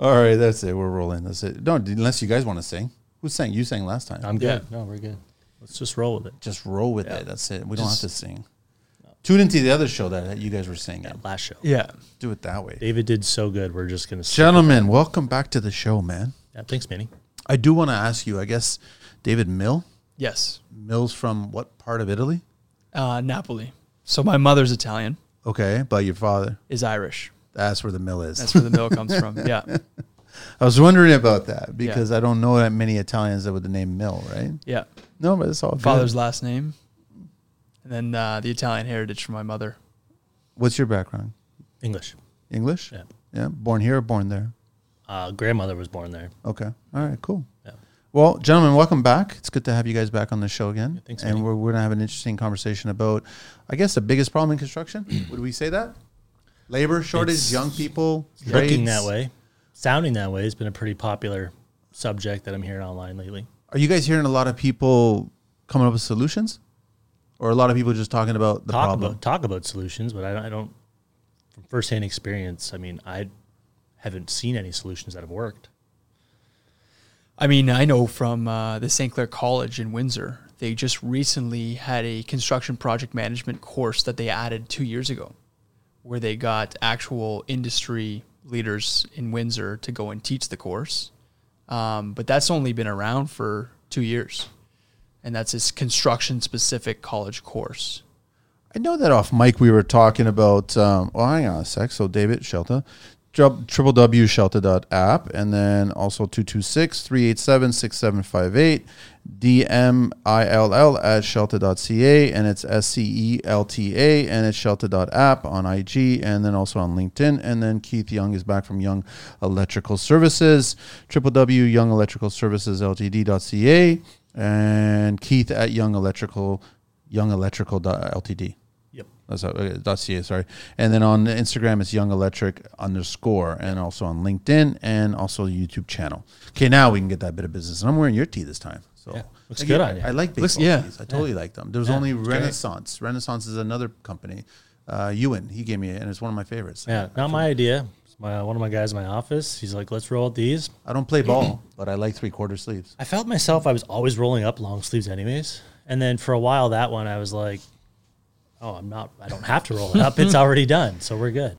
All right, that's it. We're rolling. That's it. No, unless you guys want to sing. Who sang? You sang last time. I'm good. No, we're good. Let's just roll with it. Just roll with it. That's it. We don't have Just- to sing. Tune into the other show that you guys were singing. Last show. Yeah. Do it that way. David did so good. We're just gonna. Gentlemen, welcome back to the show, man. Yeah, thanks, Manny. I do want to ask you, I guess, David Mill. Yes. Mill's from what part of Italy? Uh, Napoli. So my mother's Italian, Okay, but your father. is Irish. That's where the mill is. That's where the mill comes from. Yeah. I was wondering about that because I don't know that many Italians that with the name Mill, right? Yeah. No, but it's all good. Father's last name. And then uh, the Italian heritage from my mother. What's your background? English. English? Yeah. Yeah. Born here or born there? Uh, grandmother was born there. Okay. All right. Cool. Yeah. Well, gentlemen, welcome back. It's good to have you guys back on the show again. thanks, and Manny. we're, we're going to have an interesting conversation about, I guess, the biggest problem in construction. Would we say that? Labor shortage, It's young people, Looking that way, sounding that way has been a pretty popular subject that I'm hearing online lately. Are you guys hearing a lot of people coming up with solutions? Or a lot of people just talking about the talk problem? about talk about solutions, but I don't, I don't from firsthand experience. I mean, I haven't seen any solutions that have worked. I mean, I know from uh, the St. Clair College in Windsor, they just recently had a construction project management course that they added two years ago, where they got actual industry leaders in Windsor to go and teach the course. Um, but that's only been around for two years. And that's this construction specific college course. I know that off mic we were talking about. Um, well, hang on a sec. So, David Scelta, triple W Scelta.app, and then also 226 387 6758, DMILL at Scelta.ca and it's S C E L T A, and it's Scelta.app on IG, and then also on LinkedIn. And then Keith Young is back from Young Electrical Services, triple W Young Electrical Services Ltd.ca, and Keith at Young Electrical, Young Electrical Ltd. Yep. That's how, uh, .ca, sorry. And then on Instagram, it's Young Electric underscore, and also on LinkedIn and also YouTube channel. Okay, now we can get that bit of business. And I'm wearing your tee this time. So Yeah, looks Like, good yeah, on you. I like baseball Looks- yeah. tees. I totally like them. There's Yeah, only it's great. Renaissance. Renaissance is another company. Uh, Ewan, he gave me it, and it's one of my favorites. Yeah, not my idea. It's my one of my guys in my office. He's like, "Let's roll out these." I don't play ball, but I like three quarter sleeves. I felt myself. I was always rolling up long sleeves, anyways. And then for a while, that one I was like, "Oh, I'm not. I don't have to roll it up. It's already done, so we're good."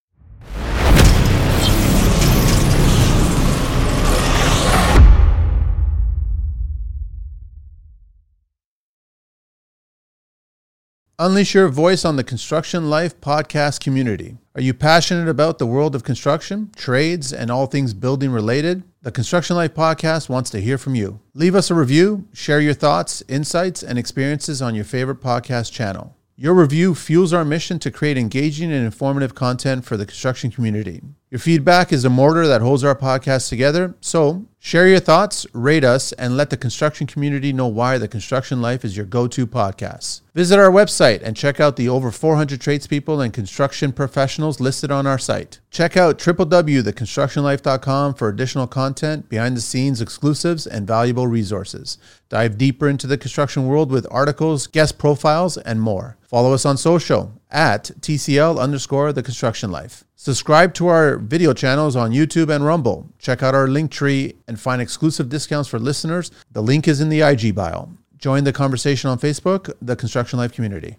Unleash your voice on the Construction Life podcast community. Are you passionate about the world of construction, trades, and all things building related? The Construction Life podcast wants to hear from you. Leave us a review, share your thoughts, insights, and experiences on your favorite podcast channel. Your review fuels our mission to create engaging and informative content for the construction community. Your feedback is a mortar that holds our podcast together. So, share your thoughts, rate us, and let the construction community know why the Construction Life is your go to podcast. Visit our website and check out the over 400 tradespeople and construction professionals listed on our site. Check out www.theconstructionlife.com for additional content, behind the scenes exclusives, and valuable resources. Dive deeper into the construction world with articles, guest profiles, and more. Follow us on social at TCL underscore the construction life. Subscribe to our video channels on YouTube and Rumble. Check out our link tree and find exclusive discounts for listeners. The link is in the IG bio. Join the conversation on Facebook, the Construction Life community.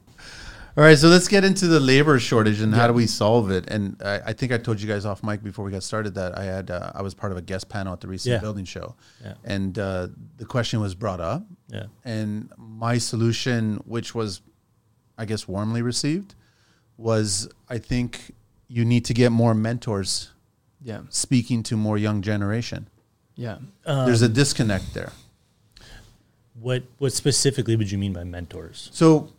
All right, so let's get into the labor shortage and how do we solve it? And I, I think I told you guys off mic before we got started that I had uh, I was part of a guest panel at the recent Yeah. building show, Yeah. and uh, the question was brought up, Yeah. and my solution, which was, I guess, warmly received, was I think you need to get more mentors Yeah. speaking to more young generation. Yeah. There's a um, disconnect there. What What specifically would you mean by mentors? So,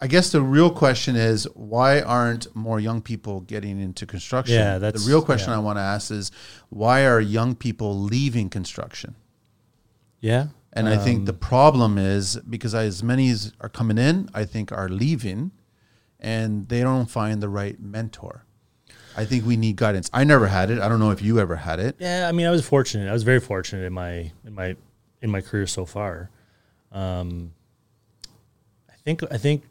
I guess the real question is why aren't more young people getting into construction? Yeah, that's- the real question yeah. I want to ask is why are young people leaving construction? Yeah. And I think the um, problem is because as many as are coming in, I think are leaving, and they don't find the right mentor. I think we need guidance. I never had it. I don't know if you ever had it. Yeah, I mean, I was fortunate. I was very fortunate in my in my in my career so far. Um, I think I think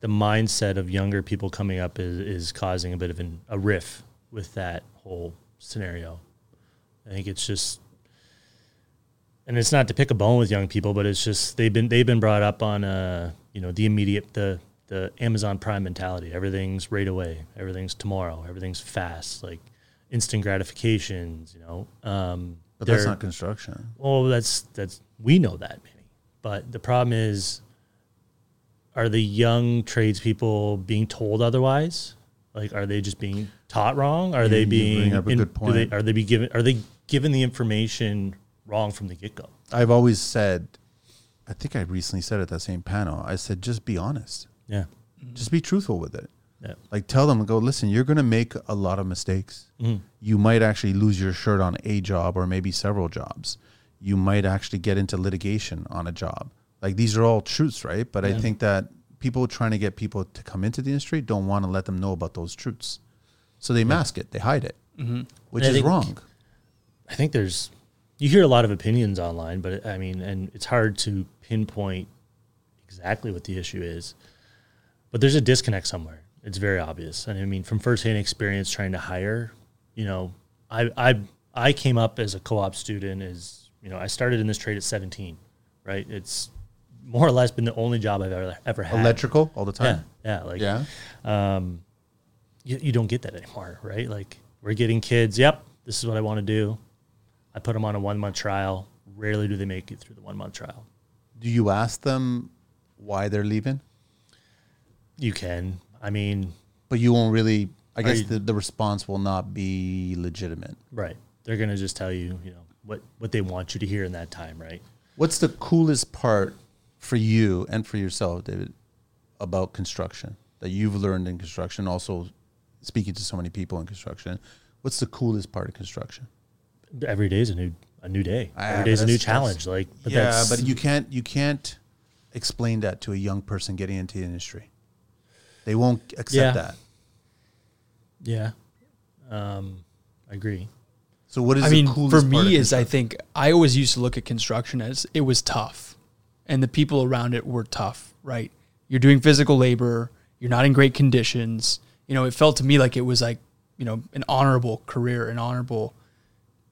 the mindset of younger people coming up is is causing a bit of an, a riff with that whole scenario. I think it's just, and it's not to pick a bone with young people, but it's just they've been they've been brought up on a you know the immediate the the Amazon Prime mentality. Everything's right away. Everything's tomorrow. Everything's fast. Like instant gratifications. You know. Um, But that's not construction. well, that's that's we know that, Manny. But the problem is, are the young tradespeople being told otherwise? Like, are they just being taught wrong? Are You- they being? bring up a in- they- are they be given? Are they given the information wrong from the get go? I've always said, I think I recently said at that same panel, I said, just be honest. Yeah, Just be truthful with it. yeah, Like tell them, go, listen, you're going to make a lot of mistakes. Mhm. You might actually lose your shirt on a job or maybe several jobs. You might actually get into litigation on a job. Like these are all truths, right? But I think that people trying to get people to come into the industry don't want to let them know about those truths. So they mask it, they hide it, Mm-hmm. which is think- wrong. I think there's you hear a lot of opinions online, but I mean, and it's hard to pinpoint exactly what the issue is. But there's a disconnect somewhere. It's very obvious, and I mean, from firsthand experience trying to hire, you know, I I I came up as a co-op student. As you know, I started in this trade at 17, right? It's more or less been the only job I've ever ever had. Electrical all the yeah, time. yeah, like Yeah. um, you, you don't get that anymore, right? Like we're getting kids. Yep, this is what I want to do. I put them on a one month trial. Rarely do they make it through the one month trial. Do you ask them why they're leaving? You can. I mean, But you won't really. I guess you- the, the response will not be legitimate. right? They're gonna just tell you, you know, what what they want you to hear in that time, right? What's the coolest part for you and for yourself, David, about construction that you've learned in construction? Also, speaking to so many people in construction, what's the coolest part of construction? Every day is a new a new day. Ah, Every day is a new challenge. Like, but yeah, but you can't you can't explain that to a young person getting into the industry. They won't accept Yeah. that. yeah, um, I agree. So what is I the mean, coolest for me, is I think I always used to look at construction as it was tough, and the people around it were tough. Right? You're doing physical labor. You're not in great conditions. You know, it felt to me like it was like you know an honorable career, an honorable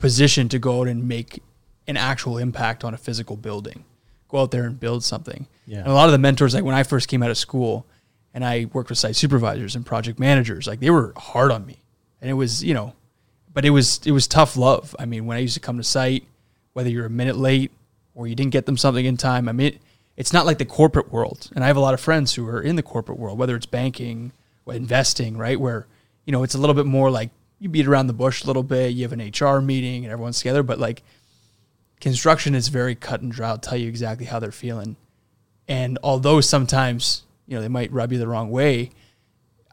position to go out and make an actual impact on a physical building. Go out there and build something. Yeah. And a lot of the mentors, like when I first came out of school, and I worked with site supervisors and project managers, like they were hard on me, and it was you know but it was it was tough love. I mean, when I used to come to site, whether you're a minute late or you didn't get them something in time, I mean, it's not like the corporate world. And I have a lot of friends who are in the corporate world, whether it's banking or investing, right? Where you know it's a little bit more like you beat around the bush a little bit. You have an HR meeting and everyone's together, but like construction is very cut and dry. I'll tell you exactly how they're feeling. And although sometimes you know they might rub you the wrong way,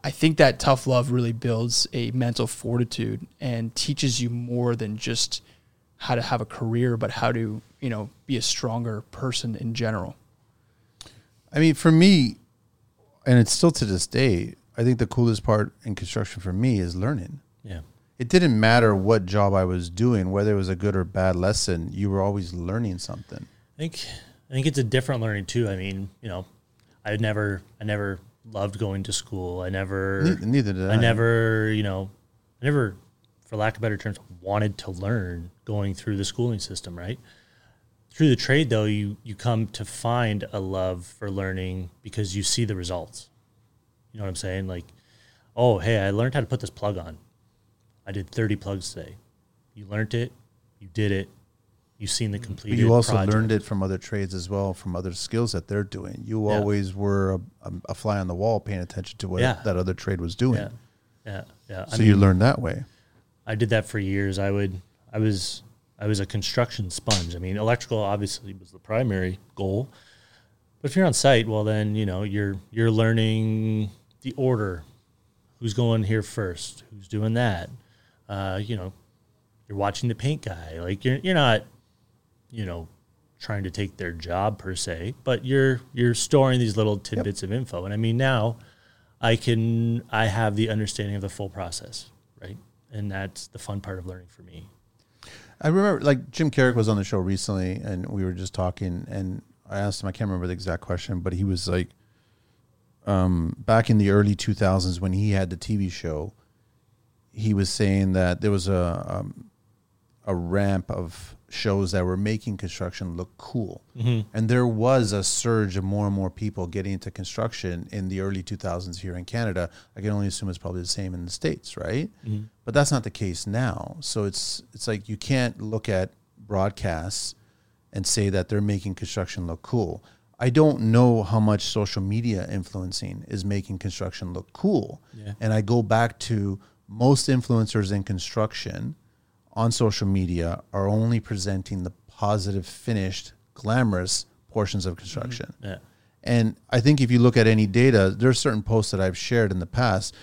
I think that tough love really builds a mental fortitude and teaches you more than just how to have a career, but how to, you know, be a stronger person in general. I mean, for me, and it's still to this day, I think the coolest part in construction for me is learning. Yeah, It didn't matter what job I was doing, whether it was a good or bad lesson, you were always learning something. I think I think it's a different learning too. I mean, you know, I never I never loved going to school. I never Neither, neither did I. I never, you know, I never, for lack of better terms, wanted to learn going through the schooling system, right? Through the trade, though, you you come to find a love for learning because you see the results. You know what I'm saying? Like, oh, hey, I learned how to put this plug on. I did 30 plugs today. You learned it, you did it, you've seen the complete. But you also project. learned it from other trades as well, from other skills that they're doing. You Yeah. always were a, a, a fly on the wall, paying attention to what Yeah. that other trade was doing. Yeah, yeah, yeah. I So you learned that way. I did that for years. I would, I was, I was a construction sponge. I mean, electrical obviously was the primary goal, but if you're on site, well, then you know you're you're learning the order, who's going here first, who's doing that. Uh, you know, you're watching the paint guy. Like you're you're not, you know, trying to take their job per se, but you're you're storing these little tidbits of info. And I mean, now I can I have the understanding of the full process, right? And that's the fun part of learning for me. I remember, like Jim Caruk was on the show recently, and we were just talking, and I asked him, I can't remember the exact question, but he was like, um, back in the early 2000s when he had the TV show, he was saying that there was a um, a ramp of shows that were making construction look cool. Mm-hmm. And there was a surge of more and more people getting into construction in the early 2000s here in Canada. I can only assume it's probably the same in the states, right? Mm-hmm. But that's not the case now. So it's it's like you can't look at broadcasts and say that they're making construction look cool. I don't know how much social media influencing is making construction look cool. Yeah. And I go back to most influencers in construction on social media are only presenting the positive, finished, glamorous portions of construction. Mm-hmm. Yeah. And I think if you look at any data, there are certain posts that I've shared in the past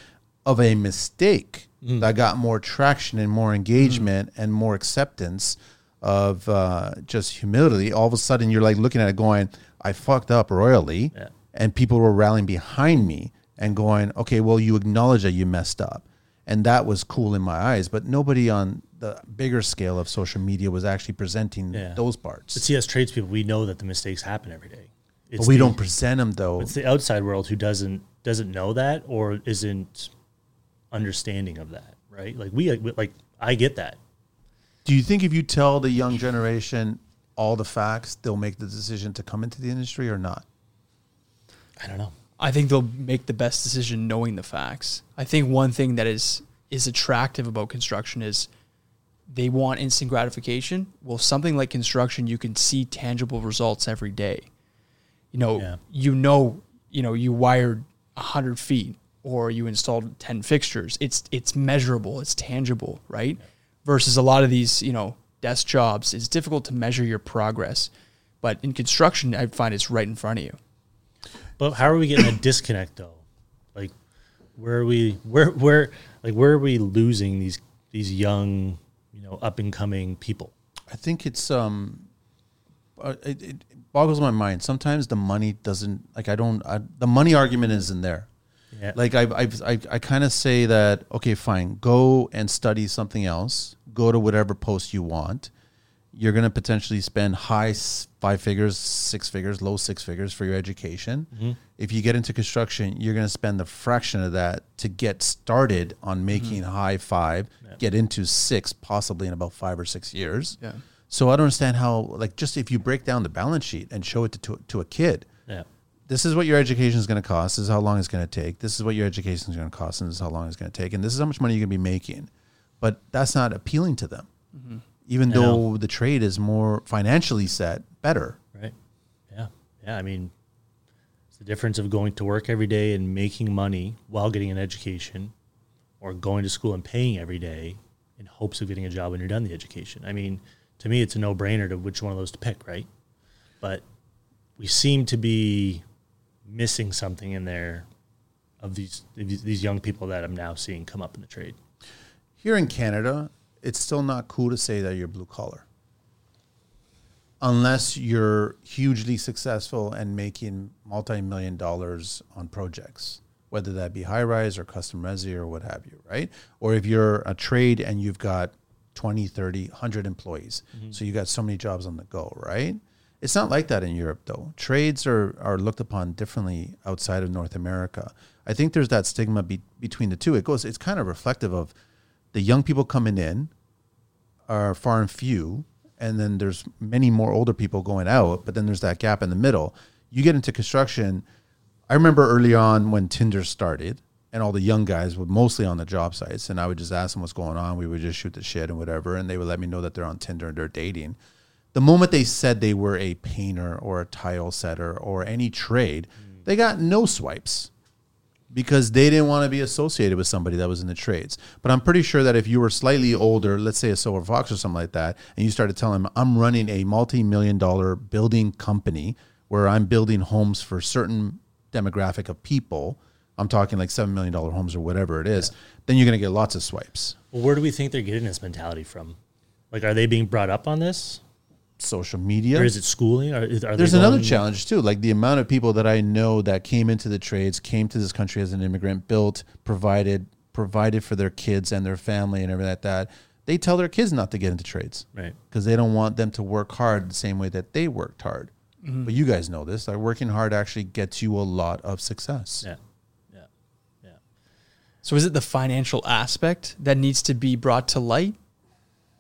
of a mistake mm. that got more traction and more engagement mm. and more acceptance of uh, just humility. All of a sudden, you're like looking at it going, I fucked up royally. Yeah. And people were rallying behind me and going, okay, well, you acknowledge that you messed up. And that was cool in my eyes. But nobody on the bigger scale of social media was actually presenting Yeah. those parts. But see, as tradespeople, we know that the mistakes happen every day. It's but we the- don't present them though. It's the outside world who doesn't doesn't know that or isn't understanding of that, right? Like we like I get that. Do you think if you tell the young generation all the facts, they'll make the decision to come into the industry or not? I don't know. I think they'll make the best decision knowing the facts. I think one thing that is is attractive about construction is they want instant gratification. Well, something like construction, you can see tangible results every day. You know, Yeah. you know, you know, you wired hundred feet or you installed ten fixtures. It's it's measurable. It's tangible, right? Versus a lot of these, you know, desk jobs, it's difficult to measure your progress. But in construction, I find it's right in front of you. But how are we getting a disconnect though? Like where are we where where like where are we losing these these young, you know, up and coming people? I think it's um, uh, it, it boggles my mind. Sometimes the money doesn't like I don't. I, the money argument isn't there. Yeah. Like I've, I've I I kind of say that okay, fine, go and study something else. Go to whatever post you want. You're gonna potentially spend high five figures, six figures, low six figures for your education. Mm-hmm. If you get into construction, you're gonna spend the fraction of that to get started on mm-hmm. making high five, get into six, possibly in about five or six years. Yeah. So I don't understand how, like, just if you break down the balance sheet and show it to, to, to a kid, Yeah. this is what your education is going to cost. This is how long it's going to take. This is what your education is going to cost, and this is how long it's going to take. And this is how much money you're going to be making. But that's not appealing to them, mm-hmm. Even I know. though the trade is more financially set better. Right. Yeah. Yeah. I mean, it's the difference of going to work every day and making money while getting an education or going to school and paying every day in hopes of getting a job when you're done the education. I mean, to me, it's a no brainer to which one of those to pick, right? But we seem to be missing something in there of these these young people that I'm now seeing come up in the trade. Here in Canada, it's still not cool to say that you're blue collar. Unless you're hugely successful and making multi million dollars on projects, whether that be high rise or custom resi or what have you, right? Or if you're a trade and you've got 20, 30, 100 employees. Mm-hmm. So you got so many jobs on the go, right? It's not like that in Europe, though. Trades are, are looked upon differently outside of North America. I think there's that stigma be, between the two. It goes. It's kind of reflective of the young people coming in are far and few, and then there's many more older people going out. But then there's that gap in the middle. You get into construction. I remember early on when Tinder started, and all the young guys were mostly on the job sites, and I would just ask them what's going on. We would just shoot the shit and whatever, and they would let me know that they're on Tinder and they're dating. The moment they said they were a painter or a tile setter or any trade, they got no swipes because they didn't want to be associated with somebody that was in the trades. But I'm pretty sure that if you were slightly older, let's say a Silver Fox or something like that, and you started telling them, I'm running a multi million dollar building company where I'm building homes for certain demographic of people, I'm talking like $7 million homes or whatever it is, then you're going to get lots of swipes. Well, where do we think they're getting this mentality from? Like, are they being brought up on this, Social media. or is it schooling? Or is, are There's another challenge too. Like the amount of people that I know that came into the trades, came to this country as an immigrant, built, provided, provided for their kids and their family and everything like that. They tell their kids not to get into trades Right. because they don't want them to work hard the same way that they worked hard. Mm-hmm. But you guys know this. Like working hard actually gets you a lot of success. Yeah. Yeah. Yeah. So is it the financial aspect that needs to be brought to light?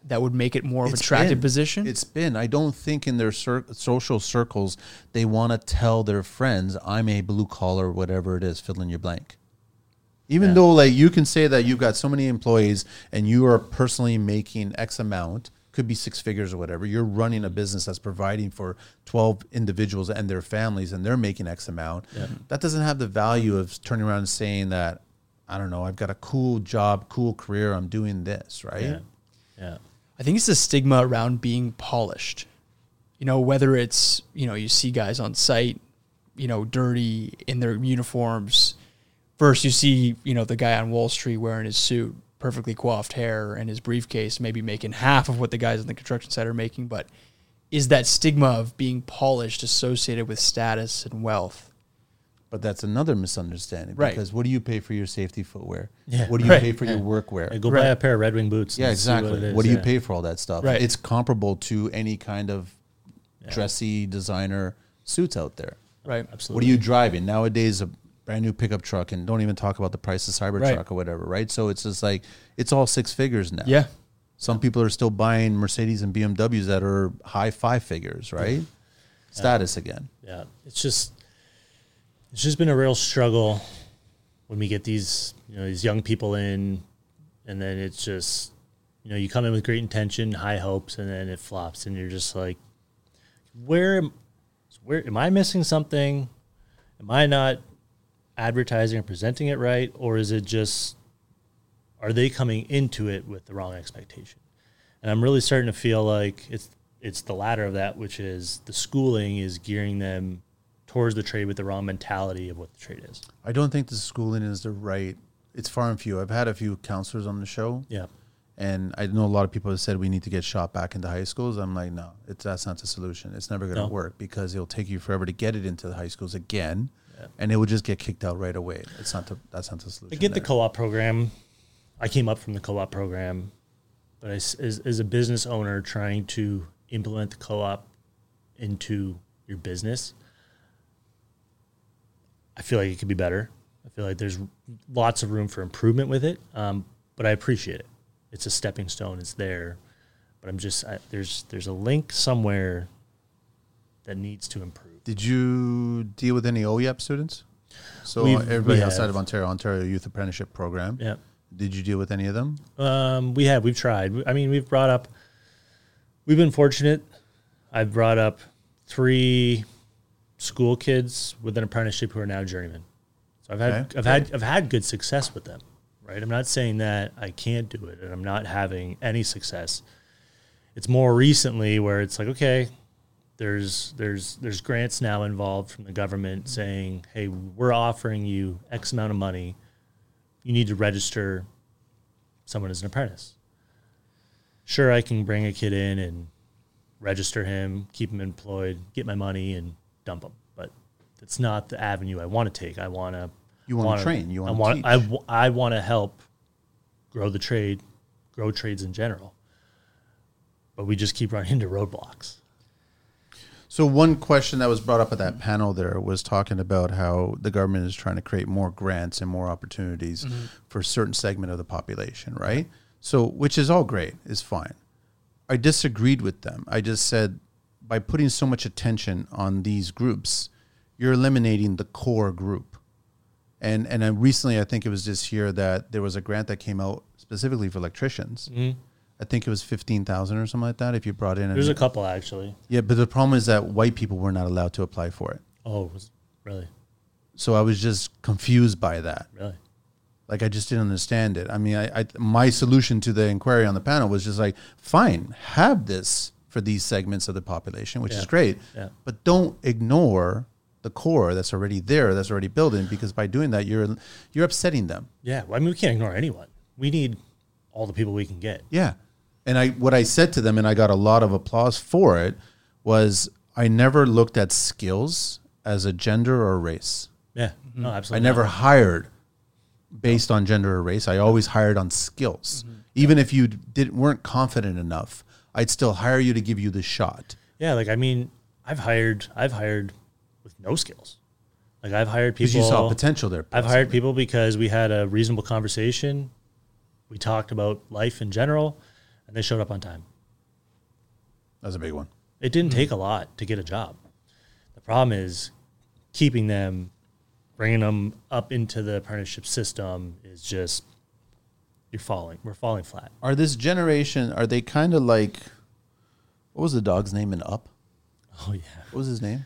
That would make it more of an It's attractive been. position? It's been. I don't think in their cir- social circles they want to tell their friends, "I'm a blue collar, whatever it is." Fill in your blank. Even Yeah. though, like, you can say that you've got so many employees and you are personally making X amount, could be six figures or whatever. You're running a business that's providing for twelve individuals and their families, and they're making X amount. That doesn't have the value of turning around and saying that. I don't know. I've got a cool job, cool career. I'm doing this, right? Yeah. Yeah. I think it's the stigma around being polished. You know, whether it's, you know, you see guys on site, you know, dirty in their uniforms. First, you see, you know, the guy on Wall Street wearing his suit, perfectly coiffed hair, and his briefcase, maybe making half of what the guys in the construction site are making. But is that stigma of being polished associated with status and wealth? But that's another misunderstanding. Right. Because what do you pay for your safety footwear? Yeah. What do you Right. pay for your workwear? Yeah, go Right. buy a pair of Red Wing boots. Yeah, exactly. What, it What, is. do you Yeah. pay for all that stuff? Right. It's comparable to any kind of dressy designer suits out there. Right. Absolutely. What are you driving nowadays? A brand new pickup truck, and don't even talk about the price of Cybertruck Right. or whatever, right? So it's just like it's all six figures now. Yeah. Some people are still buying Mercedes and BMWs that are high five figures, right? Status again. Yeah, it's just it's just been a real struggle when we get these you know these young people in, and then it's just you know you come in with great intention, high hopes, and then it flops, and you're just like, where am where am I missing something? Am I not advertising or presenting it right, or is it just are they coming into it with the wrong expectation? And I'm really starting to feel like it's it's the latter of that, which is the schooling is gearing them towards the trade with the wrong mentality of what the trade is. I don't think the schooling is the right. It's far and few. I've had a few counselors on the show, Yeah. and I know a lot of people have said we need to get shot back into high schools. I'm like, no, it's that's not the solution. It's never going to No. work because it'll take you forever to get it into the high schools again, Yeah. and it will just get kicked out right away. It's not the, that's not the solution. I get the co-op program. I came up from the co-op program, but I as, as a business owner trying to implement the co-op into your business, I feel like it could be better. I feel like there's lots of room for improvement with it, um, but I appreciate it. It's a stepping stone. It's there, but I'm just I, there's there's a link somewhere that needs to improve. Did you deal with any OYAP students? So We've- everybody outside of Ontario, Ontario Youth Apprenticeship Program. Yeah. Did you deal with any of them? Um, we have. We've tried. I mean, we've brought up. We've been fortunate. I've brought up three school kids with an apprenticeship who are now journeymen. So I've had Okay. I've had I've had good success with them. Right. I'm not saying that I can't do it, and I'm not having any success. It's more recently where it's like, okay, there's there's there's grants now involved from the government saying, hey, we're offering you X amount of money. You need to register someone as an apprentice. Sure, I can bring a kid in and register him, keep him employed, get my money, and dump them. But it's not the avenue I want to take. I want to. You wanna train, you want. teach. I, w- I want to help grow the trade, grow trades in general. But we just keep running into roadblocks. So one question that was brought up at that panel there was talking about how the government is trying to create more grants and more opportunities mm-hmm. for a certain segment of the population, right? So which is all great, is fine. I disagreed with them. I just said by putting so much attention on these groups, you're eliminating the core group. And and I recently I think it was this year that there was a grant that came out specifically for electricians. Mm-hmm. I think it was fifteen thousand or something like that. If you brought in, There's a couple actually. yeah, but the problem is that white people were not allowed to apply for it. Oh, was really, So I was just confused by that. really. Like I just didn't understand it. I mean, I, I my solution to the inquiry on the panel was just like, fine, have this for these segments of the population, which is great, Yeah. but don't ignore the core that's already there, that's already building, because by doing that, you're you're upsetting them. Yeah, well, I mean, we can't ignore anyone. We need all the people we can get. Yeah. And I what I said to them and I got a lot of applause for it was I never looked at skills as a gender or race. Yeah, no, mm-hmm. absolutely. I never not. hired based on gender or race. I always hired on skills. Mm-hmm. Even if you didn't weren't confident enough, I'd still hire you to give you the shot. Yeah, like I mean, I've hired, I've hired with no skills. Like I've hired people Because you saw potential there. I've hired people because we had a reasonable conversation. We talked about life in general, and they showed up on time. That's a big one. It didn't hmm. take a lot to get a job. The problem is keeping them, bringing them up into the apprenticeship system is just you're falling. We're falling flat. Are this generation? Are they kind of like? What was the dog's name in Up? Oh yeah, What was his name?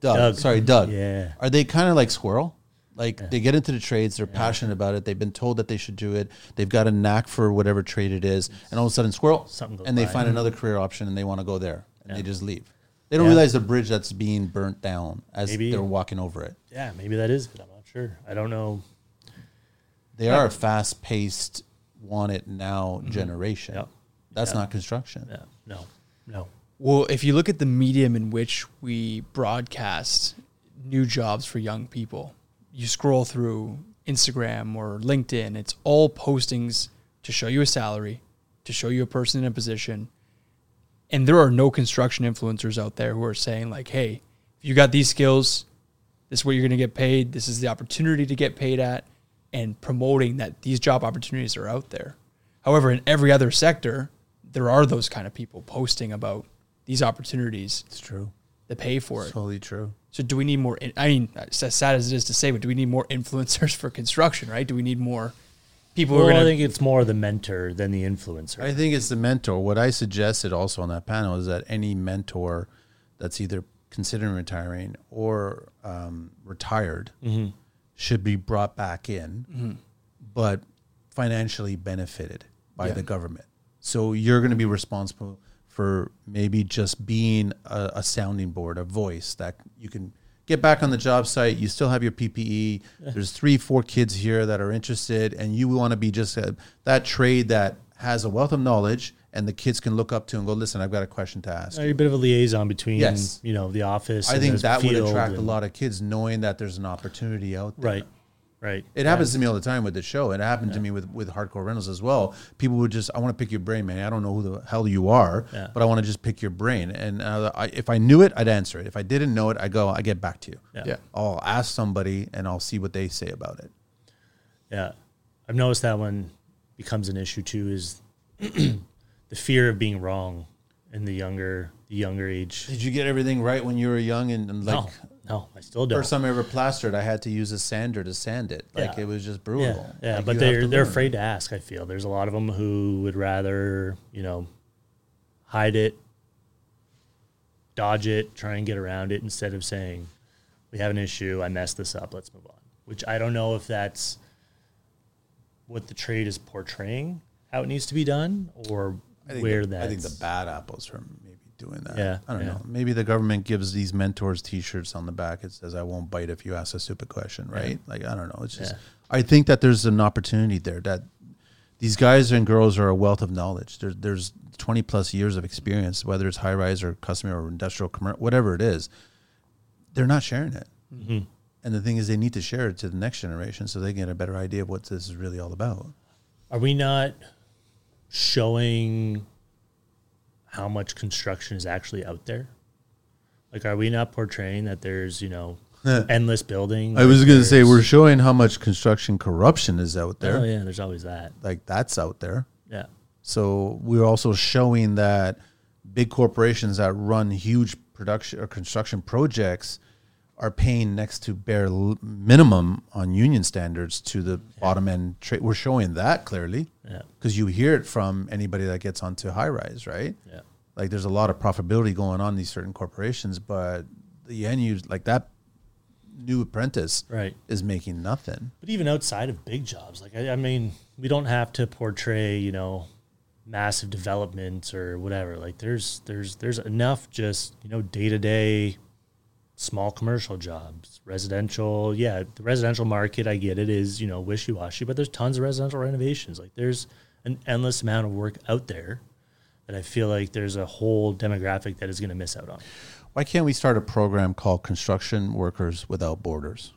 Dug. Dug. Sorry, Dug. Yeah. Are they kind of like Squirrel? Like they get into the trades, they're passionate about it. They've been told that they should do it. They've got a knack for whatever trade it is, and all of a sudden, Squirrel, Something goes and they by. find mm-hmm. another career option, and they want to go there, and they just leave. They don't Yeah. realize the bridge that's being burnt down as Maybe. they're walking over it. yeah. Maybe that is it. I'm not sure. I don't know. They are a fast-paced, want it now mm-hmm. generation. Yep. That's Yeah. not construction. Yeah, no, no. Well, if you look at the medium in which we broadcast new jobs for young people, you scroll through Instagram or LinkedIn, it's all postings to show you a salary, to show you a person in a position. And there are no construction influencers out there who are saying, like, hey, if you got these skills, this is what you're going to get paid, this is the opportunity to get paid at, and promoting that these job opportunities are out there. However, in every other sector, there are those kind of people posting about these opportunities, It's true. the pay for it. Totally true. So, do we need more? I mean, it's as sad as it is to say, but do we need more influencers for construction? Right? Do we need more people who Well, are I going think it's more the mentor than the influencer. I think it's the mentor. What I suggested also on that panel is that any mentor that's either considering retiring or um, retired should be brought back in, mm-hmm. but financially benefited by Yeah. the government. So you're going to be responsible for maybe just being a, a sounding board, a voice that you can get back on the job site. You still have your PPE. There's three, four kids here that are interested, and you want to be just a, that trade that has a wealth of knowledge, and the kids can look up to and go, "Listen, I've got a question to ask." Uh, You're a bit of a liaison between, Yes. you know, the office. I and think the that would field attract a lot of kids, knowing that there's an opportunity out there. Right, right. It happens to me all the time with the show. It happened to me with, with Hardcore Rentals as well. People would just, I want to pick your brain, man. I don't know who the hell you are, Yeah. but I want to just pick your brain. And uh, I, if I knew it, I'd answer it. If I didn't know it, I go, I get back to you. Yeah. Yeah. I'll ask somebody and I'll see what they say about it. Yeah, I've noticed that one becomes an issue too. Is the fear of being wrong in the younger, the younger age. Did you get everything right when you were young? And, and like, no, no, I still don't. first time I ever plastered, I had to use a sander to sand it. Like Yeah. it was just brutal. yeah, Like, but they're they're afraid to ask. I feel there's a lot of them who would rather you know hide it, dodge it, try and get around it instead of saying we have an issue. I messed this up. Let's move on. Which I don't know if that's what the trade is portraying how it needs to be done or I think where that I think the bad apples are maybe doing that. Yeah, I don't yeah. know. Maybe the government gives these mentors T-shirts on the back. It says, "I won't bite if you ask a stupid question." Right? Like I don't know. It's just Yeah. I think that there's an opportunity there that these guys and girls are a wealth of knowledge. There's there's 20 plus years of experience, whether it's high rise or customer or industrial, commercial, whatever it is. They're not sharing it. Mhm. And the thing is, they need to share it to the next generation so they get a better idea of what this is really all about. Are we not showing how much construction is actually out there? Like, are we not portraying that there's, you know, endless building? I was going to say we're showing how much construction corruption is out there. Oh, yeah, there's always that. Like that's out there. Yeah. So we're also showing that big corporations that run huge production or construction projects are paying next to bare minimum on union standards to the bottom end trade. We're showing that clearly Yeah. because you hear it from anybody that gets onto high rise, right? Yeah. Like there's a lot of profitability going on in these certain corporations, but the end use like that new apprentice Right. is making nothing. But even outside of big jobs, like, I, I mean, we don't have to portray, you know, massive developments or whatever. Like, there's, there's, there's enough just, you know, day to day small commercial jobs, residential. Yeah, the residential market, I get it, is, you know, wishy washy, but there's tons of residential renovations. Like there's an endless amount of work out there that I feel like there's a whole demographic that is going to miss out on. Why can't we start a program called Construction Workers Without Borders?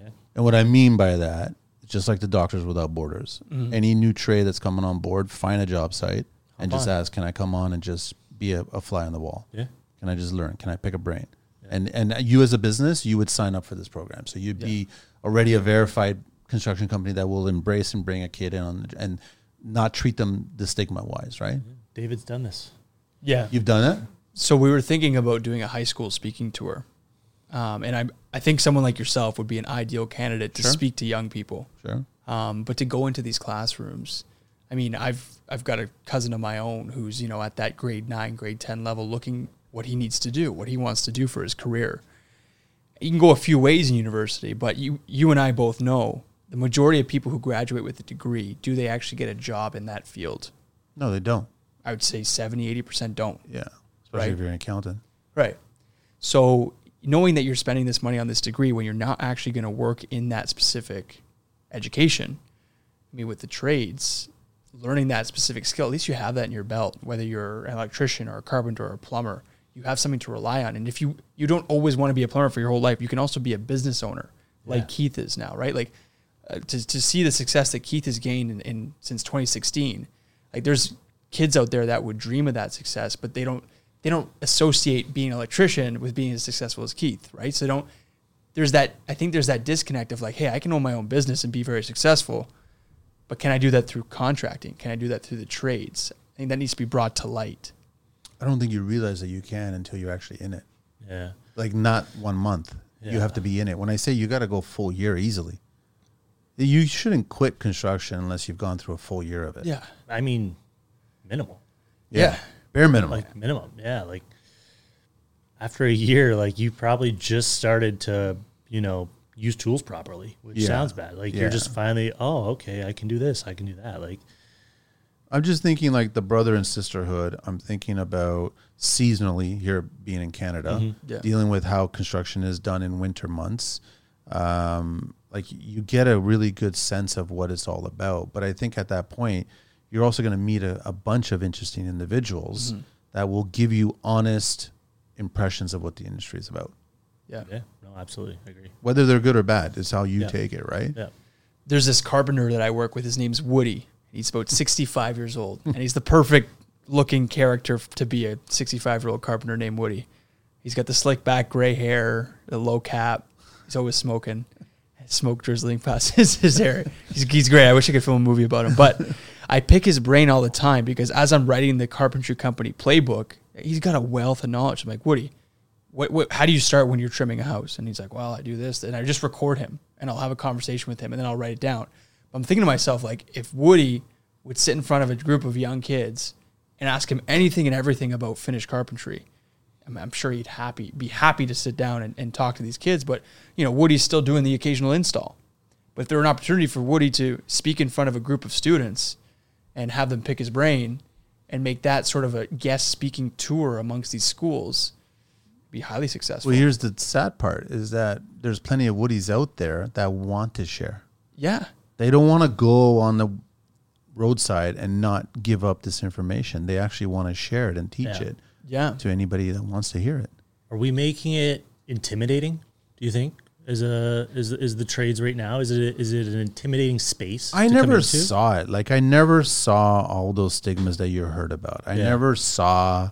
Yeah. And what I mean by that, just like the Doctors Without Borders, mm-hmm. any new trade that's coming on board, find a job site and just ask, can I come on and just be a, a fly on the wall? Yeah. Can I just learn? Can I pick a brain? And and you as a business, you would sign up for this program. So you'd be already a verified construction company that will embrace and bring a kid in on, and not treat them the stigma wise, right? David's done this. Yeah. You've done it. So we were thinking about doing a high school speaking tour, um, and I I think someone like yourself would be an ideal candidate to Sure. speak to young people. Sure. Um, but to go into these classrooms, I mean, I've I've got a cousin of my own who's you know at that grade nine, grade ten level, looking what he needs to do, what he wants to do for his career. You can go a few ways in university, but you you and I both know the majority of people who graduate with a degree, do they actually get a job in that field? No, they don't. I would say 70, 80% don't. Yeah. Especially Right. if you're an accountant. Right. So knowing that you're spending this money on this degree when you're not actually going to work in that specific education, I mean, with the trades, learning that specific skill, at least you have that in your belt, whether you're an electrician or a carpenter or a plumber, you have something to rely on. And if you, you don't always want to be a plumber for your whole life, you can also be a business owner like Yeah. Keith is now, right? Like uh, to, to see the success that Keith has gained in, in since 2016, like there's kids out there that would dream of that success, but they don't they don't associate being an electrician with being as successful as Keith, right? So don't there's that I think there's that disconnect of like, hey, I can own my own business and be very successful, but can I do that through contracting? Can I do that through the trades? I think that needs to be brought to light. I don't think you realize that you can until you're actually in it. Yeah. Like not one month. You have to be in it. When I say you got to go full year easily, you shouldn't quit construction unless you've gone through a full year of it. Yeah. I mean, minimal. Yeah. Bare minimum. Like minimum. Yeah. Like after a year, like you probably just started to, you know, use tools properly, which Yeah. sounds bad. Like Yeah. you're just finally, oh, okay, I can do this, I can do that. Like I'm just thinking like the brother and sisterhood. I'm thinking about seasonally here being in Canada, Mm-hmm. Yeah. dealing with how construction is done in winter months. Um, like you get a really good sense of what it's all about. But I think at that point, you're also going to meet a, a bunch of interesting individuals Mm-hmm. that will give you honest impressions of what the industry is about. Yeah. yeah, no, absolutely. I agree. Whether they're good or bad is how you Yeah. take it, right? Yeah. there's this carpenter that I work with. His name's Woody. He's about 65 years old, and he's the perfect looking character to be a 65 year old carpenter named Woody. He's got the slick back, gray hair, the low cap. He's always smoking, smoke drizzling past his, his hair. He's, he's great. I wish I could film a movie about him, but I pick his brain all the time because as I'm writing the carpentry company playbook, he's got a wealth of knowledge. I'm like, Woody, what, what, how do you start when you're trimming a house? And he's like, well, I do this. And I just record him and I'll have a conversation with him and then I'll write it down. I'm thinking to myself, like, if Woody would sit in front of a group of young kids and ask him anything and everything about finished carpentry, I'm, I'm sure he'd happy be happy to sit down and, and talk to these kids. But, you know, Woody's still doing the occasional install. But if there were an opportunity for Woody to speak in front of a group of students and have them pick his brain and make that sort of a guest speaking tour amongst these schools, be highly successful. Well, here's the sad part is that there's plenty of Woodies out there that want to share. yeah. They don't want to go on the roadside and not give up this information. They actually want to share it and teach Yeah. it Yeah. to anybody that wants to hear it. Are we making it intimidating? Do you think? Is a is is the trades right now? Is it is it an intimidating space? I to come never into? saw it. Like I never saw all those stigmas that you heard about. I Yeah. never saw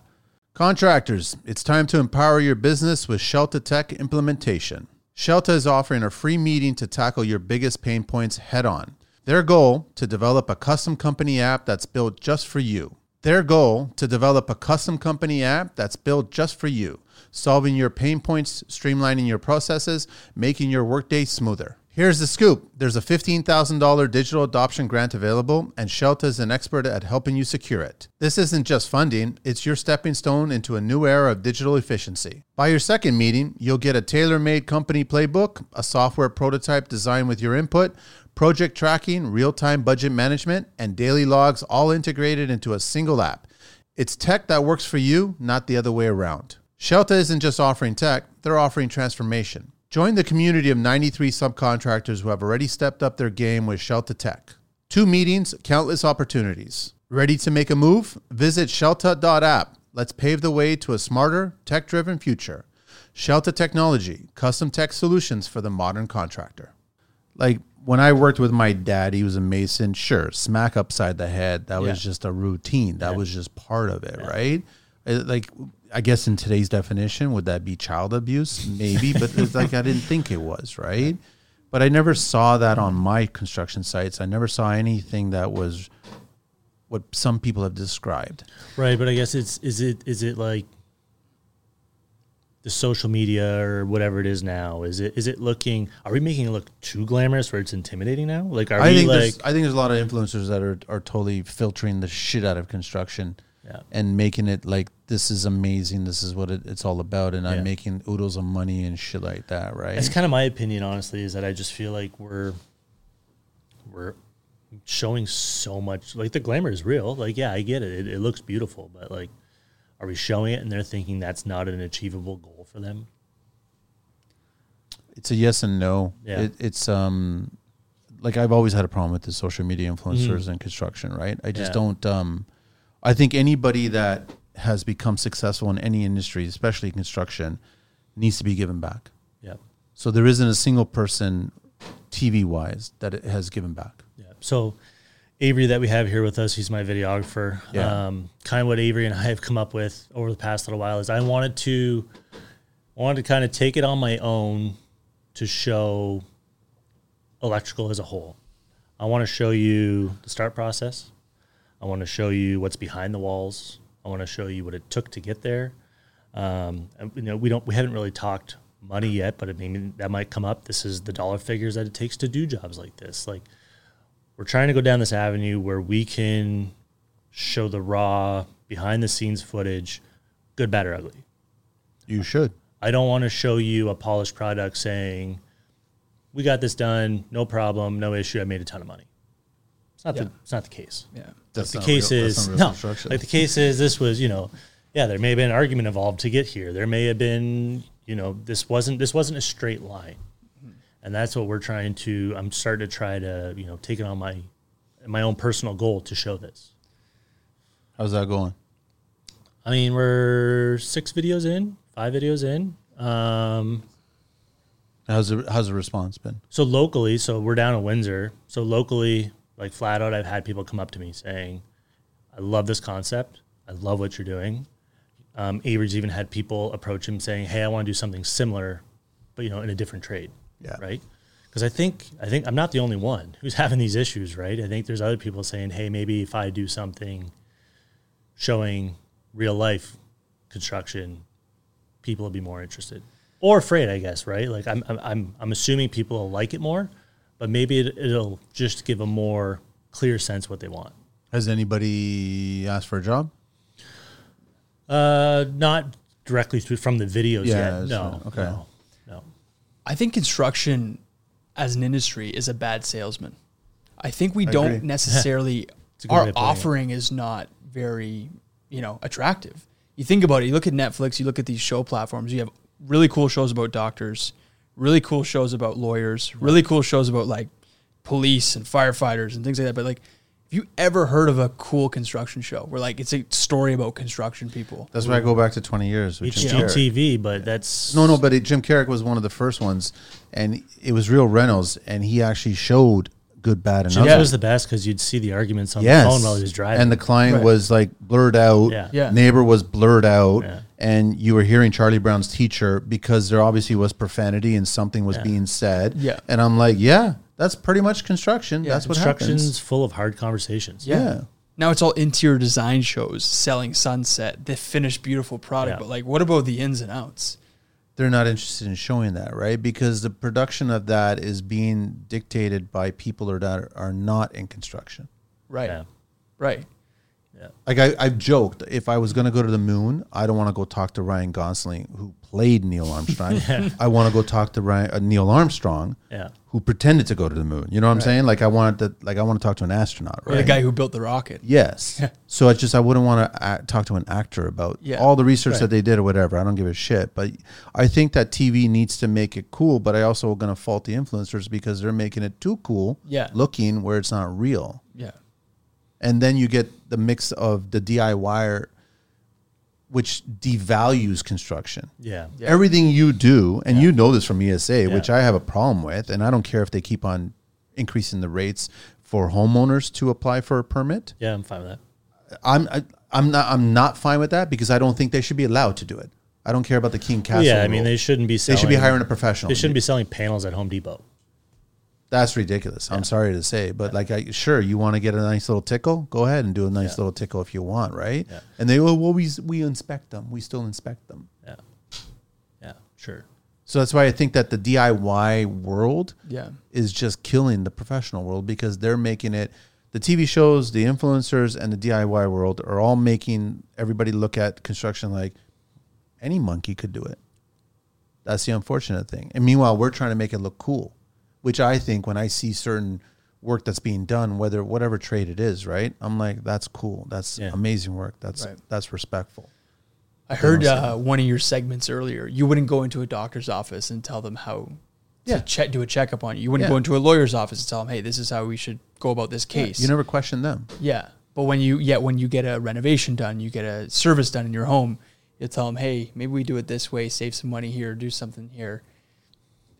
contractors. It's time to empower your business with Scelta Tech implementation. Scelta is offering a free meeting to tackle your biggest pain points head on. Their goal to develop a custom company app that's built just for you. Their goal to develop a custom company app that's built just for you, solving your pain points, streamlining your processes, making your workday smoother. Here's the scoop. There's a $15,000 digital adoption grant available, and Scelta is an expert at helping you secure it. This isn't just funding, it's your stepping stone into a new era of digital efficiency. By your second meeting, you'll get a tailor made company playbook, a software prototype designed with your input, project tracking, real time budget management, and daily logs all integrated into a single app. It's tech that works for you, not the other way around. Scelta isn't just offering tech, they're offering transformation. Join the community of 93 subcontractors who have already stepped up their game with Scelta Tech. Two meetings, countless opportunities. Ready to make a move? Visit Scelta.app. Let's pave the way to a smarter, tech driven future. Scelta Technology, custom tech solutions for the modern contractor. Like when I worked with my dad, he was a mason. Sure, smack upside the head. That was just a routine. That was just part of it, right? Uh, Like, I guess in today's definition, would that be child abuse? Maybe, but it's like I didn't think it was, right? But I never saw that on my construction sites. I never saw anything that was what some people have described. Right, but I guess it's is it is it like the social media or whatever it is now? Is it is it looking? Are we making it look too glamorous where it's intimidating now? Like, are I we think like? there's, I think there's a lot of influencers that are are totally filtering the shit out of construction Yeah. and making it like this is amazing. This is what it, it's all about, and Yeah. I'm making oodles of money and shit like that, right? That's kind of my opinion, honestly, is that I just feel like we're we're showing so much. Like the glamour is real. Like, yeah, I get it. It, it looks beautiful, but like, are we showing it and they're thinking that's not an achievable goal for them? it's a yes and no. Yeah. It, it's um like I've always had a problem with the social media influencers and construction, right? I just Mm-hmm. Yeah. don't um I think anybody that has become successful in any industry, especially construction, needs to be given back. Yeah. So there isn't a single person TV wise that it has given back. Yeah. So Avery that we have here with us, he's my videographer. Yeah. Um, kind of what Avery and I have come up with over the past little while is I wanted to I wanted to kind of take it on my own to show electrical as a whole. I want to show you the start process. I want to show you what's behind the walls. I want to show you what it took to get there. Um, and, you know, we don't we haven't really talked money yet, but I mean that might come up. This is the dollar figures that it takes to do jobs like this. Like we're trying to go down this avenue where we can show the raw behind the scenes footage, good, bad, or ugly. You should. I don't want to show you a polished product saying, "We got this done, no problem, no issue. I made a ton of money." It's not Yeah. the it's not the case. Yeah. That's the case real- is no, like the case is this was you know, yeah, there may have been an argument involved to get here. There may have been you know this wasn't this wasn't a straight line, and that's what we're trying to. I'm starting to try to you know take it on my my own personal goal to show this. How's that going? I mean, we're six videos in, five videos in. Um, How's the how's the response been? so locally, so we're down in Windsor. So locally, like flat out, I've had people come up to me saying, "I love this concept. I love what you're doing." Um, Avery's even had people approach him saying, "Hey, I want to do something similar, but you know, in a different trade." Yeah. Right. Because I think I think I'm not the only one who's having these issues, right? I think there's other people saying, "Hey, maybe if I do something showing real life construction, people will be more interested or afraid, I guess, right? Like I'm, I'm, I'm, I'm assuming people will like it more, but maybe it, it'll just give a more clear sense what they want. Has anybody asked for a job? Uh, not directly through from the videos Yeah, yet. No, right. Okay. no, no. I think construction as an industry is a bad salesman. I think we don't agree. necessarily a good way our of offering is not very, you know, attractive. You think about it, you look at Netflix, you look at these show platforms, you have really cool shows about doctors, really cool shows about lawyers, really cool shows about like police and firefighters and things like that. But like have you ever heard of a cool construction show where like it's a story about construction people? That's why I go back to 20 years. With Jim Caruk. HGTV, but that's No, no, but it, Jim Caruk was one of the first ones, and it was Real Renos, and he actually showed good, bad, and Jim's ugly. was the best because you'd see the arguments on Yes. the phone while he was driving. And the client Right. was like blurred out. Yeah. Yeah. Neighbor was blurred out. Yeah. And you were hearing Charlie Brown's teacher because there obviously was profanity and something was Yeah. being said. Yeah. And I'm like, yeah, that's pretty much construction. Yeah. That's what Construction's happens. full of hard conversations. Yeah. Now it's all interior design shows selling sunset, the finished beautiful product. Yeah. But like, what about the ins and outs? They're not interested in showing that, right? Because the production of that is being dictated by people that are not in construction. Right. Yeah. Right. Like I, I've joked, if I was going to go to the moon, I don't want to go talk to Ryan Gosling, who played Neil Armstrong. I want to go talk to Ryan, uh, Neil Armstrong, Yeah. who pretended to go to the moon. You know what I'm saying? Like I want to, like I want to talk to an astronaut, Or right? the guy who built the rocket. Yes. so it's just I wouldn't want to act, talk to an actor about Yeah. all the research Right. that they did or whatever. I don't give a shit. But I think that TV needs to make it cool. But I also going to fault the influencers because they're making it too cool, Yeah. looking where it's not real Yeah. and then you get the mix of the DIY, which devalues construction. Yeah. Yeah. Everything you do, and you know this from ESA, which I have a problem with, and I don't care if they keep on increasing the rates for homeowners to apply for a permit. Yeah, I'm fine with that. I'm I, I'm not I'm not fine with that because I don't think they should be allowed to do it. I don't care about the King Castle. yeah, I mean rule. they shouldn't be they should be hiring a professional. They shouldn't be selling panels at Home Depot. That's ridiculous. I'm sorry to say, but like, I, sure, you want to get a nice little tickle, go ahead and do a nice Yeah. little tickle if you want, right? Yeah. And they, well, well, we we inspect them. We still inspect them. Yeah. Yeah. Sure. So that's why I think that the DIY world Yeah. is just killing the professional world because they're making it. The TV shows, the influencers, and the DIY world are all making everybody look at construction like any monkey could do it. That's the unfortunate thing. And meanwhile, we're trying to make it look cool, which I think when I see certain work that's being done, whether whatever trade it is, right? I'm like, that's cool. That's Yeah. amazing work. That's Right. that's respectful. I heard don't uh, one of your segments earlier. You wouldn't go into a doctor's office and tell them how Yeah. to check, do a checkup on you. You wouldn't Yeah. go into a lawyer's office and tell them, hey, this is how we should go about this case. You never question them. Yeah. But when you yet when you get a renovation done, you get a service done in your home, you tell them, hey, maybe we do it this way, save some money here, do something here.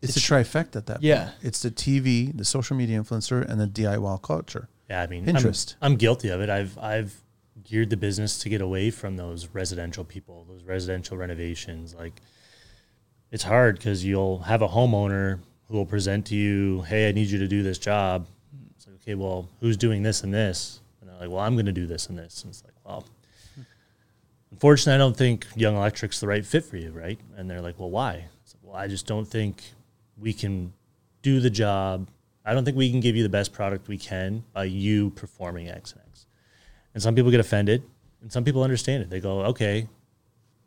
It's a trifecta at that Yeah. point. It's the TV, the social media influencer, and the DIY culture. Yeah, I mean, Interest. I'm, I'm guilty of it. I've I've geared the business to get away from those residential people, those residential renovations. Like, it's hard because you'll have a homeowner who will present to you, "Hey, I need you to do this job." It's like, okay, well, who's doing this and this? And they're like, "Well, I'm going to do this and this." And it's like, well, unfortunately, I don't think Young Electric's the right fit for you, right? And they're like, "Well, why?" Like, well, I just don't think we can do the job. I don't think we can give you the best product we can by you performing X and X. And some people get offended, and some people understand it. They go, "Okay,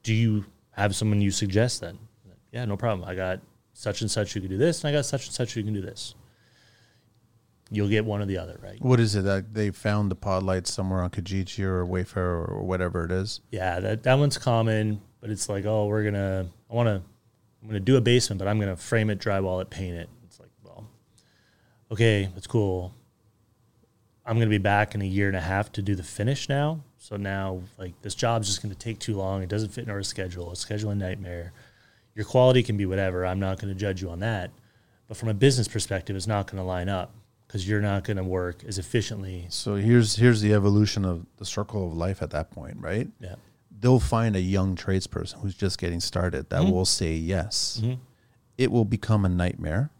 do you have someone you suggest then?" Like, yeah, no problem. I got such and such who can do this, and I got such and such who can do this. You'll get one or the other, right? What is it that they found the pod lights somewhere on Kijiji or Wayfair or whatever it is? Yeah, that that one's common, but it's like, oh, we're gonna, I want to, I'm gonna do a basement, but I'm gonna frame it, drywall it, paint it. It's like, well, okay, that's cool. I'm gonna be back in a year and a half to do the finish now. So now, like, this job's just gonna take too long. It doesn't fit in our schedule. It's scheduling nightmare. Your quality can be whatever. I'm not gonna judge you on that. But from a business perspective, it's not gonna line up because you're not gonna work as efficiently. So here's here's the evolution of the circle of life at that point, right? Yeah. They'll find a young tradesperson who's just getting started that Mhm. will say yes. Mhm. It will become a nightmare,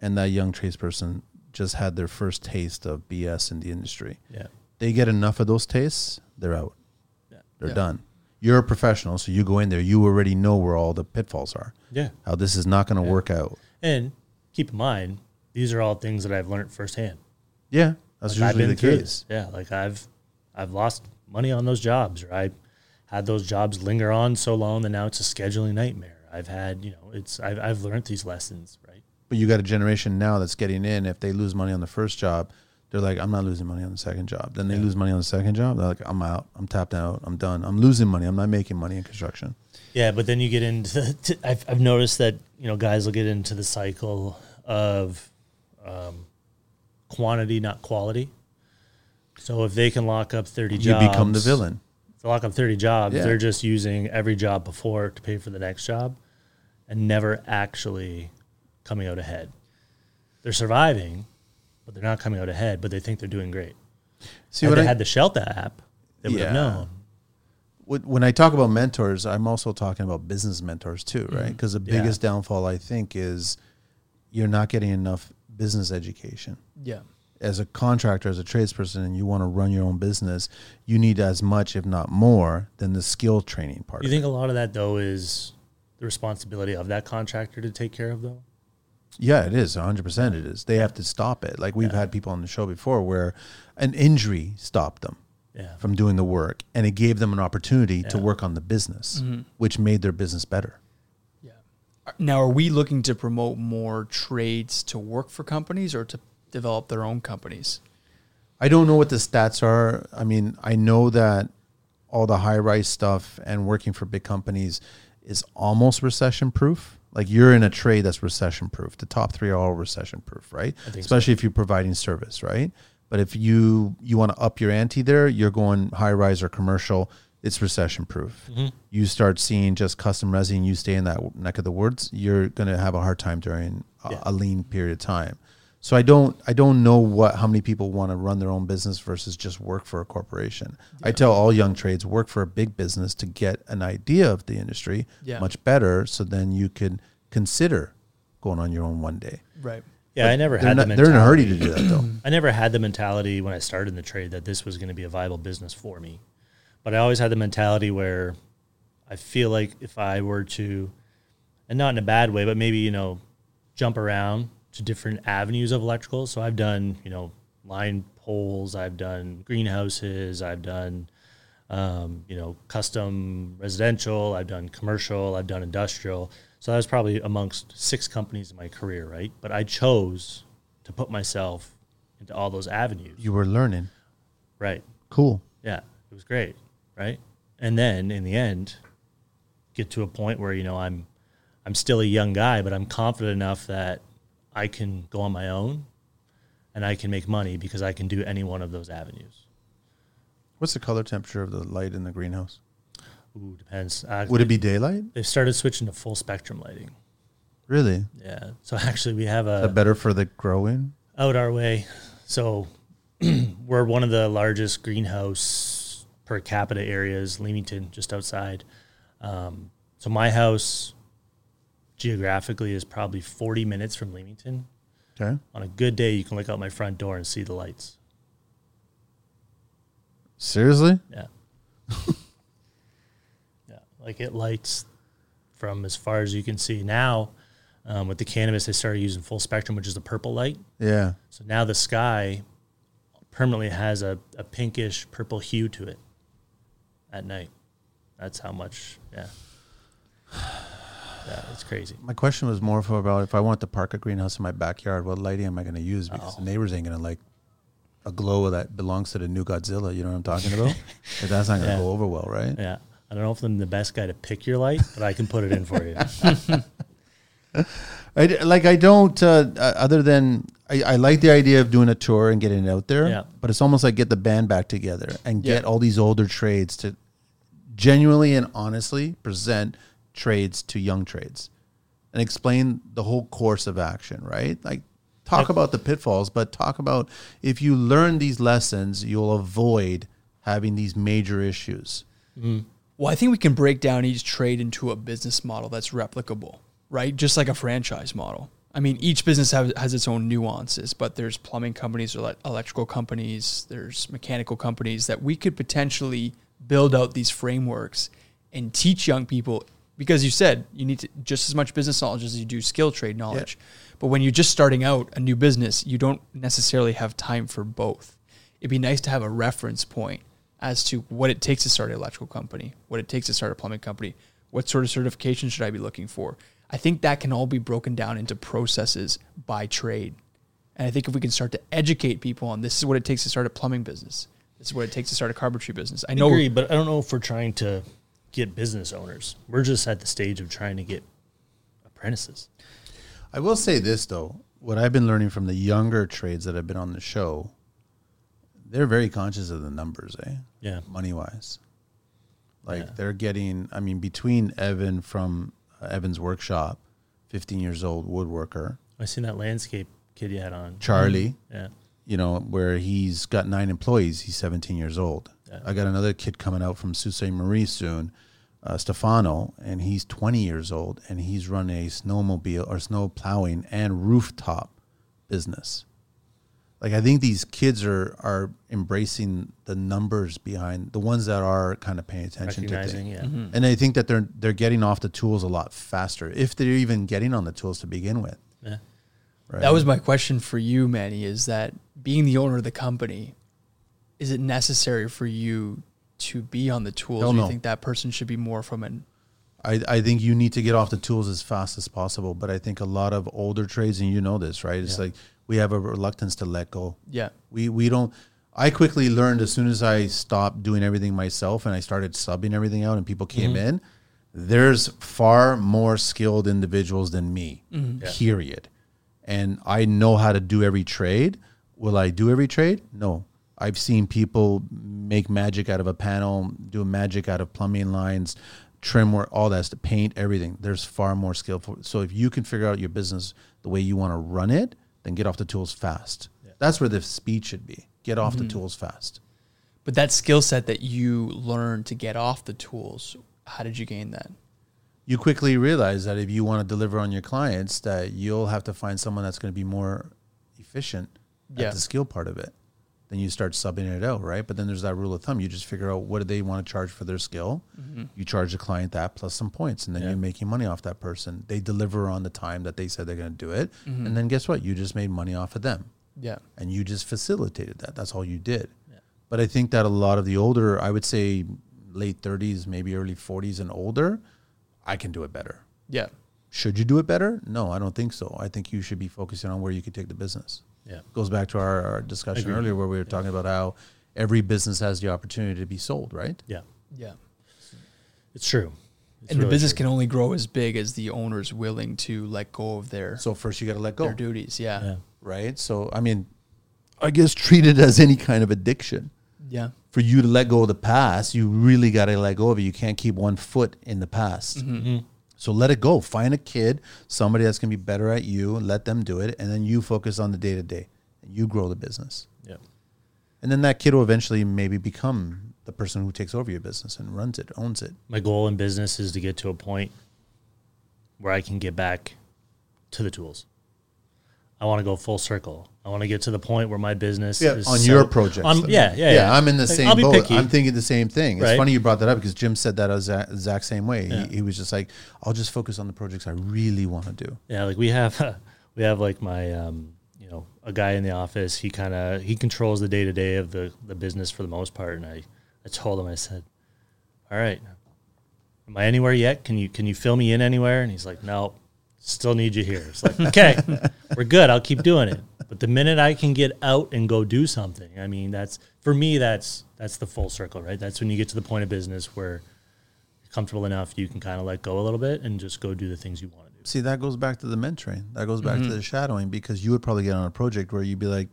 and that young tradesperson just had their first taste of BS in the industry. Yeah. They get enough of those tastes, they're out. Yeah. They're Yeah. done. You're a professional, so you go in there. You already know where all the pitfalls are. Yeah. How this is not going to Yeah. work out. And keep in mind, these are all things that I've learned firsthand. Yeah, that's Like, usually the case. this. Yeah, like I've I've lost money on those jobs, or I had those jobs linger on so long that now it's a scheduling nightmare. I've had, you know, it's I've I've learned these lessons, right? But you got a generation now that's getting in. If they lose money on the first job, they're like, I'm not losing money on the second job. Then they Yeah. lose money on the second job. They're like, I'm out. I'm tapped out. I'm done. I'm losing money. I'm not making money in construction. Yeah, but then you get into. t I've I've noticed that you know guys will get into the cycle of um, quantity, not quality. So if they can lock up thirty You jobs, you become the villain. To lock up 30 jobs, Yeah. they're just using every job before to pay for the next job and never actually coming out ahead. They're surviving, but they're not coming out ahead, but they think they're doing great. See had what they I had the Scelta app, they would have Yeah. known. When I talk about mentors, I'm also talking about business mentors too, right? Mm-hmm. Because the Yeah. biggest downfall I think is you're not getting enough business education. Yeah. As a contractor, as a tradesperson, and you want to run your own business, you need as much, if not more, than the skill training part. You think it. a lot of that, though, is the responsibility of that contractor to take care of, though? Yeah, it is. 100% it is. They have to stop it. Like we've Yeah. had people on the show before where an injury stopped them Yeah. from doing the work and it gave them an opportunity to work on the business, Mhm. which made their business better. Yeah. Now, are we looking to promote more trades to work for companies or to develop their own companies? I don't know what the stats are. I mean, I know that all the high rise stuff and working for big companies is almost recession proof. Like you're in a trade that's recession proof. The top three are all recession proof, right? I think so. Especially if you're providing service, right? But if you you want to up your ante there, you're going high rise or commercial. It's recession proof. Mhm. You start seeing just custom resi and you stay in that neck of the woods, you're going to have a hard time during a, Yeah. a lean period of time. So I don't I don't know what how many people want to run their own business versus just work for a corporation. I tell all young trades work for a big business to get an idea of the industry Yeah. much better so then you can consider going on your own one day. Right. Yeah, I never They're, had not, the they're in a hurry to do that though. I never had the mentality when I started in the trade that this was going to be a viable business for me. But I always had the mentality where I feel like if I were to, and not in a bad way, but maybe, you know, jump around to different avenues of electrical. So I've done, you know, line poles, I've done greenhouses, I've done, um, you know, custom residential, I've done commercial, I've done industrial. So that was probably amongst six companies in my career, right? But I chose to put myself into all those avenues. You were learning. Right. Cool. Yeah. It was great. Right. And then in the end, get to a point where, you know, I'm I'm still a young guy, but I'm confident enough that I can go on my own and I can make money because I can do any one of those avenues. What's the color temperature of the light in the greenhouse? Ooh, depends. Uh, Would it be daylight? They've started switching to full spectrum lighting. Really? Yeah. So actually, we have a better for the growing? out our way. So we're one of the largest greenhouse per capita areas, Leamington, just outside. Um, so my house geographically is probably 40 minutes from Leamington. Okay. On a good day, you can look out my front door and see the lights. Seriously? Yeah. yeah. Like it lights from as far as you can see. Now, um, with the cannabis, they started using full spectrum, which is the purple light. Yeah. So now the sky permanently has a, a pinkish purple hue to it at night. That's how much, yeah. Yeah, it's crazy. My question was more for about if I want to park a greenhouse in my backyard, what lighting am I going to use? Because the neighbors ain't going to like a glow that belongs to the new Godzilla. You know what I'm talking about? That's not going to Yeah. go over well, right? Yeah. I don't know if I'm the best guy to pick your light, but I can put it in for you. I like I don't. Uh, uh, other than I, I like the idea of doing a tour and getting it out there. Yeah. But it's almost like get the band back together and get Yeah. all these older trades to genuinely and honestly present trades to young trades and explain the whole course of action. Right? Like talk about the pitfalls, but talk about if you learn these lessons, you'll avoid having these major issues. Mm-hmm. Well, I think we can break down each trade into a business model that's replicable, right? Just like a franchise model. I mean, each business has, has its own nuances, but there's plumbing companies, or electrical companies, there's mechanical companies that we could potentially build out these frameworks and teach young people. Because you said you need to, just as much business knowledge as you do skill trade knowledge. But when you're just starting out a new business, you don't necessarily have time for both. It'd be nice to have a reference point as to what it takes to start an electrical company, what it takes to start a plumbing company, what sort of certification should I be looking for. I think that can all be broken down into processes by trade. And I think if we can start to educate people on this is what it takes to start a plumbing business, this is what it takes to start a carpentry business. I I know agree, but I don't know if we're trying to get business owners. We're just at the stage of trying to get apprentices. I will say this though, what I've been learning from the younger trades that have been on the show, they're very conscious of the numbers, eh? Yeah. Money wise. Like Yeah. they're getting, I mean, between Evan from uh, Evan's workshop, 15 years old woodworker, I seen that landscape kid you had on. Charlie, Yeah. you know, where he's got nine employees, he's 17 years old. Yeah. I got another kid coming out from Sault Ste. Marie soon, uh, Stefano, and he's 20 years old and he's run a snowmobile or snow plowing and rooftop business. Like I think these kids are are embracing the numbers behind the ones that are kind of paying attention to Recognizing, things. yeah. And I think that they're they're getting off the tools a lot faster if they're even getting on the tools to begin with. Yeah. Right? that was my question for you, Manny, is that being the owner of the company, is it necessary for you to be on the tools? Hell or do you no. think that person should be more from an I, I think you need to get off the tools as fast as possible. But I think a lot of older trades, and you know this, right? It's Yeah. like we have a reluctance to let go. yeah. We we don't. I quickly learned as soon as I stopped doing everything myself and I started subbing everything out, and people came mm-hmm. in. There's far more skilled individuals than me. Mm-hmm. Yeah. Period. And I know how to do every trade. Will I do every trade? No. I've seen people make magic out of a panel, do magic out of plumbing lines, trim work, all that stuff, paint, everything. There's far more skillful. So if you can figure out your business the way you want to run it, then get off the tools fast. That's where the speed should be. Get off the mm-hmm. tools fast. But that skill set that you learned to get off the tools, how did you gain that? you quickly realize that if you want to deliver on your clients, that you'll have to find someone that's going to be more efficient Yeah. at the skill part of it. Then you start subbing it out, right? But then there's that rule of thumb. You just figure out what do they want to charge for their skill. Mm-hmm. You charge the client that plus some points, and then Yeah. you're making money off that person. They deliver on the time that they said they're going to do it, mm-hmm. and then guess what? You just made money off of them Yeah. and you just facilitated that. That's all you did. Yeah. But I think that a lot of the older, I would say late 30s, maybe early 40s and older, I can do it better. Yeah. Should you do it better? No, I don't think so. I think you should be focusing on where you could take the business. Yeah. Goes back to our, our discussion Agreed. earlier where we were talking about how every business has the opportunity to be sold, right? Yeah. Yeah. It's true. It's and the business true. can only grow as big as the owner's willing to let go of their So first you got to let go, of their duties. Yeah. Yeah. right? So, I mean, I guess treat it as any kind of addiction. Yeah. For you to let go of the past, you really got to let go of it. You can't keep one foot in the past. Mhm. So let it go. Find a kid, somebody that's gonna be better at you, and let them do it, and then you focus on the day to day, and you grow the business. Yeah. And then that kid will eventually maybe become the person who takes over your business and runs it, owns it. My goal in business is to get to a point where I can get back to the tools. I want to go full circle. I want to get to the point where my business is on so- your projects. on- then. yeah, yeah, yeah. I'm in the Like, same boat. picky. I'm thinking the same thing. It's Right. funny you brought that up because Jim said that as the exact same way. Yeah. He, he was just like, "I'll just focus on the projects I really want to do." Yeah, like we have, we have like my, um, you know, a guy in the office. He kind of he controls the day to day of the the business for the most part. And I, I told him, I said, "All right, am I anywhere yet? Can you can you fill me in anywhere?" And he's like, "No, still need you here." It's like, okay, we're good. I'll keep doing it. But the minute I can get out and go do something, I mean, that's for me. That's that's the full circle, right? That's when you get to the point of business where you're comfortable enough you can kind of let go a little bit and just go do the things you want to do. See, that goes back to the mentoring. That goes back to mm-hmm. the shadowing because you would probably get on a project where you'd be like,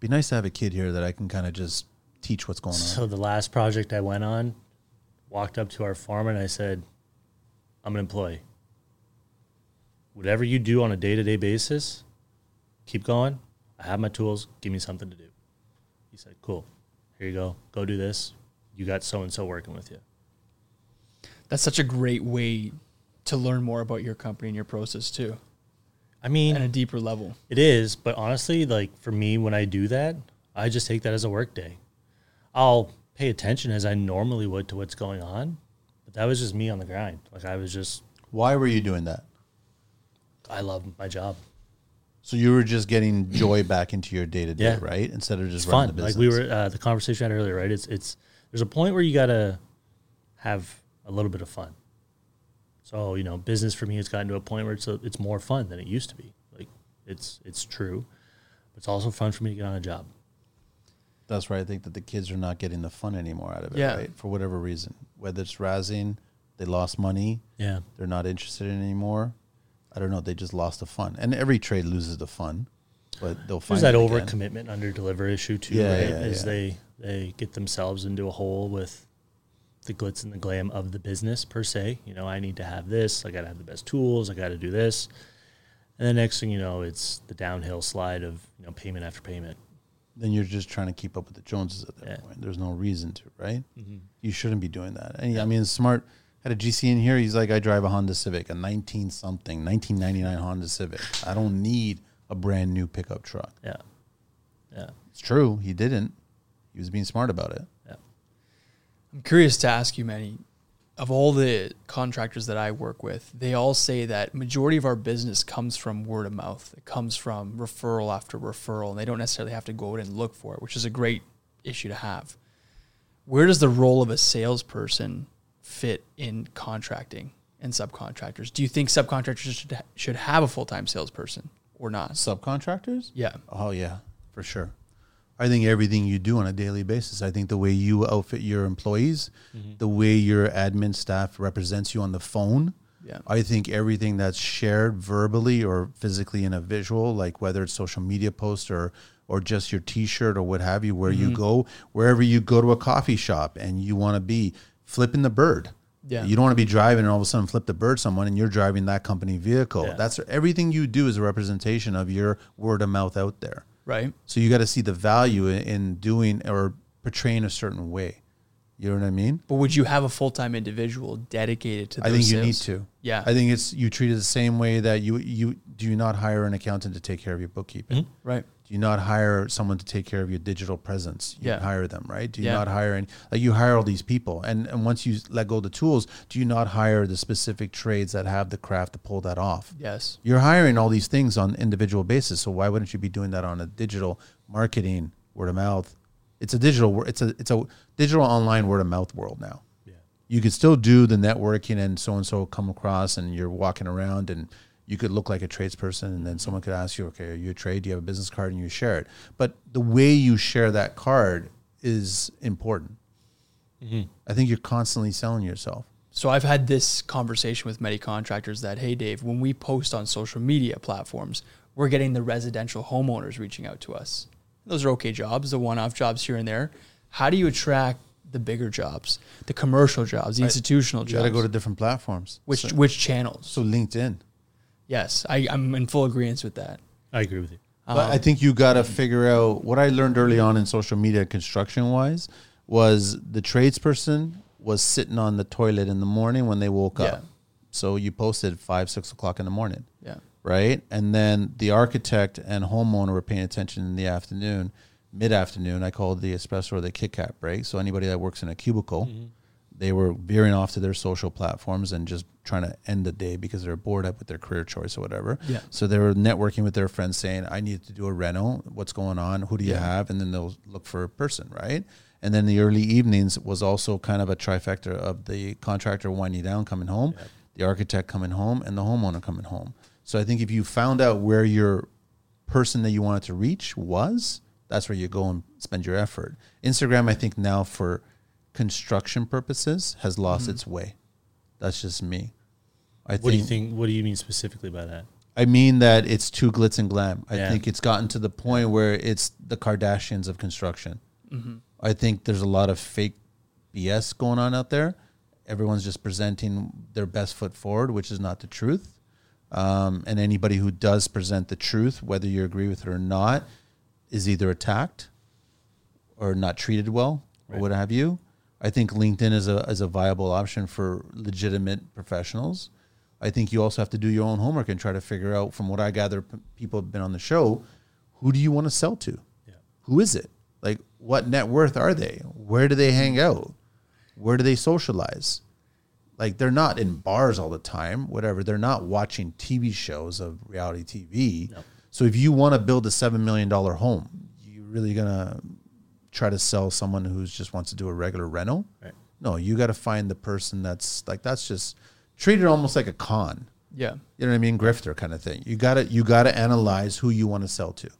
"Be nice to have a kid here that I can kind of just teach what's going on." So the last project I went on, walked up to our foreman. I said, "I'm an employee. Whatever you do on a day to day basis, keep going. I have my tools. Give me something to do." He said, "Cool. Here you go. Go do this. You got so and so working with you." That's such a great way to learn more about your company and your process too, I mean, at a deeper level. It is, but honestly, like for me, when I do that, I just take that as a work day. I'll pay attention as I normally would to what's going on, but that was just me on the grind. Like I was just, Why were you doing that? I love my job. So you were just getting joy back into your day to day, Yeah. right? Instead of just It's running fun. the Like business. we were uh, the conversation I had earlier, right? It's it's there's a point where you gotta have a little bit of fun. So you know, business for me has gotten to a point where it's a, it's more fun than it used to be. Like it's it's true, but it's also fun for me to get on a job. That's right. I think that the kids are not getting the fun anymore out of it, Yeah. right? For whatever reason, whether it's razzing, they lost money, Yeah, they're not interested in it anymore. I don't know. They just lost the fun, and every trade loses the fun, but they'll find there's that overcommitment, over under deliver issue too, Yeah, right? yeah, As yeah. they they get themselves into a hole with the glitz and the glam of the business per se. You know, I need to have this. I got to have the best tools. I got to do this. And the next thing you know, it's the downhill slide of you know payment after payment. Then you're just trying to keep up with the Joneses at that Yeah. point. There's no reason to, right? Mm-hmm. You shouldn't be doing that. And I mean, smart had a GC in here. He's like, I drive a Honda Civic, a 19 something, 1999 Honda Civic. I don't need a brand new pickup truck. Yeah, yeah, It's true. He didn't. He was being smart about it. yeah. I'm curious to ask you, Manny, of all the contractors that I work with, they all say that majority of our business comes from word of mouth. It comes from referral after referral, and they don't necessarily have to go out and look for it, which is a great issue to have. Where does the role of a salesperson fit in contracting and subcontractors? Do you think subcontractors should ha- should have a full time salesperson or not? Subcontractors? Yeah, Oh yeah, for sure. I think everything you do on a daily basis. I think the way you outfit your employees, mm-hmm. the way your admin staff represents you on the phone. yeah, I think everything that's shared verbally or physically in a visual, like whether it's social media post or or just your T-shirt or what have you, where you mm-hmm. go, wherever you go to a coffee shop and you want to be flipping the bird. Yeah. You don't want to be driving and all of a sudden flip the bird someone and you're driving that company vehicle. Yeah. That's everything you do is a representation of your word of mouth out there. right. So you got to see the value in, in doing or portraying a certain way. You know what I mean? But would you have a full time individual dedicated to? I think you need to. Yeah. I think it's you treat it the same way that you you do you not hire an accountant to take care of your bookkeeping. Mm-hmm. Right. Do you not hire someone to take care of your digital presence? You Yeah. hire them, right? Do you Yeah. not hire any like you hire all these people and, and once you let go of the tools, do you not hire the specific trades that have the craft to pull that off? Yes. You're hiring all these things on individual basis, so why wouldn't you be doing that on a digital marketing, word of mouth? It's a digital wor- it's a it's a digital online word of mouth world now Yeah. you could still do the networking and so and so come across and you're walking around and you could look like a tradesperson and then someone could ask you, okay, are you a trade? Do you have a business card? And you share it. But the way you share that card is important. Mm-hmm. I think you're constantly selling yourself. So I've had this conversation with many contractors that, hey, Dave, when we post on social media platforms, we're getting the residential homeowners reaching out to us. Those are okay jobs, the one-off jobs here and there. How do you attract the bigger jobs, the commercial jobs, the institutional jobs? You got to go to different platforms. which so, which channels? so LinkedIn. Yes, I, I'm in full agreement with that. I agree with you. But I um, think you got to figure out what I learned early on in social media, construction wise, was the tradesperson was sitting on the toilet in the morning when they woke Yeah. up. So you posted five, six o'clock in the morning, Yeah. right? And then the architect and homeowner were paying attention in the afternoon, mid afternoon. I called the espresso or the Kit Kat break. So anybody that works in a cubicle, mm-hmm. They were veering off to their social platforms and just trying to end the day because they're bored up with their career choice or whatever. Yeah. So they were networking with their friends saying, I need to do a reno. What's going on? Who do you Yeah. have? And then they'll look for a person, right? And then the early evenings was also kind of a trifecta of the contractor winding down, coming home, the architect coming home, and the homeowner coming home. So I think if you found out where your person that you wanted to reach was, that's where you go and spend your effort. Instagram, I think now for construction purposes has lost Mm-hmm. its way. That's just me. I What do you think? What do you mean specifically by that? I mean that it's too glitz and glam. I Yeah. think it's gotten to the point where it's the Kardashians of construction. Mm-hmm. I think there's a lot of fake BS going on out there. Everyone's just presenting their best foot forward, which is not the truth. Um, and anybody who does present the truth, whether you agree with it or not, is either attacked or not treated well or Right. what have you. I think LinkedIn is a is a viable option for legitimate professionals. I think you also have to do your own homework and try to figure out, from what I gather, p- people have been on the show, who do you want to sell to? Yeah. Who is it? Like, what net worth are they? Where do they hang out? Where do they socialize? Like, they're not in bars all the time, whatever. They're not watching TV shows of reality TV. No. So, if you want to build a $7 million home, you're really going to try to sell someone who just wants to do a regular rental? Right. No, you got to find the person that's like, that's just treat it almost like a con. Yeah. You know what I mean? Grifter kind of thing. You gotta you gotta analyze who you want to sell to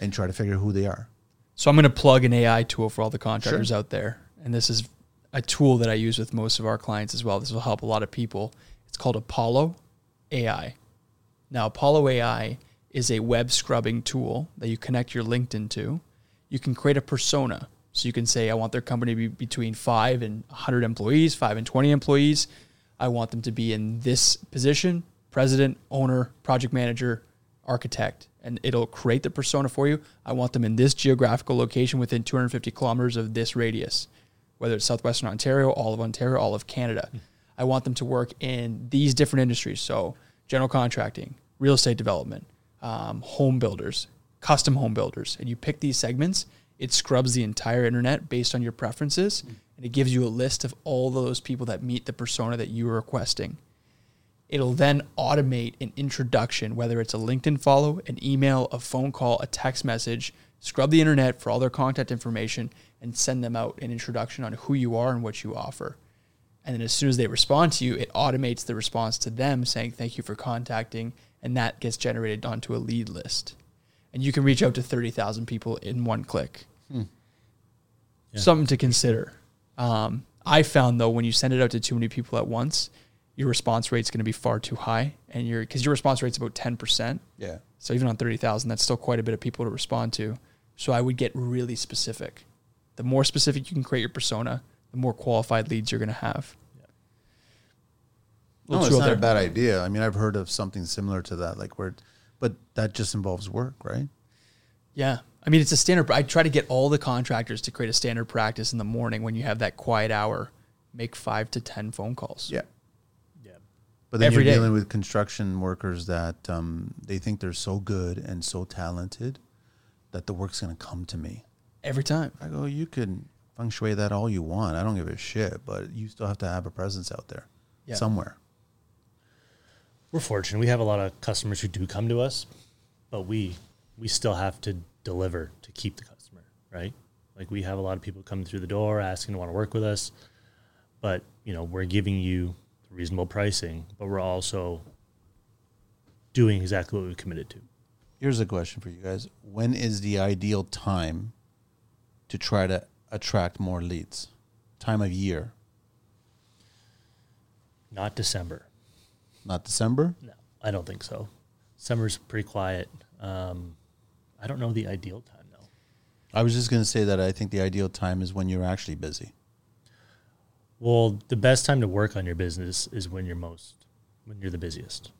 and try to figure out who they are. So I'm going to plug an AI tool for all the contractors out there, and this is a tool that I use with most of our clients as well. This will help a lot of people. It's called Apollo AI. Now, Apollo AI is a web scrubbing tool that you connect your LinkedIn to. You can create a persona. So you can say, I want their company to be between five and 100 employees, five and 20 employees. I want them to be in this position president, owner, project manager, architect. And it'll create the persona for you. I want them in this geographical location within 250 kilometers of this radius, whether it's southwestern Ontario, all of Ontario, all of Canada. I want them to work in these different industries. So, general contracting, real estate development, um, home builders, custom home builders. And you pick these segments, it scrubs the entire internet based on your preferences, mm. and it gives you a list of all those people that meet the persona that you are requesting. It'll then automate an introduction, whether it's a LinkedIn follow, an email, a phone call, a text message, scrub the internet for all their contact information, and send them out an introduction on who you are and what you offer. And then as soon as they respond to you, it automates the response to them saying, Thank you for contacting. And that gets generated onto a lead list. And you can reach out to 30,000 people in one click. Yeah. Something to consider. Um, I found though, when you send it out to too many people at once, your response rate's going to be far too high. And your because your response rate's about 10%. Yeah. So even on 30,000, that's still quite a bit of people to respond to. So I would get really specific. The more specific you can create your persona, the more qualified leads you're going to have. No, Little it's tool not there. a bad idea. I mean, I've heard of something similar to that, like where, but that just involves work, right? Yeah. I mean, it's a standard. I try to get all the contractors to create a standard practice in the morning when you have that quiet hour. Make five to ten phone calls. Yeah. Yeah. But then Every you're day. dealing with construction workers that um, they think they're so good and so talented that the work's going to come to me. Every time. I go, you can feng shui that all you want. I don't give a shit, but you still have to have a presence out there Yeah. somewhere. We're fortunate. We have a lot of customers who do come to us, but we we still have to deliver to keep the customer, right? Like we have a lot of people coming through the door asking to want to work with us, but you know we're giving you reasonable pricing, but we're also doing exactly what we committed to. Here's a question for you guys. When is the ideal time to try to attract more leads? Time of year, Not December. Not December? No, I don't think so. Summer's pretty quiet. Um, I don't know the ideal time though. I was just going to say that I think the ideal time is when you're actually busy. Well, the best time to work on your business is when you're most when you're the busiest.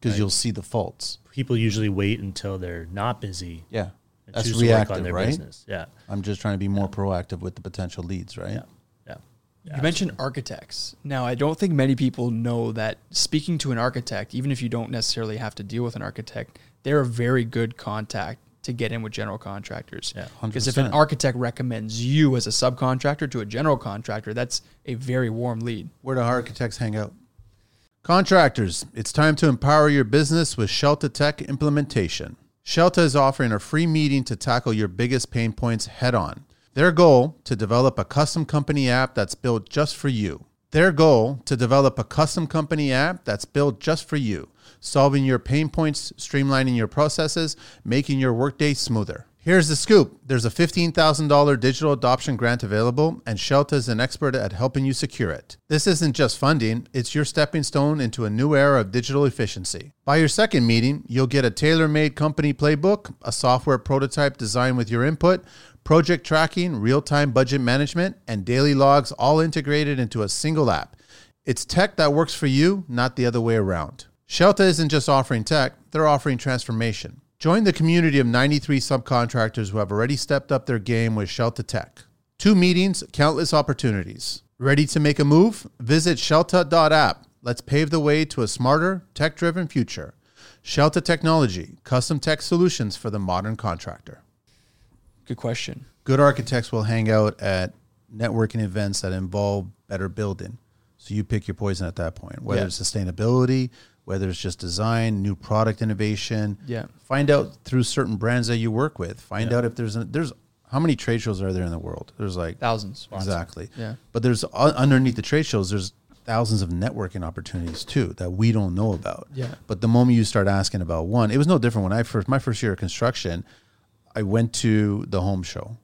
because Right. you'll see the faults. People usually wait until they're not busy Yeah. That's choose to work reactive, on their right? business. Yeah, I'm just trying to be more proactive with the potential leads, right? yeah, yeah. You mentioned architects. Now, I don't think many people know that speaking to an architect, even if you don't necessarily have to deal with an architect, they're a very good contact to get in with general contractors. Yeah. Because if an architect recommends you as a subcontractor to a general contractor, that's a very warm lead. Where do architects hang out? Contractors, it's time to empower your business with Scelta Tech implementation. Scelta is offering a free meeting to tackle your biggest pain points head on. Their goal to develop a custom company app that's built just for you. Their goal to develop a custom company app that's built just for you, solving your pain points, streamlining your processes, making your workday smoother. Here's the scoop. There's a $15,000 digital adoption grant available, and Scelta is an expert at helping you secure it. This isn't just funding, it's your stepping stone into a new era of digital efficiency. By your second meeting, you'll get a tailor made company playbook, a software prototype designed with your input, project tracking, real time budget management, and daily logs all integrated into a single app. It's tech that works for you, not the other way around. Scelta isn't just offering tech, they're offering transformation. Join the community of 93 subcontractors who have already stepped up their game with Scelta Tech. Two meetings, countless opportunities. Ready to make a move? Visit scelta.app. Let's pave the way to a smarter, tech driven future. Scelta Technology, custom tech solutions for the modern contractor. Good question. Good architects will hang out at networking events that involve better building. So you pick your poison at that point, whether Yeah. it's sustainability, whether it's just design, new product innovation. Yeah. Find out through certain brands that you work with. Find Yeah. out if there's a, there's how many trade shows are there in the world? There's like Thousands. exactly. Yeah. But there's u- underneath the trade shows, there's thousands of networking opportunities too that we don't know about. Yeah. But the moment you start asking about one, it was no different when I first my first year of construction. I went to the home show.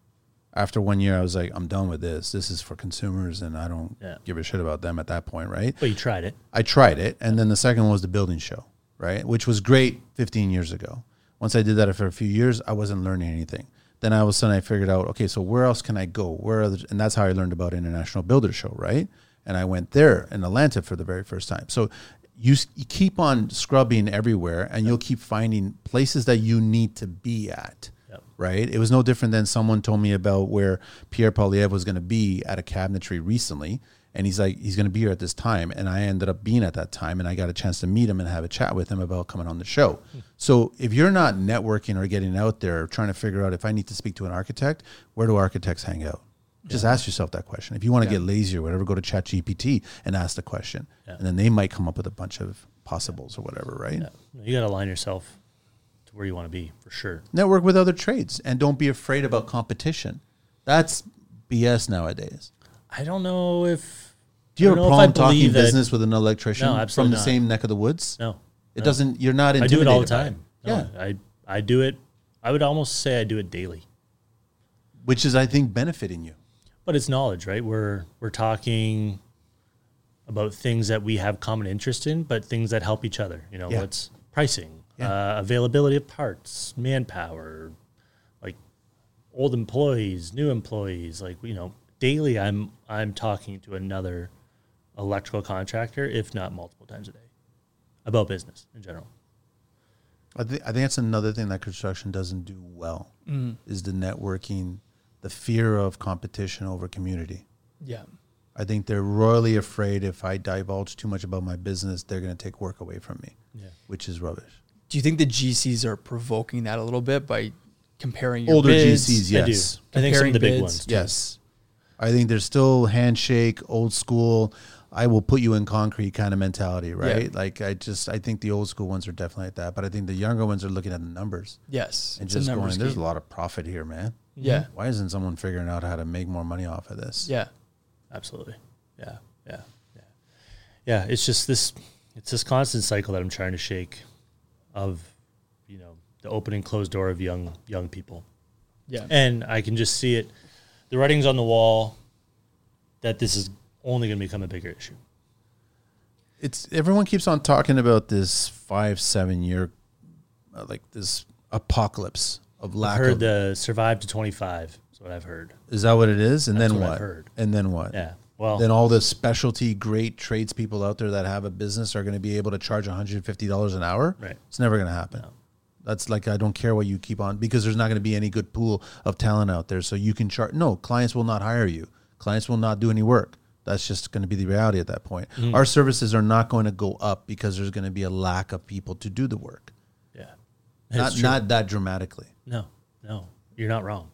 After one year, I was like, I'm done with this. This is for consumers, and I don't Yeah. give a shit about them at that point, right? But you tried it. I tried it, and then the second one was the building show, right, which was great 15 years ago. Once I did that for a few years, I wasn't learning anything. Then all of a sudden, I figured out, okay, so where else can I go? Where, are the, and that's how I learned about International Builder Show, right? And I went there in Atlanta for the very first time. So you, s- you keep on scrubbing everywhere, and you'll keep finding places that you need to be at. Right? It was no different than someone told me about where Pierre Poilievre was going to be at a cabinetry recently. And he's like, he's going to be here at this time. And I ended up being at that time and I got a chance to meet him and have a chat with him about coming on the show. Hmm. So if you're not networking or getting out there trying to figure out if I need to speak to an architect, where do architects hang out? Just ask yourself that question. If you want to get lazy or whatever, go to ChatGPT and ask the question. Yeah. And then they might come up with a bunch of possibles or whatever, right? Yeah. You got to align yourself to where you want to be for sure. network with other trades and don't be afraid about competition. That's BS nowadays. I don't know if. Do you have a don't know if I problem talking business with an electrician No, from the not. same neck of the woods? No, It no. doesn't. You're not. I do it all the time. No, Yeah, I I do it. I would almost say I do it daily. which is I think benefiting you. But it's knowledge, right? We're we're talking about things that we have common interest in, but things that help each other. You know, Yeah. what's pricing, Yeah. uh, availability of parts, manpower, like old employees, new employees. Like you know, daily I'm I'm talking to another electrical contractor, if not multiple times a day, about business in general. I think I think that's another thing that construction doesn't do well is the networking, the fear of competition over community. Yeah. I think they're royally afraid if I divulge too much about my business, they're going to take work away from me, Yeah. which is rubbish. Do you think the GCs are provoking that a little bit by comparing your Older bids? GCs, I do. yes. I think some of the big ones. too. Yes. I think there's still handshake, old school. I will put you in concrete kind of mentality, right? Yeah. Like I just I think the old school ones are definitely like that, but I think the younger ones are looking at the numbers Yes. and it's just going, numbers "There's a lot of profit here, man. Yeah. Why isn't someone figuring out how to make more money off of this?" Yeah. Absolutely. Yeah. Yeah. Yeah. Yeah. It's just this. It's this constant cycle that I'm trying to shake, of, you know, the open and closed door of young young people, Yeah. and I can just see it. The writing's on the wall. That this is only going to become a bigger issue. It's everyone keeps on talking about this five seven year, uh, like this apocalypse of I've lack heard of. the survive to 25. Is what I've heard. is that what it is? And That's then what what? I've heard. And then what? Yeah. Well, then all the specialty great tradespeople out there that have a business are going to be able to charge $150 an hour. Right. It's never going to happen. That's like I don't care what you keep on because there's not going to be any good pool of talent out there. So you can charge. No, clients will not hire you. Clients will not do any work. That's just going to be the reality at that point. Mm-hmm. Our services are not going to go up because there's going to be a lack of people to do the work. yeah. Not not that dramatically. No. No. You're not wrong.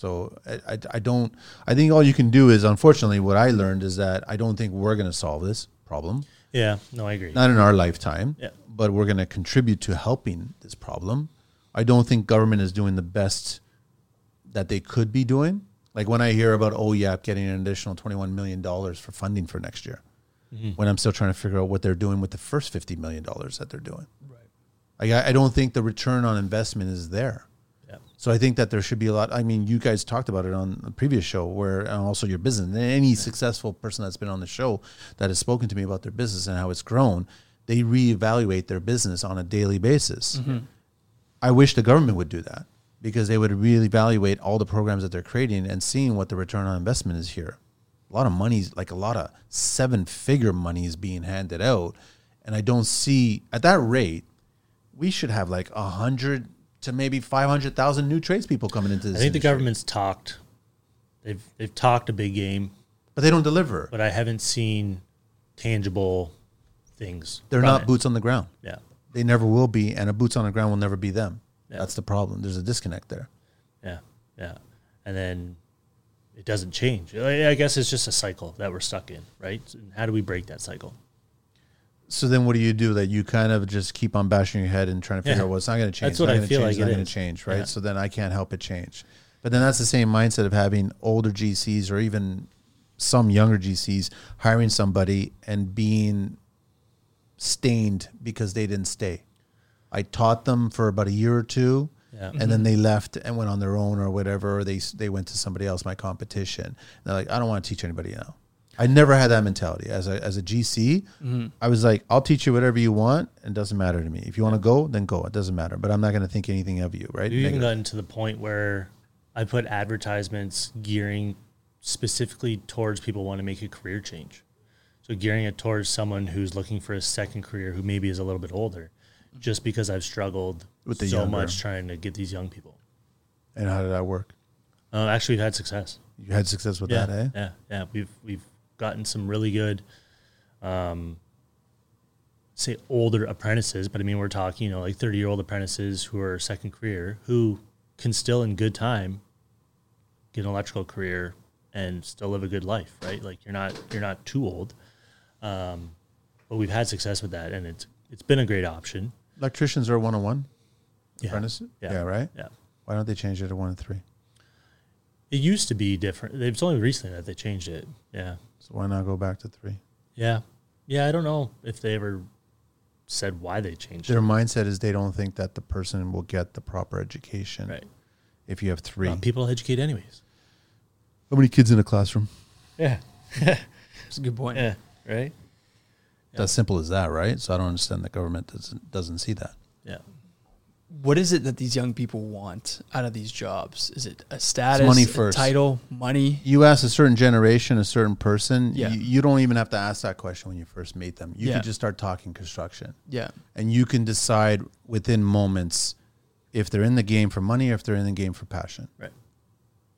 So I, I, I don't. I think all you can do is, unfortunately, what I learned is that I don't think we're going to solve this problem. Yeah. No, I agree. not in our lifetime, Yeah. but we're going to contribute to helping this problem. I don't think government is doing the best that they could be doing. Like when I hear about oh, OYAP getting an additional $21 million for funding for next year, mm-hmm. when I'm still trying to figure out what they're doing with the first $50 million that they're doing. Right. I, I don't think the return on investment is there. So I think that there should be a lot. I mean, you guys talked about it on the previous show, where and also your business. And any successful person that's been on the show that has spoken to me about their business and how it's grown, they reevaluate their business on a daily basis. Mm-hmm. I wish the government would do that because they would really evaluate all the programs that they're creating and seeing what the return on investment is here. A lot of money's like a lot of seven figure money is being handed out. And I don't see at that rate, we should have like a hundred to maybe five hundred thousand new tradespeople coming into this. I think the government's talked. They've they've talked a big game, but they don't deliver. but I haven't seen tangible things. They're not it. boots on the ground. Yeah. They never will be, and a boots on the ground will never be them. Yeah. That's the problem. There's a disconnect there. Yeah. Yeah. And then it doesn't change. I I guess it's just a cycle that we're stuck in, right? And how do we break that cycle? So then, what do you do? That you kind of just keep on bashing your head and trying to figure Yeah. out what's not going to change. That's what not I feel change, like not it going to change, right? Yeah. So then I can't help it change. But then that's the same mindset of having older GCs or even some younger GCs hiring somebody and being stained because they didn't stay. I taught them for about a year or two, Yeah. and then they left and went on their own or whatever. Or they they went to somebody else, my competition. And they're like, I don't want to teach anybody now. I never had that mentality as a as a GC. I was like, I'll teach you whatever you want. It doesn't matter to me. If you want to go, then go. It doesn't matter. But I'm not going to think anything of you, right? You've even gotten to the point where I put advertisements gearing specifically towards people who want to make a career change. So gearing it towards someone who's looking for a second career who maybe is a little bit older, just because I've struggled With the so younger. much trying to get these young people. And how did that work? Uh, actually, we've had success. You had success with yeah, that, eh? yeah, yeah. We've we've gotten some really good, um, say older apprentices, but I mean we're talking you know like thirty year old apprentices who are second career who can still in good time get an electrical career and still live a good life, right? Like you're not you're not too old, um, but we've had success with that, and it's it's been a great option. Electricians are one on one. Apprentices? Yeah. yeah, right? Yeah. Why don't they change it to one and three? It used to be different. It's only recently that they changed it. Yeah. So why not go back to three? Yeah. Yeah, I don't know if they ever said why they changed it. Their it. mindset is they don't think that the person will get the proper education Right. if you have three. Well, people educate anyways. How many kids in a classroom? Yeah. That's a good point. Yeah. Right? It's as simple as that, right? So I don't understand the government doesn't doesn't see that. Yeah. What is it that these young people want out of these jobs? Is it a status, money a first. title, money? You ask a certain generation, a certain person, Yeah. you, you don't even have to ask that question when you first meet them. You Yeah. can just start talking construction. Yeah, and you can decide within moments if they're in the game for money or if they're in the game for passion. Right.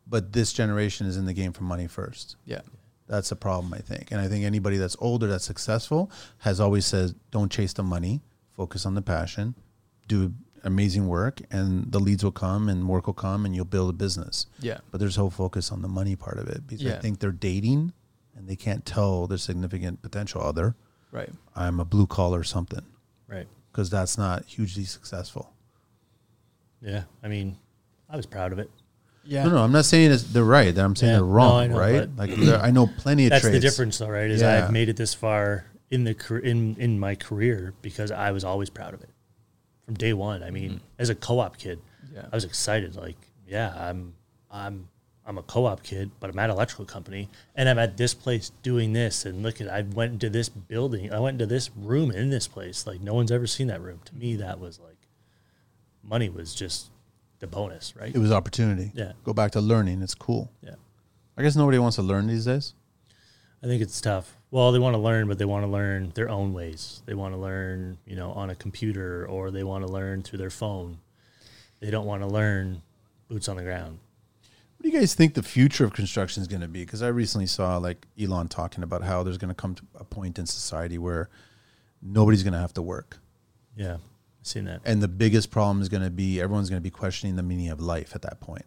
But this generation is in the game for money first. yeah, That's a problem, I think. And I think anybody that's older, that's successful, has always said, don't chase the money, focus on the passion, do amazing work, and the leads will come and work will come and you'll build a business. yeah, But there's whole focus on the money part of it because I think they're dating and they can't tell their significant potential other, right. I'm a blue collar something, Right. because that's not hugely successful. Yeah. I mean, I was proud of it. Yeah, No, no, I'm not saying it's, they're right. I'm saying Yeah. they're wrong, I know, right? Like I know plenty of trades. That's trades. the difference, though, right? Is Yeah. I've made it this far in the car- in in my career because I was always proud of it from day one. I mean, mm-hmm. as a co-op kid, Yeah. I was excited. Like, yeah, I'm I'm I'm a co-op kid, but I'm at electrical company, and I'm at this place doing this. And look at, I went into this building, I went into this room in this place. Like, no one's ever seen that room. To me, that was like money was just the bonus, right? It was opportunity. Yeah. Go back to learning. It's cool. Yeah. I guess nobody wants to learn these days. I think it's tough. Well, they want to learn, but they want to learn their own ways. They want to learn, you know, on a computer or they want to learn through their phone. They don't want to learn boots on the ground. What do you guys think the future of construction is going to be? Because I recently saw like Elon talking about how there's going to come to a point in society where nobody's going to have to work. Yeah, I've seen that. And the biggest problem is going to be everyone's going to be questioning the meaning of life at that point.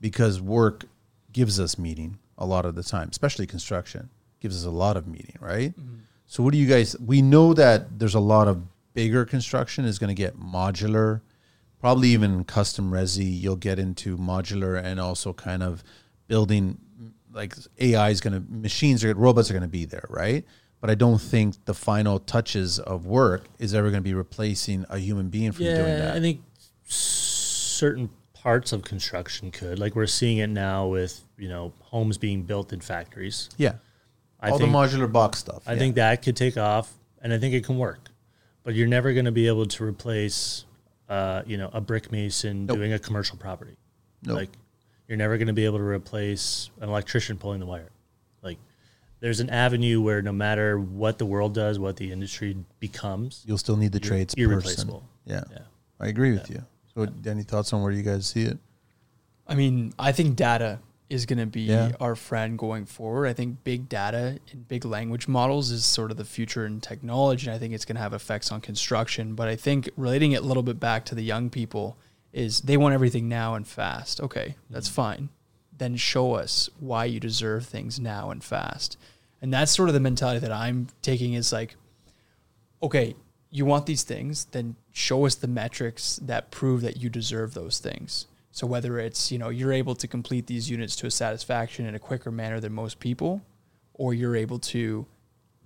Because work gives us meaning a lot of the time, especially construction gives us a lot of meaning, right? Mm-hmm. So what do you guys we know that there's a lot of bigger construction is going to get modular, probably even custom resi, you'll get into modular and also kind of building like AI is going to machines are robots are going to be there, right? But I don't think the final touches of work is ever going to be replacing a human being from doing Yeah, that. I think certain parts of construction could, like we're seeing it now with you know homes being built in factories. yeah, I all think the modular box stuff. I yeah. think that could take off, and I think it can work. But you're never going to be able to replace, uh, you know, a brick mason Nope. doing a commercial property. Nope. Like, you're never going to be able to replace an electrician pulling the wire. Like, there's an avenue where no matter what the world does, what the industry becomes, you'll still need the trades irreplaceable. Yeah. Yeah. I agree with you. So, any thoughts on where you guys see it? I mean, I think data is going to be Yeah. our friend going forward. I think big data and big language models is sort of the future in technology. And I think it's going to have effects on construction. But I think relating it a little bit back to the young people is they want everything now and fast. Okay, that's mm-hmm. fine. Then show us why you deserve things now and fast. And that's sort of the mentality that I'm taking is like, okay, you want these things, then show us the metrics that prove that you deserve those things. So whether it's, you know, you're able to complete these units to a satisfaction in a quicker manner than most people, or you're able to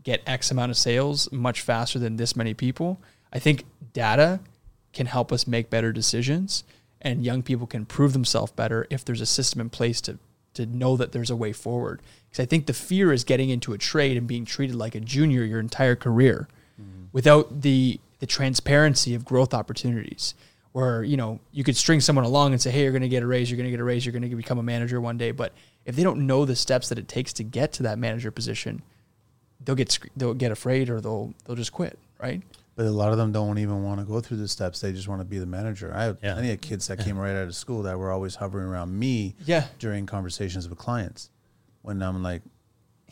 get X amount of sales much faster than this many people, I think data can help us make better decisions and young people can prove themselves better if there's a system in place to to know that there's a way forward. Because I think the fear is getting into a trade and being treated like a junior your entire career mm-hmm. without the the transparency of growth opportunities where you know you could string someone along and say hey you're going to get a raise you're going to get a raise you're going to become a manager one day but if they don't know the steps that it takes to get to that manager position they'll get they'll get afraid or they'll they'll just quit right But a lot of them don't even want to go through the steps. They just want to be the manager. I have Yeah. plenty of kids that came right out of school that were always hovering around me yeah during conversations with clients. When I'm like,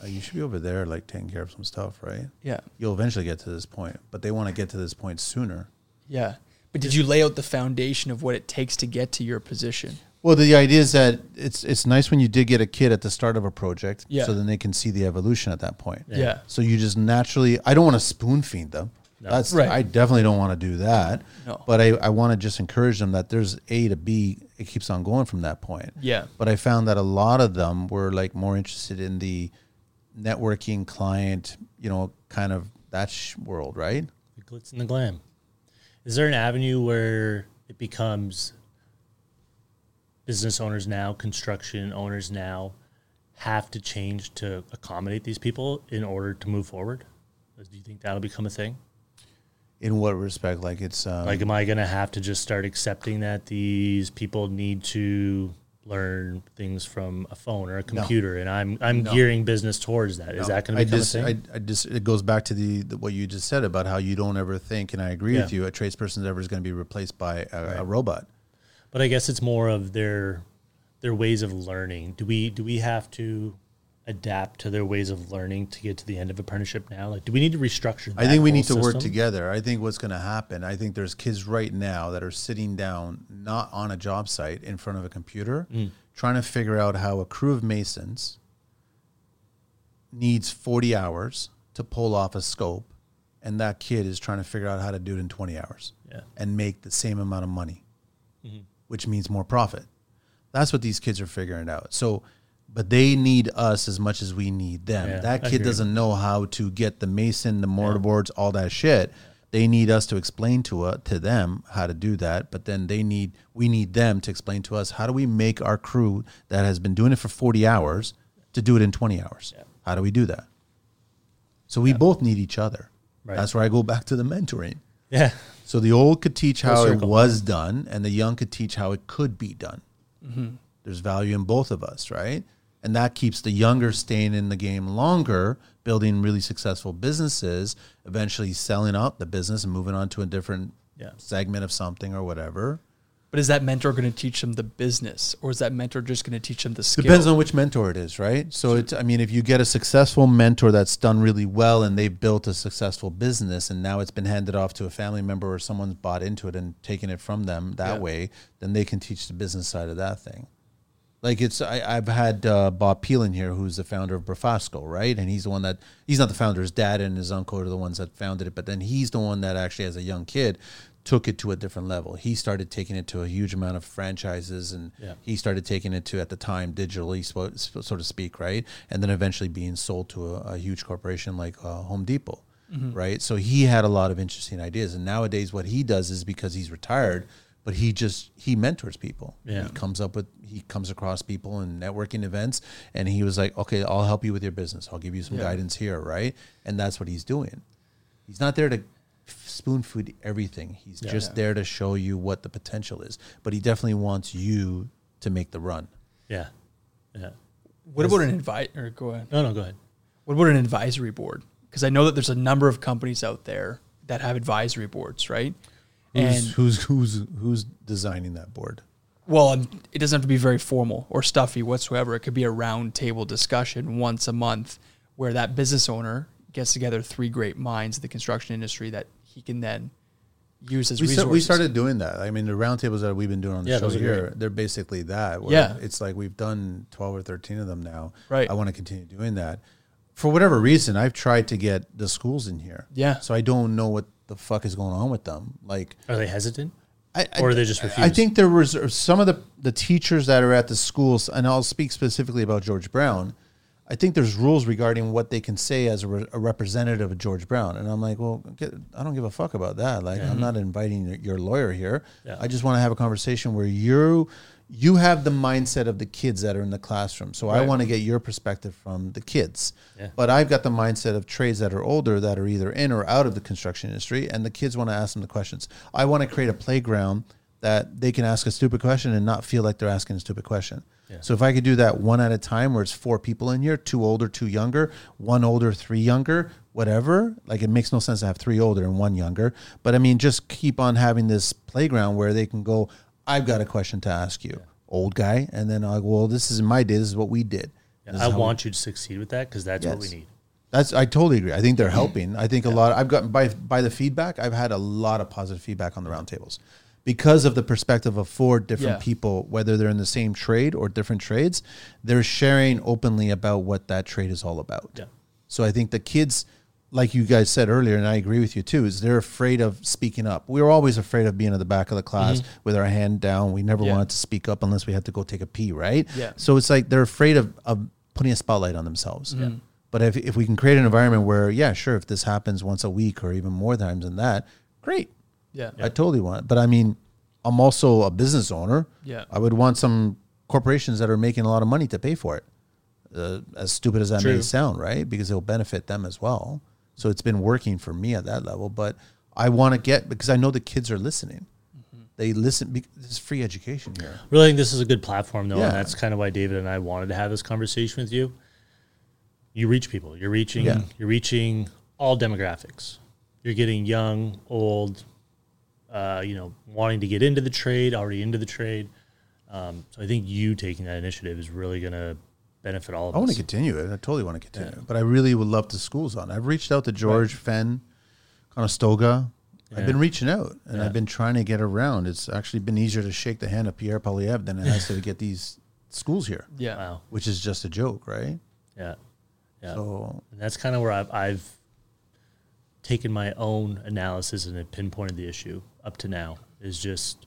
oh, you should be over there, like taking care of some stuff, right? yeah You'll eventually get to this point, but they want to get to this point sooner. yeah but did you lay out the foundation of what it takes to get to your position Well, the idea is that it's it's nice when you did get a kid at the start of a project, Yeah. so then they can see the evolution at that point. yeah, So you just naturally, I don't want to spoon feed them. No. That's Right. I definitely don't want to do that. No. But I, I want to just encourage them that there's A to B. It keeps on going from that point. yeah But I found that a lot of them were like more interested in the networking client, you know, kind of that sh- world, right? the glitz and the glam. Is there an avenue where it becomes business owners now, construction owners now, have to change to accommodate these people in order to move forward? Do you think that'll become a thing? In what respect? Like it's um, Like, am I going to have to just start accepting that these people need to learn things from a phone or a computer, and I'm I'm gearing business towards that? Is that going to become just, I? I just, it goes back to the, the what you just said about how you don't ever think, and I agree with you, a tradesperson ever is going to be replaced by a, a robot. but I guess it's more of their their ways of learning. Do we do we have to adapt to their ways of learning to get to the end of apprenticeship now? Like, do we need to restructure? I think we need to work together. I think what's going to happen. I think there's kids right now that are sitting down, not on a job site, in front of a computer, Mm. trying to figure out how a crew of masons needs 40 hours to pull off a scope, and that kid is trying to figure out how to do it in 20 hours Yeah. and make the same amount of money, Mm-hmm. which means more profit. That's what these kids are figuring out. So, but they need us as much as we need them. Yeah, that kid doesn't know how to get the mason, the mortarboards, all that shit. They need us to explain to uh, to them how to do that. But then they need we need them to explain to us how do we make our crew that has been doing it for forty hours to do it in twenty hours. Yeah. How do we do that? So we both need each other. Right. That's where I go back to the mentoring. Yeah. So the old could teach how it was done, and the young could teach how it could be done. Mm-hmm. There's value in both of us, right? And that keeps the younger staying in the game longer, building really successful businesses, eventually selling out the business and moving on to a different Yeah. segment of something or whatever. But is that mentor going to teach them the business, or is that mentor just going to teach them the skill? Depends on which mentor it is, right? So it's I mean, if you get a successful mentor that's done really well and they've built a successful business and now it's been handed off to a family member or someone's bought into it and taken it from them that Yeah. way, then they can teach the business side of that thing. Like it's I, I've had uh, Bob Peelin here, who's the founder of Brafasco, right? And he's the one that he's not the founder. His dad and his uncle are the ones that founded it, but then he's the one that actually, as a young kid, took it to a different level. He started taking it to a huge amount of franchises, and Yeah. he started taking it to at the time digitally, so, so to speak, right? And then eventually being sold to a, a huge corporation like uh, Home Depot, right? So he had a lot of interesting ideas, and nowadays what he does is because he's retired, but he just he mentors people. Yeah. He comes up with he comes across people in networking events, and he was like, okay, I'll help you with your business. I'll give you some Yeah. guidance here, right? And that's what he's doing. He's not there to spoon feed everything. He's just Yeah. there to show you what the potential is. But he definitely wants you to make the run. Yeah. Yeah. what about an invite? Or go ahead. No, no, go ahead. What about an advisory board? Because I know that there's a number of companies out there that have advisory boards, right? Who's and who's who's who's designing that board? well, um, it doesn't have to be very formal or stuffy whatsoever. It could be a round table discussion once a month where that business owner gets together three great minds of the construction industry that he can then use as We, resources. start, we started doing that. I mean, the roundtables that we've been doing on the Yeah, show here, great. they're basically that. where Yeah. It's like we've done 12 or 13 of them now. Right. I want to continue doing that. For whatever reason, I've tried to get the schools in here. Yeah. So I don't know what the fuck is going on with them. Like, Are they hesitant? I, I- Or they just I think there was some of the the teachers that are at the schools, and I'll speak specifically about George Brown. I think there's rules regarding what they can say as a, re- a representative of George Brown, and I'm like, well, get, I don't give a fuck about that. Like, I'm mm-hmm. not inviting your, your lawyer here. Yeah. I just want to have a conversation where you you have the mindset of the kids that are in the classroom. So I want to get your perspective from the kids. Yeah. But I've got the mindset of trades that are older that are either in or out of the construction industry, and the kids want to ask them the questions. I want to create a playground that they can ask a stupid question and not feel like they're asking a stupid question. Yeah. So if I could do that one at a time, where it's four people in here, two older, two younger, one older, three younger, whatever. Like it makes no sense to have three older and one younger. But I mean, just keep on having this playground where they can go. I've got a question to ask you, old guy, and then I go, well, this is my day. This is what we did. Yeah, I how we- want you to succeed with that because that's what we need. that's I totally agree. I think they're helping. I think a lot. I've gotten by by the feedback. I've had a lot of positive feedback on the roundtables because of the perspective of four different Yeah. people, whether they're in the same trade or different trades. They're sharing openly about what that trade is all about. Yeah. So I think the kids, like you guys said earlier, and I agree with you too, is they're afraid of speaking up. We were always afraid of being at the back of the class with our hand down. We never Yeah. wanted to speak up unless we had to go take a pee, right? Yeah. So it's like they're afraid of, of putting a spotlight on themselves. Yeah. But if, if we can create an environment where, yeah, sure, if this happens once a week or even more times than that, great. yeah. I totally want. But I mean, I'm also a business owner. Yeah. I would want some corporations that are making a lot of money to pay for it. Uh, as stupid as that may sound, right? Because it'll benefit them as well. So it's been working for me at that level. But I want to get because I know the kids are listening. They listen. bec- This is free education here. Really think this is a good platform, though, Yeah. and that's kind of why David and I wanted to have this conversation with you. You reach people. You're reaching. Yeah. You're reaching all demographics. You're getting young, old, uh, you know, wanting to get into the trade, already into the trade. Um, so I think you taking that initiative is really going to benefit all of I want to continue it. I totally want to continue it. But I really would love the schools on. I've reached out to George Fenn, Conestoga. I've been reaching out and Yeah. I've been trying to get around. It's actually been easier to shake the hand of Pierre Poilievre than it has to get these schools here, Yeah. wow. which is just a joke, right? Yeah. Yeah. So And that's kind of where I've, I've taken my own analysis and have pinpointed the issue up to now is just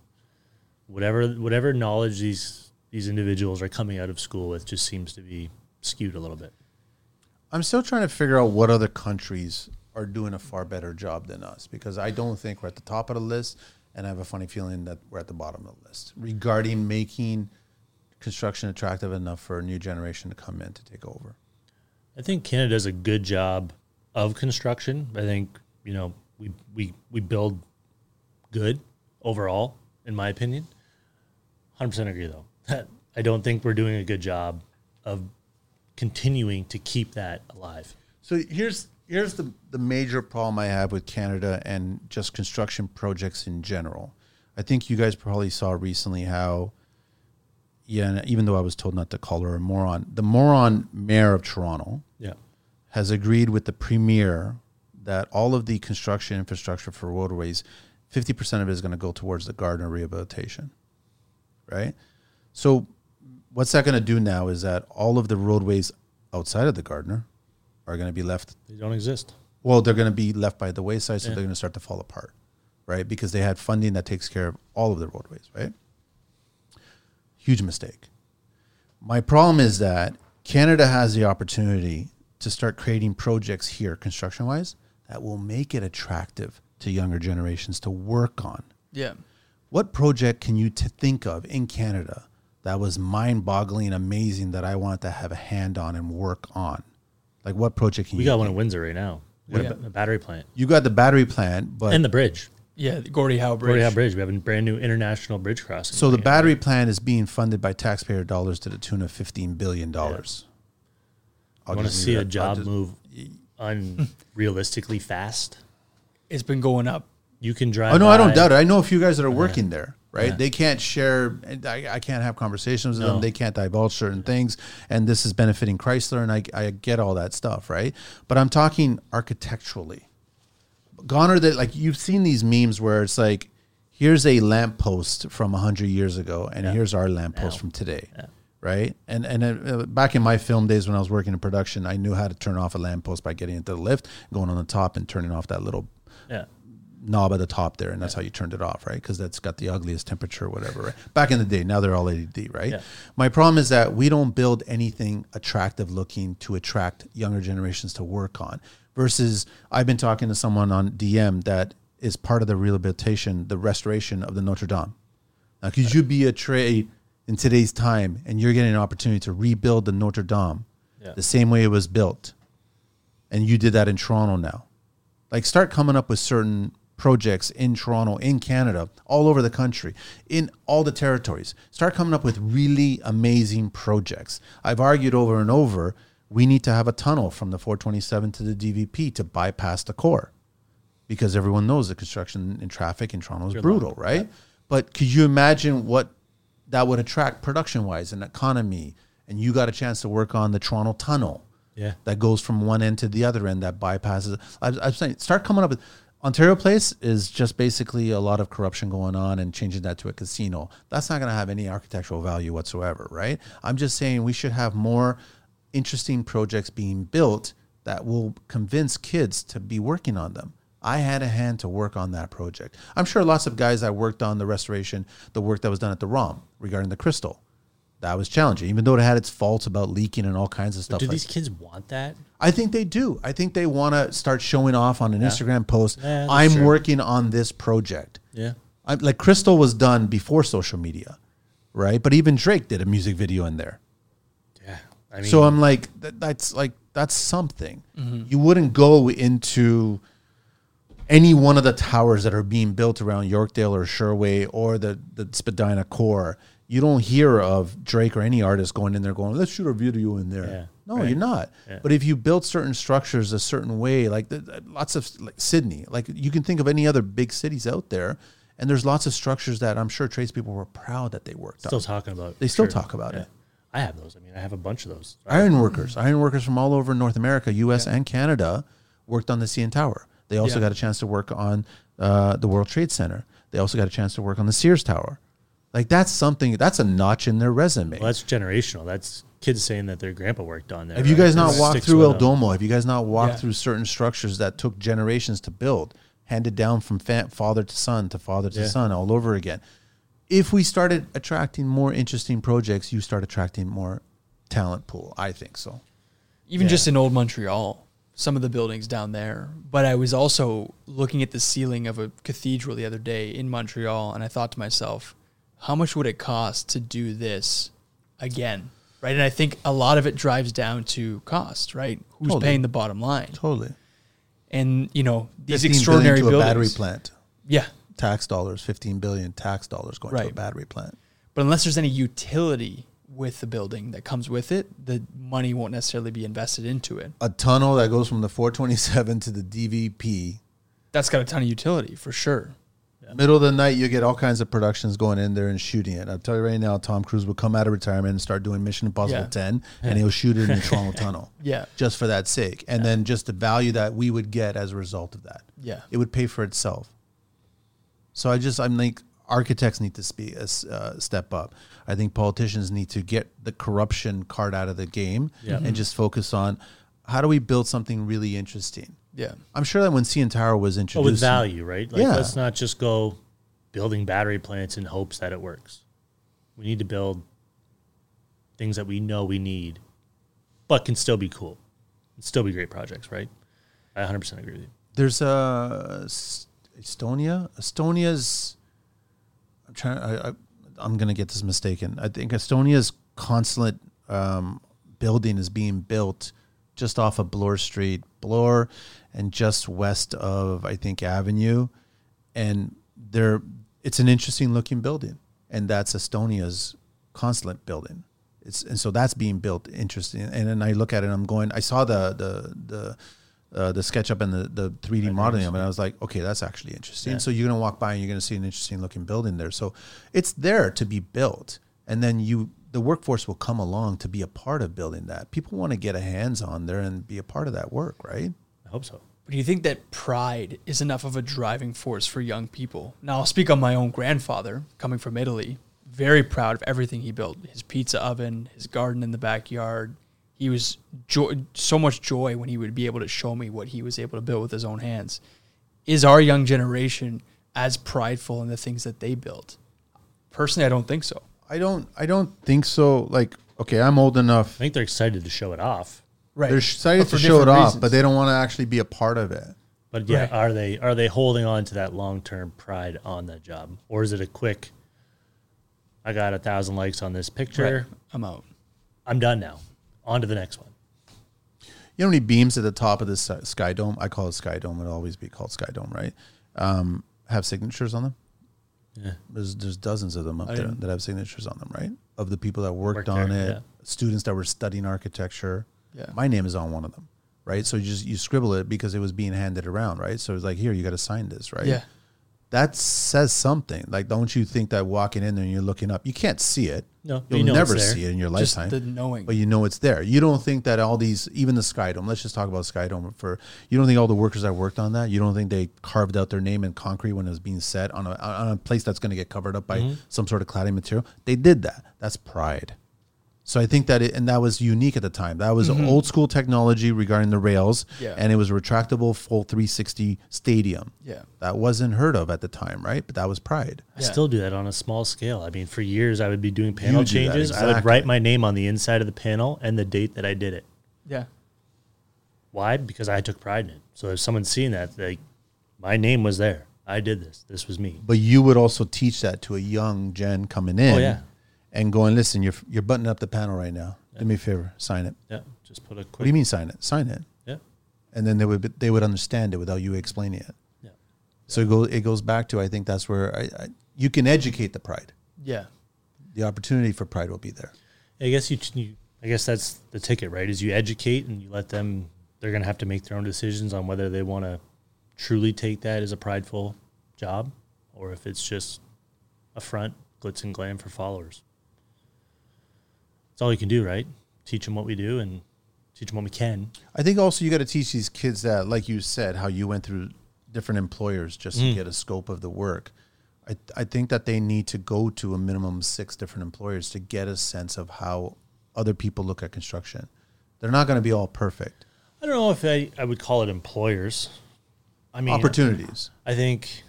whatever whatever knowledge these these individuals are coming out of school with just seems to be skewed a little bit. I'm still trying to figure out what other countries are doing a far better job than us because I don't think we're at the top of the list, and I have a funny feeling that we're at the bottom of the list regarding making construction attractive enough for a new generation to come in to take over. I think Canada does a good job of construction. I think you know we we we build good overall, in my opinion. Hundred percent agree, though. I don't think we're doing a good job of continuing to keep that alive. So here's here's the the major problem I have with Canada and just construction projects in general. I think you guys probably saw recently how yeah, and even though I was told not to call her a moron, the moron mayor of Toronto Yeah, has agreed with the premier that all of the construction infrastructure for roadways, 50% of it is going to go towards the Gardiner rehabilitation. Right? So what's that going to do now is that all of the roadways outside of the Gardiner are going to be left they don't exist. well, they're going to be left by the wayside, so Yeah. they're going to start to fall apart, right? Because they had funding that takes care of all of the roadways, right? Huge mistake. My problem is that Canada has the opportunity to start creating projects here, construction wise, that will make it attractive to younger generations to work on. Yeah. What project can you t- think of in Canada that was mind boggling amazing that I wanted to have a hand on and work on? Like, what project can We you We got one think? in Windsor right now. We got Yeah. a, a battery plant You got the battery plant, but and the bridge. Yeah. The Gordie Howe Bridge. Gordie Howe Bridge. We have a brand new international bridge crossing. so the coming in. battery plant is being funded by taxpayer dollars to the tune of fifteen billion dollars. I want to see a job move unrealistically fast. It's been going up. You can drive. Oh no, I don't doubt it. I know a few guys that are working there. Right? Yeah. They can't share. I, I can't have conversations with No. them. They can't divulge certain things, and this is benefiting Chrysler, and I, I get all that stuff, right? But I'm talking architecturally. Gone are the like you've seen these memes where it's like, here's a lamppost from hundred years ago, and Yeah. here's our lamppost Now. from today. Yeah. right? And and uh, back in my film days when I was working in production, I knew how to turn off a lamppost by getting into the lift, going on the top, and turning off that little Yeah. Knob at the top there, and that's how you turned it off, right? Because that's got the ugliest temperature, whatever. Right? Back in the day, now they're all LED, right? Yeah. My problem is that we don't build anything attractive looking to attract younger generations to work on. Versus, I've been talking to someone on DM that is part of the rehabilitation, the restoration of the Notre Dame. Now, could you be a trade in today's time, and you're getting an opportunity to rebuild the Notre Dame Yeah. the same way it was built, and you did that in Toronto now? Like, start coming up with certain projects in Toronto, in Canada, all over the country, in all the territories. Start coming up with really amazing projects. I've argued over and over we need to have a tunnel from the 427 to the DVP to bypass the core because everyone knows the construction and traffic in Toronto is Good brutal, luck. right? But could you imagine what that would attract production wise and economy? And you got a chance to work on the Toronto tunnel Yeah. that goes from one end to the other end that bypasses. I, I'm saying start coming up with Ontario Place is just basically a lot of corruption going on and changing that to a casino. That's not going to have any architectural value whatsoever, right? I'm just saying we should have more interesting projects being built that will convince kids to be working on them. I had a hand to work on that project. I'm sure lots of guys that worked on the restoration, the work that was done at the ROM regarding the crystal. That was challenging, even though it had its faults about leaking and all kinds of stuff. Do like these kids want that? I think they do. I think they want to start showing off on an Instagram post. Yeah, I'm true. working on this project. Yeah. I'm, like Crystal was done before social media, right? But even Drake did a music video in there. Yeah. I mean, so I'm like, that, that's like that's something. Mm-hmm. You wouldn't go into any one of the towers that are being built around Yorkdale or Sherway or the the Spadina core, you don't hear of Drake or any artist going in there going, "Let's shoot a video in there." Yeah, no, right. you're not. Yeah. But if you build certain structures a certain way, like the, lots of like Sydney, like you can think of any other big cities out there, and there's lots of structures that I'm sure tradespeople were proud that they worked Still on. talking about. They still sure. talk about Yeah. it. I have those. I mean, I have a bunch of those. Iron workers, iron workers from all over North America, U.S. and Canada, worked on the CN Tower. They also got a chance to work on uh, the World Trade Center. They also got a chance to work on the Sears Tower. Like that's something. That's a notch in their resume. Well, that's generational. That's kids saying that their grandpa worked on there. Have you right? guys not It walked through El. Domo? Have you guys not walked Yeah. through certain structures that took generations to build, handed down from fa- father to son to father to Yeah. son all over again? If we started attracting more interesting projects, you start attracting more talent pool. I think so. even Yeah. just in old Montreal, some of the buildings down there. But I was also looking at the ceiling of a cathedral the other day in Montreal, and I thought to myself, how much would it cost to do this again? Right. And I think a lot of it drives down to cost, right? Who's Totally. paying the bottom line? Totally. And, you know, these 15 billion extraordinary to a battery plant. Yeah. Tax dollars, fifteen billion tax dollars going to a battery plant. But unless there's any utility with the building that comes with it, the money won't necessarily be invested into it. A tunnel that goes from the 427 to the DVP. That's got a ton of utility for sure. Middle of the night, you get all kinds of productions going in there and shooting it. I'll tell you right now, Tom Cruise will come out of retirement and start doing Mission Impossible Yeah. 10, and he'll shoot it in the Toronto Tunnel. Yeah. just for that sake. And then just the value that we would get as a result of that. Yeah. It would pay for itself. So I just, I'm like, architects need to speak, uh, step up. I think politicians need to get the corruption card out of the game and just focus on how do we build something really interesting. Yeah. I'm sure that when CN Tower was But introduced, with value, right? Like, Yeah. let's not just go building battery plants in hopes that it works. We need to build things that we know we need, but can still be cool, and still be great projects, right? I 100% agree with you. there's uh, Estonia. Estonia's. I'm trying. I, I, I'm gonna get this mistaken. I think Estonia's consulate um, building is being built just off of Bloor Street, Bloor, and just west of I think Avenue, and there. It's an interesting looking building, and that's Estonia's consulate building. It's and so that's being built interesting. And then I look at it, and I'm going. I saw the the the. Uh, the SketchUp and the, the 3D modeling of it, I was like, okay, that's actually interesting. Yeah. So you're gonna walk by and you're gonna see an interesting looking building there. So it's there to be built, and then you the workforce will come along to be a part of building that. People want to get a hands on there and be a part of that work, right? I hope so. But do you think that pride is enough of a driving force for young people? Now, I'll speak on my own grandfather, coming from Italy. Very proud of everything he built his pizza oven, his garden in the backyard. He was joy, so much joy when he would be able to show me what he was able to build with his own hands. Is our young generation as prideful in the things that they built? Personally, I don't think so. I don't I don't think so. Like, okay, I'm old enough. I think they're excited to show it off, Right. They're excited to show it different off, reasons. but they don't want to actually be a part of it. but yeah, Right. are they are they holding on to that long term pride on that job, or is it a quick? I got a thousand likes on this picture. Right. I'm out. I'm done now. On to the next one. You know how many beams at the top of this Sky Dome? I call it Sky Dome. It'll always be called Sky Dome, right? Um, have signatures on them. Yeah. There's there's dozens of them up I there didn't- that have signatures on them, right? Of the people that worked, Worked on there, it, yeah. students that were studying architecture. Yeah. My name is on one of them, right? So you just you scribble it because it was being handed around, right? So it's like here, you got to sign this, right? Yeah. That says something. Like, don't you think that walking in there and you're looking up, you can't see it. No, you'll you know never see it in your Just lifetime the knowing. but you know it's there. You don't think that all these, even the Sky Dome. Let's just talk about Sky Dome for. You don't think all the workers that worked on that. You don't think they carved out their name in concrete when it was being set on a on a place that's going to get covered up by Mm-hmm. some sort of cladding material. They did that. That's pride. So I think that it, and that was unique at the time. That was old school technology regarding the rails, Mm-hmm. Yeah. and it was a retractable full 360 stadium. Yeah. that wasn't heard of at the time, right? But that was pride. I Yeah. still do that on a small scale. I mean, for years I would be doing panel do that, changes. I would write my name on the inside of the panel and the date that I did it. yeah. Why? Because I took pride in it. So if someone's seeing that, like, my name was there. I did this. This was me. But you would also teach that to a young gen coming in. Oh, yeah. And going, listen, you're you're buttoning up the panel right now. Do me a favor, sign it. Yeah. Just put a What do you mean sign it? Sign it. Yeah. And then they would they would understand it without you explaining it. Yeah. So it goes it goes back to I think that's where I, I, you can educate the pride. Yeah. The opportunity for pride will be there. I guess you, you I guess that's the ticket, right? Is you educate and you let them they're going to have to make their own decisions on whether they want to truly take that as a prideful job or if it's just a front glitz and glam for followers. That's all you can do, right? Teach them what we do and teach them what we can. I think also you got to teach these kids that, like you said, how you went through different employers just to mm. get a scope of the work. I, I think that they need to go to a minimum of six different employers to get a sense of how other people look at construction. They're not going to be all perfect. I don't know if I, I would call it employers. I mean, Opportunities. I think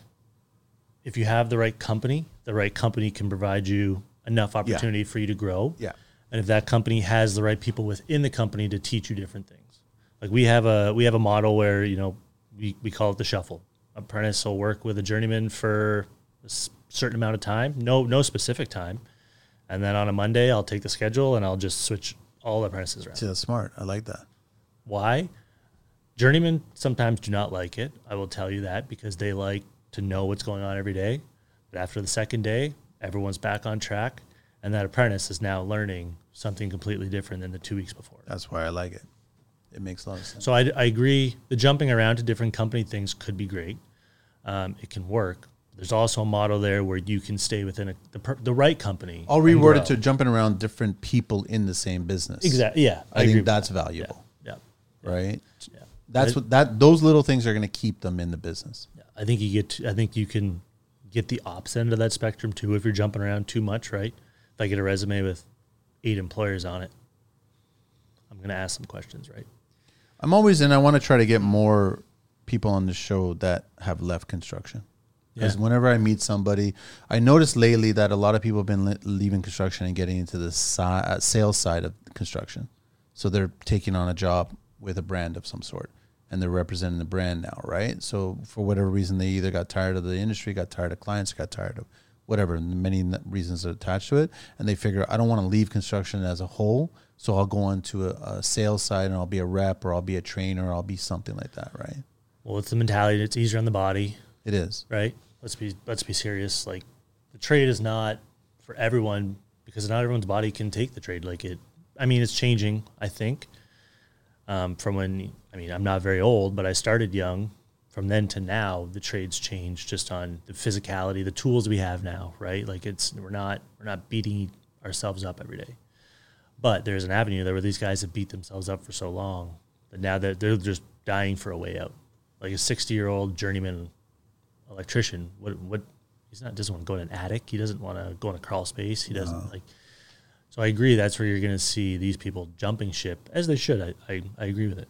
if you have the right company, the right company can provide you enough opportunity for you to grow. Yeah. And if that company has the right people within the company to teach you different things. Like we have a we have a model where, you know, we, we call it the shuffle. Apprentice will work with a journeyman for a certain amount of time, no no specific time. And then on a Monday I'll take the schedule and I'll just switch all the apprentices around. See, that's smart. I like that. Why? Journeymen sometimes do not like it. I will tell you that because they like to know what's going on every day. But after the second day, everyone's back on track, and that apprentice is now learning something completely different than the two weeks before. That's why I like it. It makes a lot of sense. So I, I agree. The jumping around to different company things could be great. Um, it can work. There's also a model there where you can stay within a, the, per, the right company. I'll reword it to jumping around different people in the same business. exactly. Yeah, I, agree think that's that. valuable, Yeah, right? yeah. That's what that those little things are going to keep them in the business. Yeah, I think you get. To, I think you can get the opposite end of that spectrum too if you're jumping around too much, right? If I get a resume with eight employers on it, I'm going to ask some questions, right? I'm always and I want to try to get more people on the show that have left construction. Because Yeah. whenever I meet somebody, I noticed lately that a lot of people have been le- leaving construction and getting into the si- uh, sales side of construction. So they're taking on a job with a brand of some sort and they're representing the brand now, right? So for whatever reason, they either got tired of the industry, got tired of clients, got tired of whatever, many reasons are attached to it. And they figure, I don't want to leave construction as a whole. So I'll go into a, a sales side and I'll be a rep or I'll be a trainer or I'll be something like that, right? Well, it's the mentality. It's easier on the body, It is. right? Let's be let's be serious. Like the trade is not for everyone because not everyone's body can take the trade. Like it. I mean, it's changing. I think um, from when I mean I'm not very old, but I started young. From then to now, the trades changed just on the physicality, the tools we have now, right? Like it's we're not we're not beating ourselves up every day, but there's an avenue there where these guys have beat themselves up for so long that now that they're just dying for a way out. Like a 60 year old journeyman electrician, what what he's not doesn't want to go in an attic. He doesn't want to go in a crawl space. He doesn't like. So I agree. That's where you're going to see these people jumping ship as they should. I, I, I agree with it.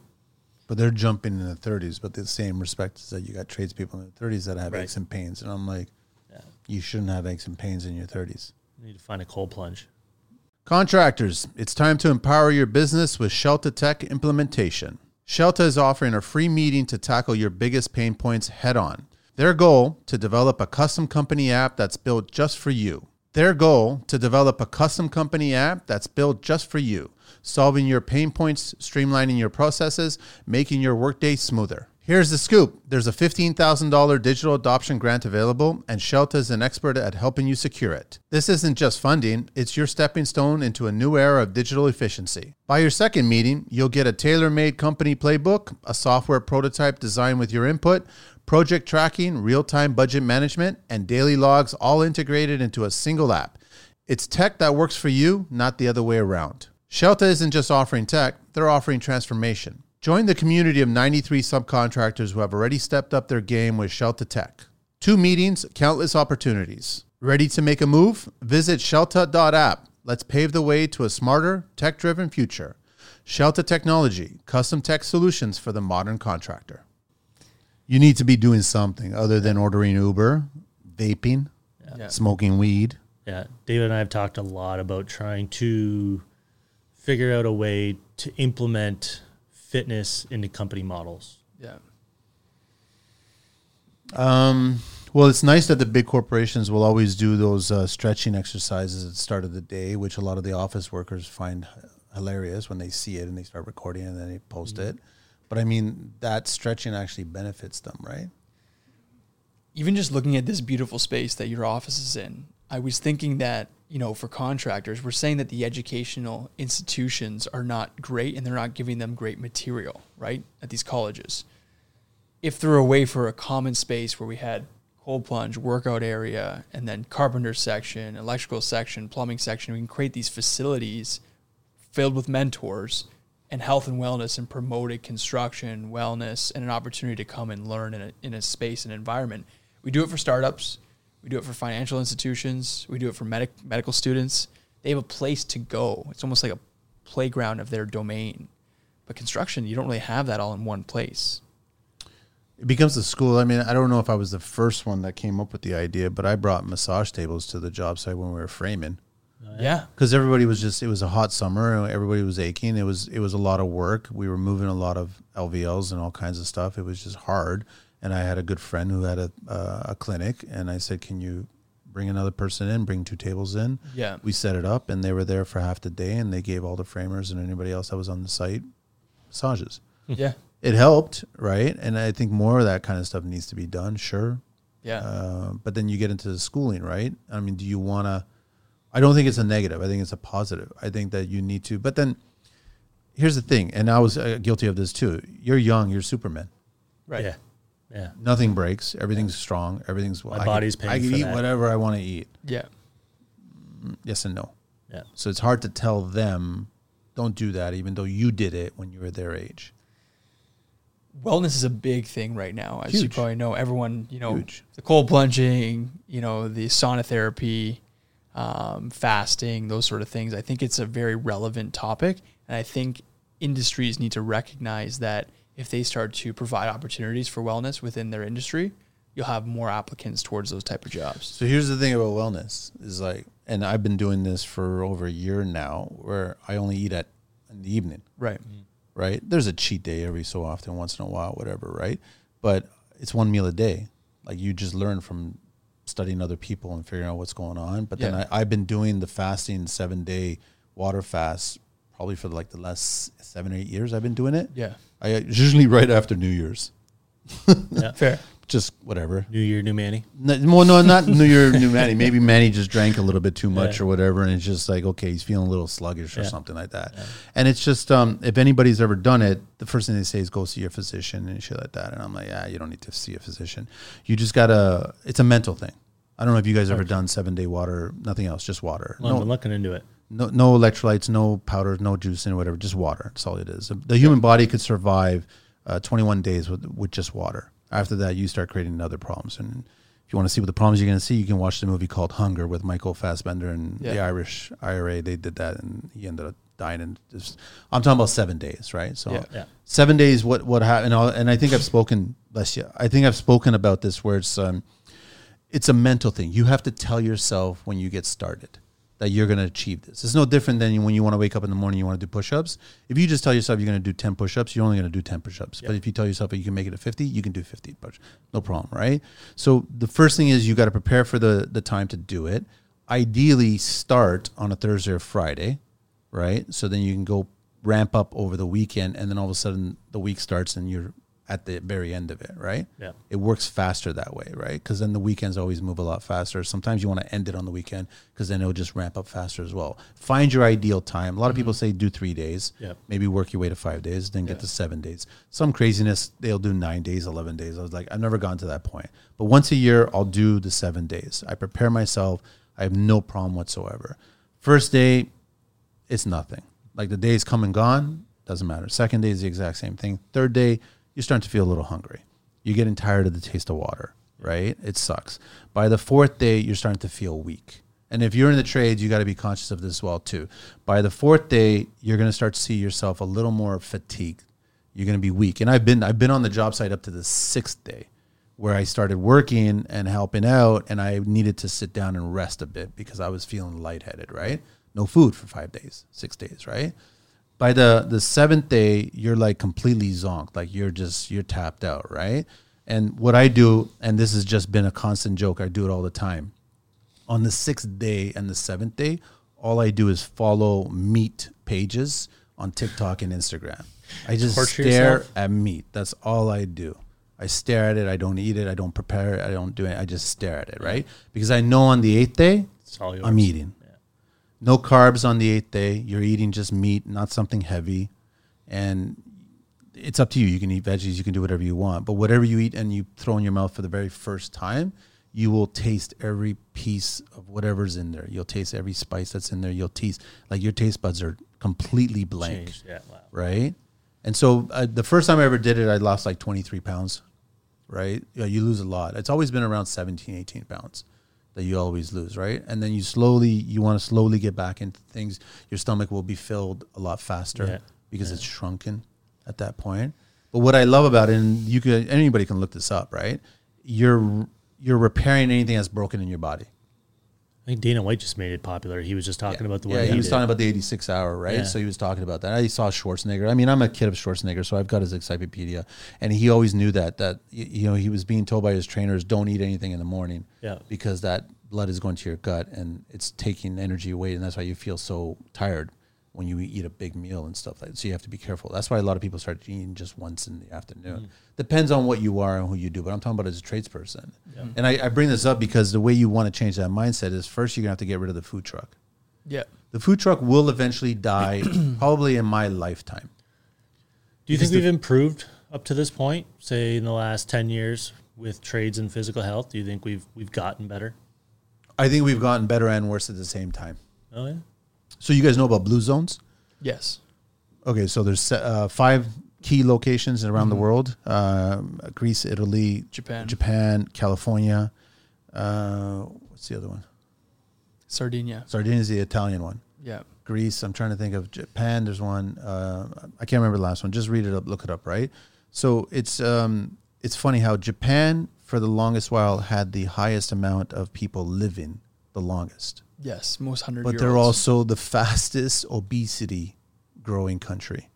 But they're jumping in the 30s, but the same respect is that you got tradespeople in the 30s that have Right. aches and pains. And I'm like, Yeah. you shouldn't have aches and pains in your 30s. You need to find a cold plunge. Contractors, it's time to empower your business with Scelta Tech implementation. Scelta is offering a free meeting to tackle your biggest pain points head on. Their goal to develop a custom company app that's built just for you. Their goal to develop a custom company app that's built just for you, solving your pain points, streamlining your processes, making your workday smoother. Here's the scoop. There's a $15,000 digital adoption grant available, and Scelta is an expert at helping you secure it. This isn't just funding, it's your stepping stone into a new era of digital efficiency. By your second meeting, you'll get a tailor made company playbook, a software prototype designed with your input, project tracking, real time budget management, and daily logs all integrated into a single app. It's tech that works for you, not the other way around. Scelta isn't just offering tech, they're offering transformation. Join the community of 93 subcontractors who have already stepped up their game with Scelta Tech. Two meetings, countless opportunities. Ready to make a move? Visit scelta.app. Let's pave the way to a smarter, tech driven future. Scelta Technology, custom tech solutions for the modern contractor. You need to be doing something other than ordering Uber, vaping, Yeah. smoking weed. Yeah, David and I have talked a lot about trying to figure out a way to implement fitness into company models. Yeah. Um, well, it's nice that the big corporations will always do those uh, stretching exercises at the start of the day, which a lot of the office workers find hilarious when they see it and they start recording and then they post it. But I mean, that stretching actually benefits them, right? even just looking at this beautiful space that your office is in, I was thinking that, you know, for contractors, we're saying that the educational institutions are not great and they're not giving them great material, right? At these colleges. If there were a way for a common space where we had cold plunge, workout area, and then carpenter section, electrical section, plumbing section, we can create these facilities filled with mentors and health and wellness and promoted construction, wellness, and an opportunity to come and learn in a, in a space and environment. We do it for startups. We do it for financial institutions. We do it for medic, medical students. They have a place to go. It's almost like a playground of their domain. But construction, you don't really have that all in one place. It becomes a school. I mean, I don't know if I was the first one that came up with the idea, but I brought massage tables to the job site when we were framing oh, Yeah. because everybody was just. It was a hot summer. Everybody was aching. It was. It was a lot of work. We were moving a lot of LVLs and all kinds of stuff. It was just hard. And I had a good friend who had a uh, a clinic, and I said, "Can you bring another person in? Bring two tables in." Yeah. We set it up, and they were there for half the day, and they gave all the framers and anybody else that was on the site massages. Yeah. It helped, right? And I think more of that kind of stuff needs to be done. Sure, Yeah. uh, but then you get into the schooling, right? I mean, do you want to? I don't think it's a negative. I think it's a positive. I think that you need to. But then, here's the thing, and I was uh, guilty of this too. You're young. You're Superman. right. Yeah. Yeah. Nothing breaks. Everything's strong. Everything's. well. My I can- body's paying I can for eat that. whatever I want to eat. Yeah. Yes and no. Yeah. So it's hard to tell them, don't do that, even though you did it when you were their age. wellness is a big thing right now, as you Huge. probably know. Everyone, you know, Huge. the cold plunging, you know, the sauna therapy, um, fasting, those sort of things. I think it's a very relevant topic, and I think industries need to recognize that if they start to provide opportunities for wellness within their industry, you'll have more applicants towards those type of jobs. So here's the thing about wellness is like, and I've been doing this for over a year now, where I only eat at in the evening. Right. Mm-hmm. right? There's a cheat day every so often, once in a while, whatever, right? But it's one meal a day. Like you just learn from studying other people and figuring out what's going on. But then I, I've been doing the fasting seven day water fast probably for like the last seven or eight years. I've been doing it. Yeah. I it's usually right after New Year's, Yeah. Fair. just whatever. New Year, new Manny. No, well, no, not New Year, New Manny. Maybe Manny just drank a little bit too much Yeah. or whatever, and it's just like okay, he's feeling a little sluggish or Yeah. something like that. And it's just um, if anybody's ever done it, the first thing they say is go see your physician and shit like that. And I'm like, yeah, you don't need to see a physician. You just gotta. It's a mental thing. I don't know if you guys ever done seven day water, nothing else, just water. Well, No, been looking into it. No, no electrolytes, no powders, no juice, and whatever. Just water. That's all it is. The human body could survive uh, 21 days with with just water. After that, you start creating other problems. And if you want to see what the problems you're going to see, you can watch the movie called Hunger with Michael Fassbender and the Irish IRA. They did that, and he ended up dying. And just, I'm talking about seven days, right? So Yeah. Yeah. seven days. What what happened? And I think I've spoken. Bless you. I think I've spoken about this where it's um, it's a mental thing. You have to tell yourself when you get started that you're going to achieve this. It's no different than when you want to wake up in the morning, you want to do push-ups. If you just tell yourself you're going to do 10 push-ups, you're only going to do 10 push-ups. But if you tell yourself that you can make it to 50, you can do 50 push. No problem, right? So the first thing is you got to prepare for the the time to do it. Ideally start on a Thursday or Friday, right? So then you can go ramp up over the weekend and then all of a sudden the week starts and you're at the very end of it, right? Yeah. It works faster that way, right? Because then the weekends always move a lot faster. Sometimes you want to end it on the weekend because then it'll just ramp up faster as well. Find your ideal time. A lot of people mm-hmm. say do three days. Yep. Maybe work your way to five days, then get to seven days. Some craziness, they'll do nine days, 11 days. I was like, I've never gone to that point. But once a year, I'll do the seven days. I prepare myself. I have no problem whatsoever. First day, it's nothing. Like the days come and gone, doesn't matter. Second day is the exact same thing. Third day, you're starting to feel a little hungry. You're getting tired of the taste of water, right? It sucks. By the fourth day, you're starting to feel weak. And if you're in the trades, you got to be conscious of this as well too. By the fourth day, you're going to start to see yourself a little more fatigued. You're going to be weak. And I've been I've been on the job site up to the sixth day, where I started working and helping out, and I needed to sit down and rest a bit because I was feeling lightheaded. Right? No food for five days, six days. Right? By the the seventh day you're like completely zonked like you're just you're tapped out right and what i do and this has just been a constant joke i do it all the time on the sixth day and the seventh day all i do is follow meat pages on tiktok and instagram i just Torture stare yourself? at meat that's all i do I stare at it. I don't eat it. I don't prepare it. I don't do it. I just stare at it, right? Because I know on the eighth day, It's all yours. I'm eating. No carbs on the eighth day. You're eating just meat, not something heavy. And it's up to you. You can eat veggies, you can do whatever you want. But whatever you eat and you throw in your mouth for the very first time, you will taste every piece of whatever's in there. You'll taste every spice that's in there. You'll taste, like your taste buds are completely blank. Yeah. Wow. right? And so uh, the first time I ever did it, I lost like 23 pounds, right? Yeah, you lose a lot. It's always been around 17, 18 pounds that you always lose, right? And then you slowly, you want to slowly get back into things. Your stomach will be filled a lot faster Yeah. because it's shrunken at that point. But what I love about it, and you could anybody can look this up, right? You're you're repairing anything that's broken in your body. I think Dana White just made it popular. He was just talking about the way. yeah, way he was talking about the 86 hour, right? Yeah. So he was talking about that. I saw Schwarzenegger. I mean, I'm a kid of Schwarzenegger, so I've got his encyclopedia, and he always knew that that you know he was being told by his trainers, don't eat anything in the morning, Yeah. because that blood is going to your gut and it's taking energy away, and that's why you feel so tired when you eat a big meal and stuff like that. So you have to be careful. That's why a lot of people start eating just once in the afternoon. Mm. Depends on what you are and who you do, but I'm talking about as a tradesperson. And I, I bring this up because the way you want to change that mindset is first you're gonna have to get rid of the food truck. Yeah. The food truck will eventually die, probably in my lifetime. Do you think we've improved up to this point, say in the last 10 years with trades and physical health? Do you think we've we've gotten better? I think we've gotten better and worse at the same time. Oh yeah. So you guys know about blue zones? Yes. Okay, so there's uh, five key locations around the world: um, Greece, Italy, Japan. Japan, California. Uh, what's the other one? Sardinia. Sardinia is the Italian one. Yeah. Greece. I'm trying to think of Japan. There's one. Uh, I can't remember the last one. Just read it up, look it up, right? So it's um, it's funny how Japan for the longest while had the highest amount of people living the longest, Yes. Most hundred. but they're also the fastest obesity growing country.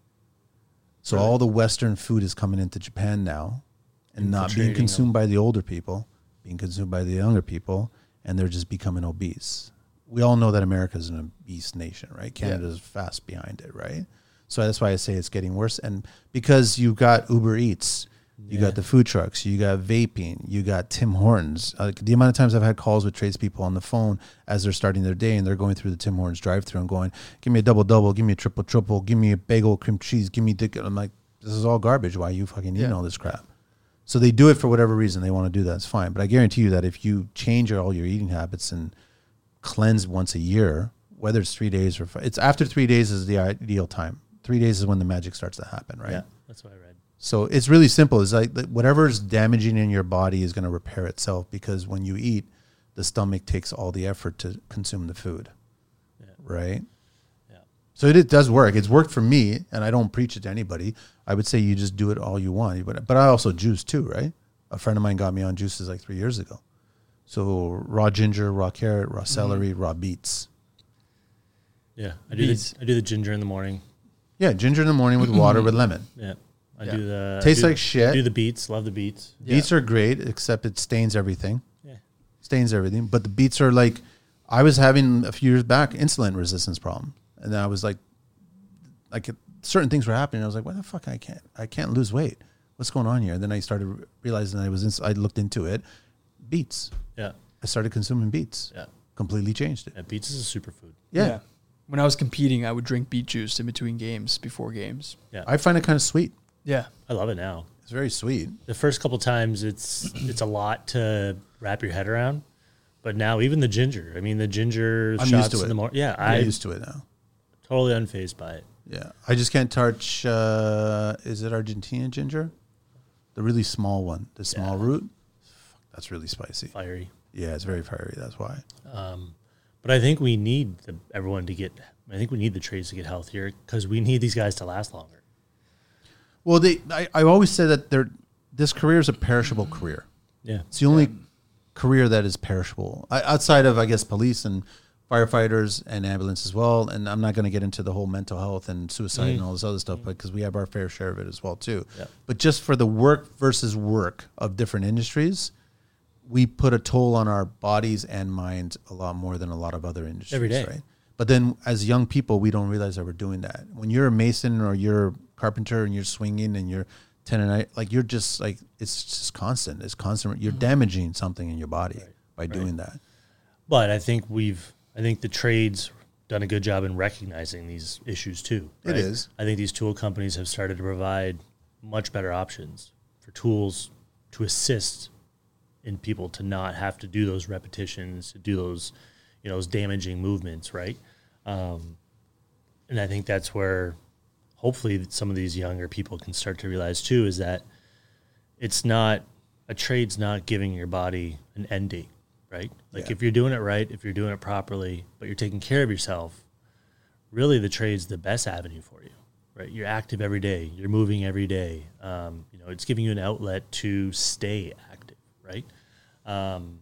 So Really? all the Western food is coming into Japan now, and not being Infiltrating consumed by the older people, being consumed by the younger people, and they're just becoming obese. We all know that America is an obese nation, right? Canada's fast behind it, right? So that's why I say it's getting worse. And because you've got Uber Eats, you Yeah. got the food trucks, you got vaping, you got Tim Hortons. Uh, the amount of times I've had calls with tradespeople on the phone as they're starting their day and they're going through the Tim Hortons drive-through and going, "Give me a double double, give me a triple triple, give me a bagel cream cheese, give me." Dick. I'm like, this is all garbage. Why are you fucking eating Yeah. all this crap? So they do it for whatever reason they want to do that. It's fine, but I guarantee you that if you change all your eating habits and cleanse once a year, whether it's three days or five, it's after three days is the ideal time. Three days is when the magic starts to happen, right? Yeah. That's what I read. So it's really simple. It's like that whatever's damaging in your body is going to repair itself because when you eat, the stomach takes all the effort to consume the food, Yeah. right? Yeah. So it, it does work. It's worked for me, and I don't preach it to anybody. I would say you just do it all you want. But but I also juice too, right? A friend of mine got me on juices like three years ago. So raw ginger, raw carrot, raw mm-hmm. celery, raw beets. Yeah. I do Beets. the I do the ginger in the morning. Yeah, ginger in the morning with water mm-hmm. with lemon. Yeah. I Yeah. do the I Tastes do- like shit. Do the beets. Love the beets. Yeah. Beets are great, except it stains everything. Yeah. stains everything. But the beets are like, I was having a few years back insulin resistance problem, and then I was like, like certain things were happening. I was like, why the fuck I can't I can't lose weight? What's going on here? And then I started re- realizing that I was ins- I looked into it, beets. Yeah. I started consuming beets. Yeah. Completely changed it. Yeah. Beets is a superfood. Yeah, When I was competing, I would drink beet juice in between games, before games. Yeah. I find it kind of sweet. Yeah. I love it now. It's very sweet. The first couple times it's it's a lot to wrap your head around. But now even the ginger. I mean the ginger I'm shots used to in it. the morning. Yeah, I'm I used to it now. totally unfazed by it. Yeah, I just can't touch. Uh, is it Argentina ginger? The really small one, the small Yeah. root. Fuck, that's really spicy. Fiery. Yeah, it's very fiery. That's why. Um, but I think we need the, everyone to get. I think we need the trades to get healthier because we need these guys to last longer. Well, they I, I always say that they're this career is a perishable career. Yeah. It's the only career that is perishable I, outside of I guess police and firefighters and ambulance as well. And I'm not going to get into the whole mental health and suicide and mm. all this other stuff, but because we have our fair share of it as well too. Yeah. But just for the work versus work of different industries, we put a toll on our bodies and minds a lot more than a lot of other industries. Every day. right? But then as young people, we don't realize that we're doing that. When you're a mason or you're a carpenter and you're swinging and you're tendonitis. Like you're just like it's just constant. It's constant. You're damaging something in your body by doing that. But I think we've, I think the trades done a good job in recognizing these issues too. It is. I think these tool companies have started to provide much better options for tools to assist in people to not have to do those repetitions, to do those, you know, those damaging movements, right? Um, and I think that's where hopefully some of these younger people can start to realize too is that it's not a trade's not giving your body an end date, right? Like Yeah. if you're doing it right, if you're doing it properly, but you're taking care of yourself, really the trade's the best avenue for you, right? You're active every day, you're moving every day. Um, you know, it's giving you an outlet to stay active, right? Um,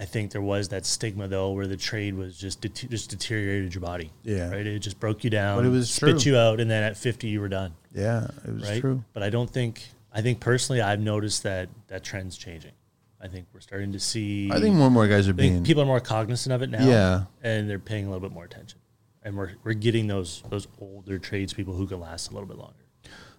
I think there was that stigma though, where the trade was just det- just deteriorated your body. Yeah. right. It just broke you down, But it was spit true. you out, and then at fifty you were done. Yeah, it was Right. true. But I don't think. I think personally, I've noticed that that trend's changing. I think we're starting to see. I think more and more guys are being. people are more cognizant of it now. Yeah. and they're paying a little bit more attention, and we're we're getting those those older tradespeople who can last a little bit longer.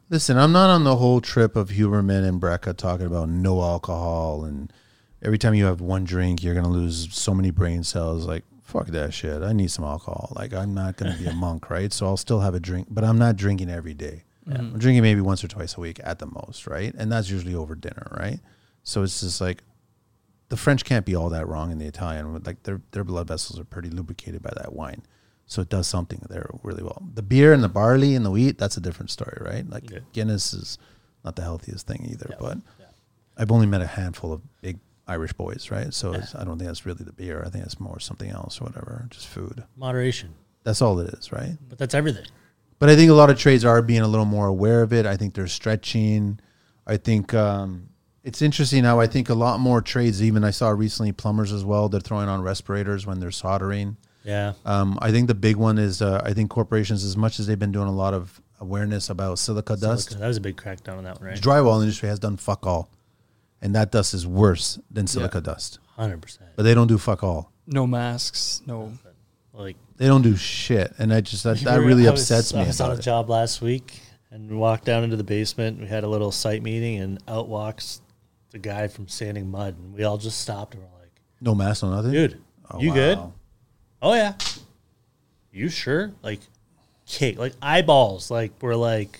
Listen, I'm not on the whole trip of Huberman and Brecca talking about no alcohol and every time you have one drink, you're gonna lose so many brain cells. Like fuck that shit. I need some alcohol. Like I'm not gonna be a monk, right? So I'll still have a drink, but I'm not drinking every day. I'm drinking maybe once or twice a week at the most, right? And that's usually over dinner, right? So it's just like the French can't be all that wrong in the Italian. Like their their blood vessels are pretty lubricated by that wine, so it does something there really well. The beer and the barley and the wheat, that's a different story, right? Like Yeah. Guinness is not the healthiest thing either. Yeah. But Yeah. I've only met a handful of big Irish boys, right? So it's, I don't think that's really the beer. I think it's more something else or whatever, just food. Moderation, That's all it is, right? but that's everything. But I think a lot of trades are being a little more aware of it. I think they're stretching. I think um, it's interesting how I think a lot more trades, even I saw recently plumbers as well, they're throwing on respirators when they're soldering. Yeah, Um, I think the big one is uh, I think corporations, as much as they've been doing a lot of awareness about silica dust, that was a big crackdown on that one, the right? drywall industry has done fuck all. And that dust is worse than silica dust. Hundred percent. But they don't do fuck all. No masks, no. Like They don't do shit. And I just, that, that we were- really I was- upsets me I was on about a it. job last week and we walked down into the basement. We had a little site meeting, and out walks the guy from Sanding Mud, and we all just stopped and were like, No mask, no nothing? "Dude, Oh, you good? wow. Oh yeah. You sure? Like cake, like eyeballs, like we're like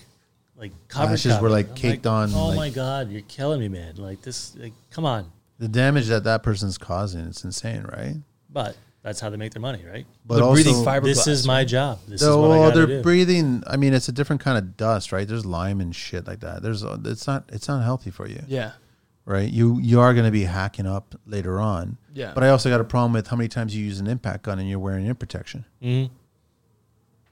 like covered. Lashes were, like, I'm caked on, Oh like- my god, you're killing me, man! Like this, like come on. The damage that that person's causing, it's insane, right? But that's how they make their money, right? But They're breathing also, fiberglass. This is my job. This is what I they're do. breathing. I mean, it's a different kind of dust, right? There's lime and shit like that. There's, uh, it's not, it's not healthy for you, Yeah. right? You, you are going to be hacking up later on. Yeah. But I also got a problem with how many times you use an impact gun and you're wearing ear protection. Mhm.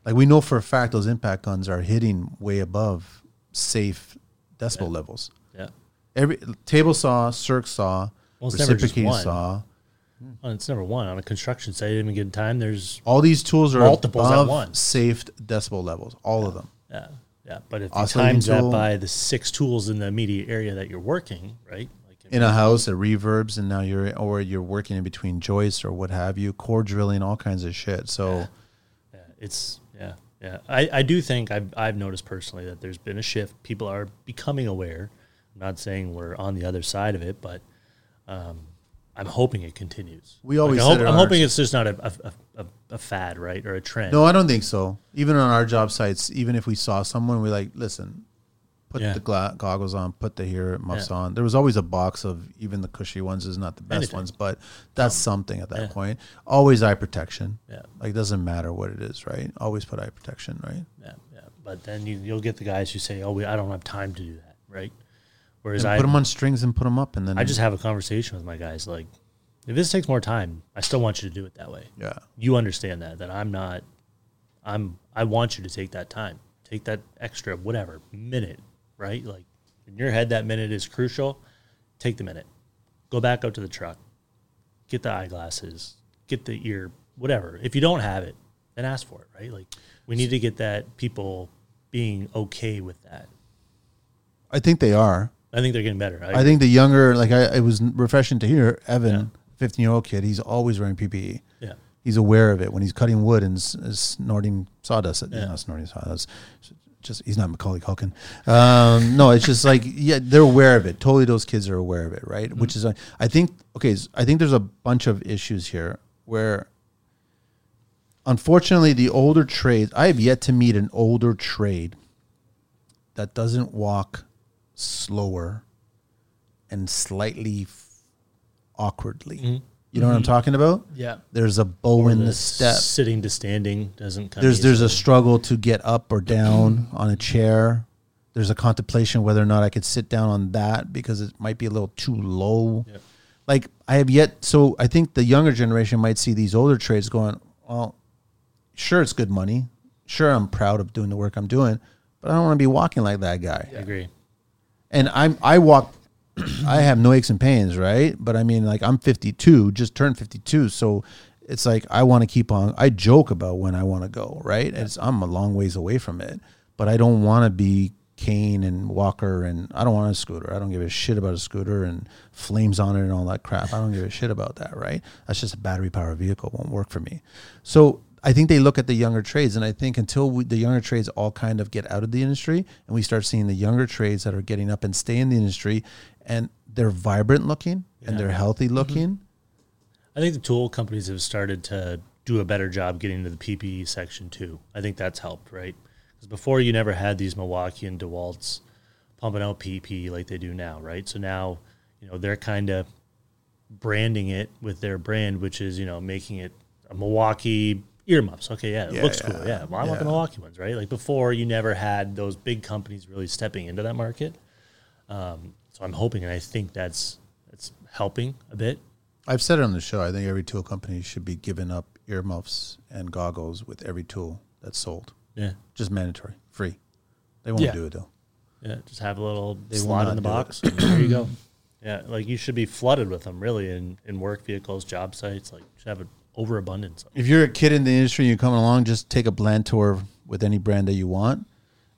Like we know for a fact those impact guns are hitting way above safe decibel levels. Yeah. Every table saw, circ saw, Well, never reciprocating saw. Hmm. Well, it's number one on a construction site. At any given time, there's All these tools are Multiples above once. safe decibel levels. All of them. yeah, yeah. But if you times that by the six tools in the immediate area that you're working, right? Like in a house, it reverbs, and now you're or you're working in between joists or what have you, core drilling, all kinds of shit. So Yeah, it's yeah. I, I do think I've I've noticed personally that there's been a shift. People are becoming aware. I'm not saying we're on the other side of it, but um, I'm hoping it continues. We always I hope, I'm on hoping it's just not a, a, a, a fad, right, or a trend. no, I don't think so. Even on our job sites, even if we saw someone, we're like listen, put Yeah. the gla- goggles on, put the hear muffs Yeah. on. There was always a box of even the cushy ones is not the best Anything. ones, but that's something at that yeah. point. Always eye protection. Yeah. Like doesn't matter what it is, right? Always put eye protection, right? Yeah, yeah. But then you, you'll get the guys who say, "Oh, we, I don't have time to do that," right? Whereas And I put them on strings and put them up, and then I just have a conversation with my guys like, if this takes more time, I still want you to do it that way. yeah. You understand that that I'm not, I'm I want you to take that time, take that extra whatever minute, right? Like in your head, that minute is crucial. Take the minute, go back up to the truck, get the eyeglasses, get the ear, whatever. If you don't have it, then ask for it, right? Like we need to get that people being okay with that. I think they are. I think they're getting better. I think the younger, like I, it was refreshing to hear Evan, fifteen year old kid. He's always wearing PPE. yeah. He's aware of it when he's cutting wood and snorting sawdust. Yeah. Not snorting sawdust, just he's not Macaulay Culkin. Um, no, it's just like yeah, they're aware of it. Totally, those kids are aware of it, right? Which is, I think, okay, I think there's a bunch of issues here where, unfortunately, the older trades. I have yet to meet an older trade that doesn't walk slower and slightly awkwardly. You know what I'm mm-hmm. talking about? Yeah. There's a bow in the step sitting to standing doesn't come. there's there's a struggle to get up or down on a chair. There's a contemplation whether or not I could sit down on that because it might be a little too low. Like I have yet, so I think the younger generation might see these older trades going, well, sure it's good money, sure I'm proud of doing the work I'm doing, but I don't want to be walking like that guy. I agree. And I'm I walk, I have no aches and pains, right? But I mean, like I'm 52, just turned 52, so it's like I want to keep on. I joke about when I want to go, right? It's I'm a long ways away from it, but I don't want to be cane and walker, and I don't want a scooter. I don't give a shit about a scooter and flames on it and all that crap. I don't give a shit about that, right? That's just a battery powered vehicle. It won't work for me. So I think they look at the younger trades, and I think until we, the younger trades all kind of get out of the industry, and we start seeing the younger trades that are getting up and stay in the industry, and they're vibrant looking and they're healthy looking. I think the tool companies have started to do a better job getting into the PPE section too. I think that's helped, right? Because before you never had these Milwaukee and DeWalt's pumping out PPE like they do now, right? So now, you know, they're kind of branding it with their brand, which is you know making it a Milwaukee earmuffs. Okay, yeah, it Yeah, looks cool. Yeah, well, I want the. Milwaukee ones, right? Like before, you never had those big companies really stepping into that market. Um, so I'm hoping, and I think that's that's helping a bit. I've said it on the show. I think every tool company should be giving up earmuffs and goggles with every tool that's sold. Yeah. Just mandatory, free. They won't Yeah. do it though. Yeah, just have a little They will slot in the box. there you go. Yeah, like you should be flooded with them, really, in, in work vehicles, job sites. Like, you should have an overabundance. If you're a kid in the industry and you're coming along, just take a blend tour with any brand that you want,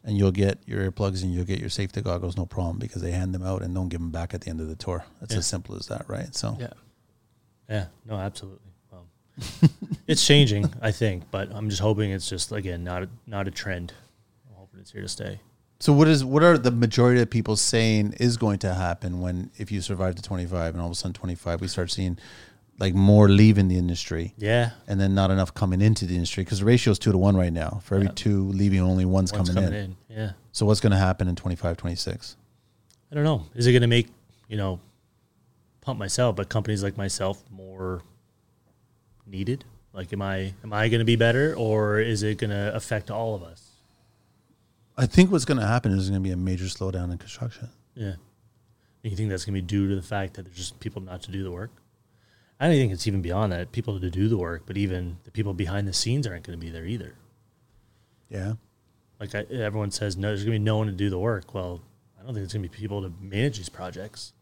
and you'll get your earplugs and you'll get your safety goggles, no problem, because they hand them out and don't give them back at the end of the tour. That's Yeah. as simple as that, right? So Yeah. Yeah, no, absolutely. Well, it's changing, I think, but I'm just hoping it's just again not a, not a trend. I'm hoping it's here to stay. So what is what are the majority of people saying is going to happen when if you survive to 25 and all of a sudden 25 we start seeing like more leaving the industry Yeah, and then not enough coming into the industry because the ratio is 2 to 1 right now. For every Yeah. 2 leaving only one's, one's coming, coming in. in. Yeah, So what's going to happen in 25 26? I don't know. Is it going to make you know pump myself, but companies like myself more needed? Like, am I am I going to be better, or is it going to affect all of us? I think what's going to happen is going to be a major slowdown in construction. Yeah. You think that's going to be due to the fact that there's just people not to do the work? I don't think it's even beyond that. People to do the work, but even the people behind the scenes aren't going to be there either. Yeah. Like I, everyone says, no, there's going to be no one to do the work. Well, I don't think there's going to be people to manage these projects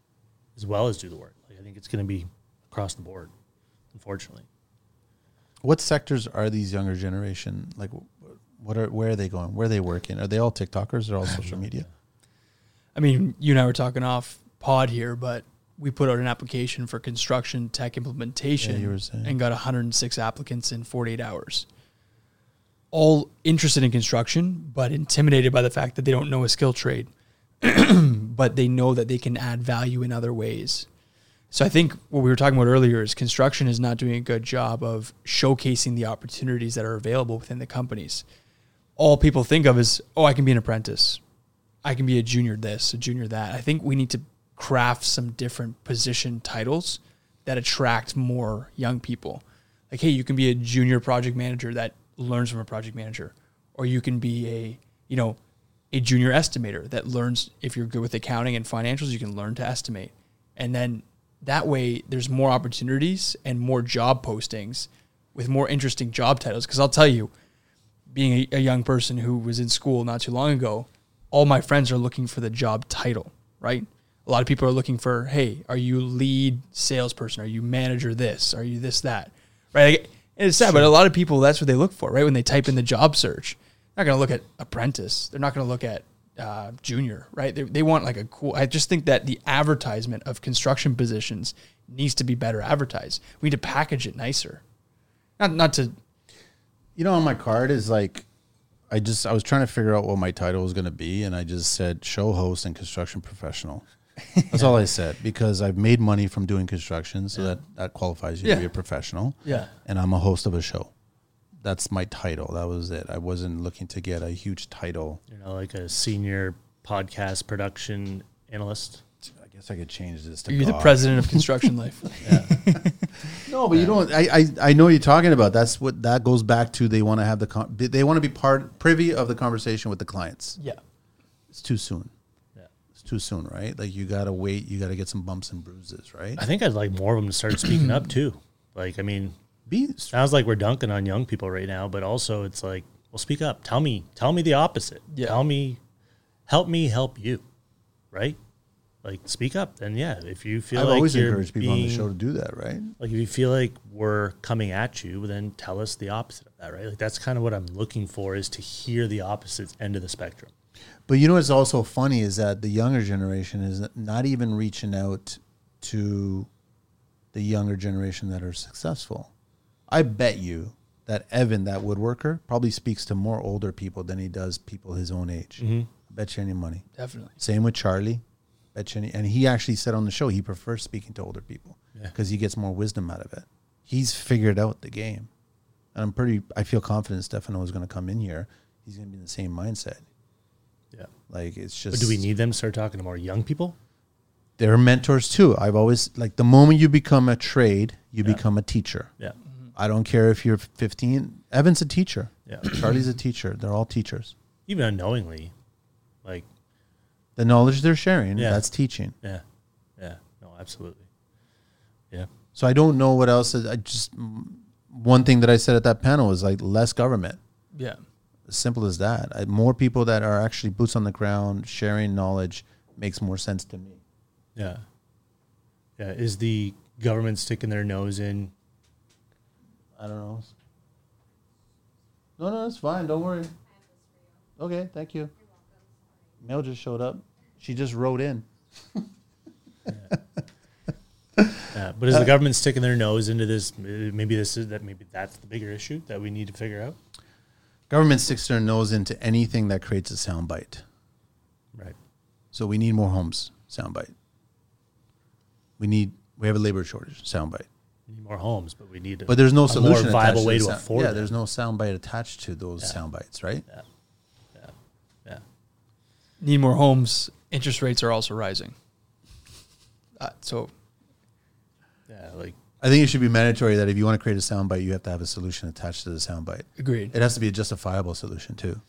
as well as do the work. Like I think it's going to be across the board, unfortunately. What sectors are these younger generation like what are where are they going? Where are they working? Are they all TikTokers or all social media? I mean, you and I were talking off pod here, but we put out an application for construction tech implementation Yeah, you were saying. and got 106 applicants in 48 hours. All interested in construction, but intimidated by the fact that they don't know a skill trade, but they know that they can add value in other ways. So I think what we were talking about earlier is construction is not doing a good job of showcasing the opportunities that are available within the companies. All people think of is, oh, I can be an apprentice. I can be a junior this, a junior that. I think we need to craft some different position titles that attract more young people. Like, hey, you can be a junior project manager that learns from a project manager, or you can be a, you know, a junior estimator that learns if you're good with accounting and financials, you can learn to estimate. And then that way there's more opportunities and more job postings with more interesting job titles. Cause I'll tell you, being a, a young person who was in school not too long ago, all my friends are looking for the job title, right? A lot of people are looking for, hey, are you lead salesperson? Are you manager this? Are you this, that? Right? And it's sad, but a lot of people, that's what they look for, right? When they type in the job search, they're not going to look at apprentice. They're not going to look at uh, junior, right? They, they want like a cool, I just think that the advertisement of construction positions needs to be better advertised. We need to package it nicer. Not, not to, You know, on my card is like I just I was trying to figure out what my title was going to be, and I just said show host and construction professional. That's all I said because I've made money from doing construction, so that that qualifies you Yeah. to be a professional. Yeah. and I'm a host of a show. That's my title. That was it. I wasn't looking to get a huge title. You know, like a senior podcast production analyst. I guess I could change this to You're the God. president of Construction Life. No, but you don't. I, I I know what you're talking about. That's what that goes back to. They want to have the con- they want to be part privy of the conversation with the clients. Yeah. It's too soon. Yeah. It's too soon, right? Like you gotta wait. You gotta get some bumps and bruises, right? I think I'd like more of them to start speaking up too. Like, I mean, Be sounds like we're dunking on young people right now, but also it's like, well, speak up. Tell me, tell me the opposite. Yeah. Tell me, help me help you, right? Like, speak up. And yeah, if you feel like I've like always you're encouraged people on the show to do that, right? like if you feel like we're coming at you, then tell us the opposite of that, right? Like that's kind of what I'm looking for is to hear the opposite end of the spectrum. But you know what's also funny is that the younger generation is not even reaching out to the younger generation that are successful. I bet you that Evan, that woodworker, probably speaks to more older people than he does people his own age. Mm-hmm. Bet you any money. Definitely. Same with Charlie. Bet you any, and he actually said on the show he prefers speaking to older people Yeah. because he gets more wisdom out of it. He's figured out the game, and I'm pretty. I feel confident Stefano is going to come in here. He's going to be in the same mindset. Yeah. Like it's just. But do we need them to start talking to more young people? They're mentors too. I've always like the moment you become a trade, you Yeah. become a teacher. Yeah. I don't care if you're 15. Evan's a teacher. Yeah. Charlie's a teacher. They're all teachers. Even unknowingly. Like, The knowledge they're sharing, Yeah. that's teaching. yeah. Yeah. No, absolutely. Yeah. So I don't know what else. I just one thing that I said at that panel was like less government. Yeah. As simple as that. I, more people that are actually boots on the ground sharing knowledge makes more sense to me. Yeah. Yeah. Is the government sticking their nose in? I don't know. No, no, it's fine. Don't worry. Okay, thank you. Mail just showed up. She just wrote in. Yeah. But is the uh, government sticking their nose into this? Maybe this is that. Maybe that's the bigger issue that we need to figure out. Government sticks their nose into anything that creates a soundbite. Right. So we need more homes. Soundbite. We need. We have a labor shortage. Soundbite. We need more homes, but we need. But there's no a solution. more viable way the to afford. Yeah, them. there's no soundbite attached to those Yeah. sound bites, right? Yeah. Yeah. Yeah. Need more homes. Interest rates are also rising. Uh, so Yeah. Like. I think it should be mandatory that if you want to create a soundbite, you have to have a solution attached to the soundbite. agreed. It has to be a justifiable solution too.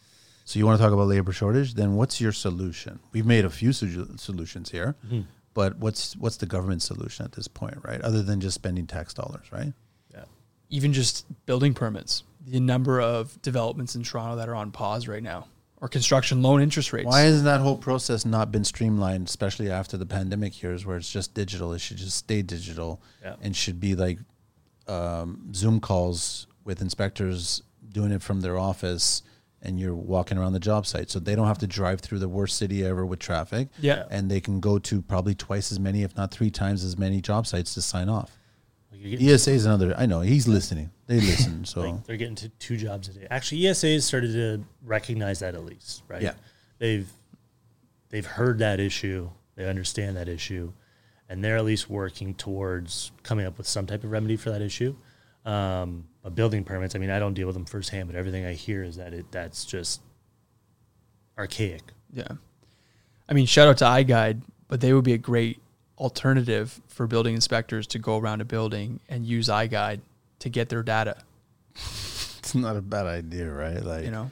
So you want to talk about labor shortage? Then what's your solution? We've made a few su- solutions here, Mhm. but what's what's the government solution at this point, right? Other than just spending tax dollars, right? Yeah. Even just building permits. The number of developments in Toronto that are on pause right now, or construction loan interest rates. Why has that whole process not been streamlined, especially after the pandemic years, where it's just digital? It should just stay digital, Yeah. and should be like um, Zoom calls with inspectors doing it from their office, and you're walking around the job site, so they don't have to drive through the worst city ever with traffic. Yeah. and they can go to probably twice as many, if not three times as many job sites to sign off. Like ESA is another. I know he's listening. They listen. So like they're getting to two jobs a day. Actually, ESA has started to recognize that at least, right? Yeah. They've they've heard that issue. They understand that issue, and they're at least working towards coming up with some type of remedy for that issue. Um, but building permits, I mean, I don't deal with them firsthand, but everything I hear is that it that's just archaic. Yeah. I mean, shout out to iGuide, but they would be a great alternative for building inspectors to go around a building and use iGuide to get their data. it's not a bad idea, right? Like You know,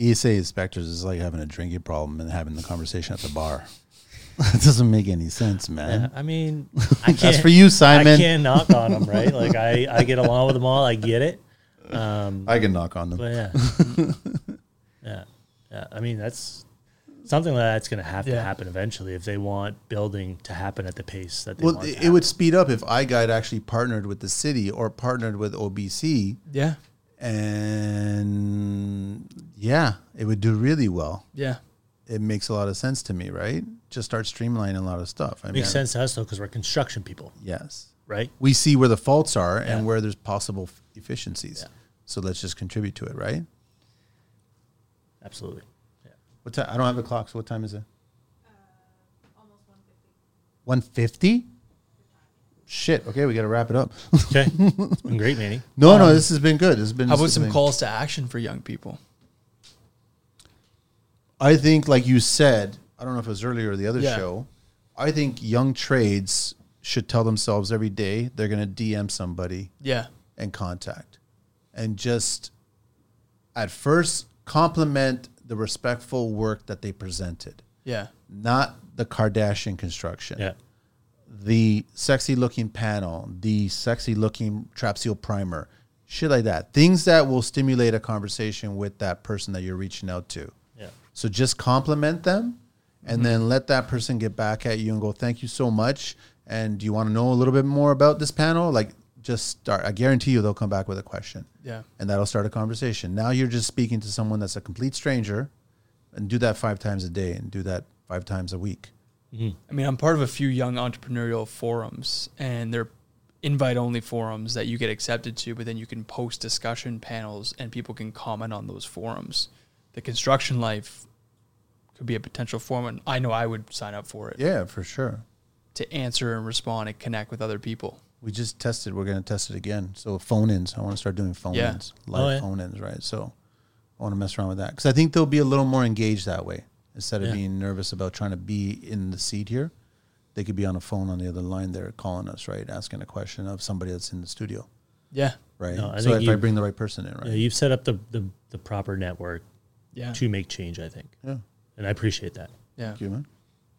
ESA inspectors is like having a drinking problem and having the conversation at the bar. that doesn't make any sense, Yeah, man. I mean, I can't. That's for you, Simon. I can't knock on them, right? Like I, I get along with them all. I get it. Um, I can knock on them. But yeah, yeah, yeah. I mean, that's something like that's going to have to happen eventually if they want building to happen at the pace that they Well, want. it, it would speed up if iGuide actually partnered with the city or partnered with OBC, yeah, and yeah, it would do really well. yeah, It makes a lot of sense to me, right? Just start streamlining a lot of stuff. I mean, makes sense to us though because we're construction people, Yes, right? we see where the faults are Yeah. and where there's possible efficiencies. Yeah. So let's just contribute to it, right? absolutely. What time? I don't have the clock. So what time is it? almost 150. One fifty. Shit. Okay, we got to wrap it up. Okay, it's been great, Manny. no, no, Um, this has been good. This has been. How about some been- calls to action for young people? I think, like you said, I don't know if it was earlier or the other Yeah. show. I think young trades should tell themselves every day they're going to DM somebody Yeah. and contact, and just at first compliment the respectful work that they presented, Yeah. not the Kardashian construction. Yeah, the sexy looking panel, the sexy looking trap seal primer, shit like that. Things that will stimulate a conversation with that person that you're reaching out to. yeah, So just compliment them and mm-hmm. then let that person get back at you and go, thank you so much. And do you want to know a little bit more about this panel? Like, just start. I guarantee you they'll come back with a question Yeah. and that'll start a conversation. Now you're just speaking to someone that's a complete stranger and do that five times a day and do that five times a week. Mm-hmm. I mean, I'm part of a few young entrepreneurial forums, and they're invite only forums that you get accepted to, but then you can post discussion panels and people can comment on those forums. The construction life could be a potential forum, and I know I would sign up for it Yeah, for sure. to answer and respond and connect with other people. We just tested. We're going to test it again. So phone ins. I want to start doing phone Yeah. ins, oh, live Oh, yeah. phone ins, right? So I want to mess around with that because I think they'll be a little more engaged that way instead of Yeah. being nervous about trying to be in the seat here. They could be on a phone on the other line there calling us, right? Asking a question of somebody that's in the studio, Yeah. right? No, I so think if I bring the right person in, right? yeah. You've set up the, the the proper network Yeah. to make change. I think, Yeah. and I appreciate that. Yeah. Thank you, man.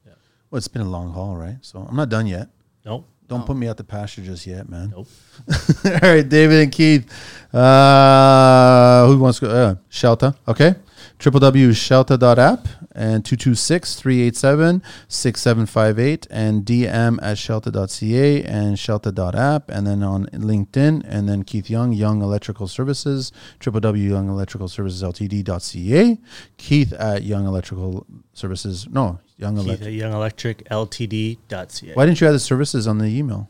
Yeah. Well, it's been a long haul, right? So I'm not done yet. Nope, Don't No. put me out the pasture just yet, man. nope. All right, David and Keith. Uh, who wants to go? Uh, Scelta. Okay. www.scelta.app and 226-387-6758 and DM at scelta.ca and scelta.app and then on LinkedIn and then Keith Young, Young Electrical Services, www.youngelectricalservicesltd.ca. Keith at Young Electrical Services. No, Young Keith Electric. at youngelectricltd.ca. Why didn't you add the services on the email?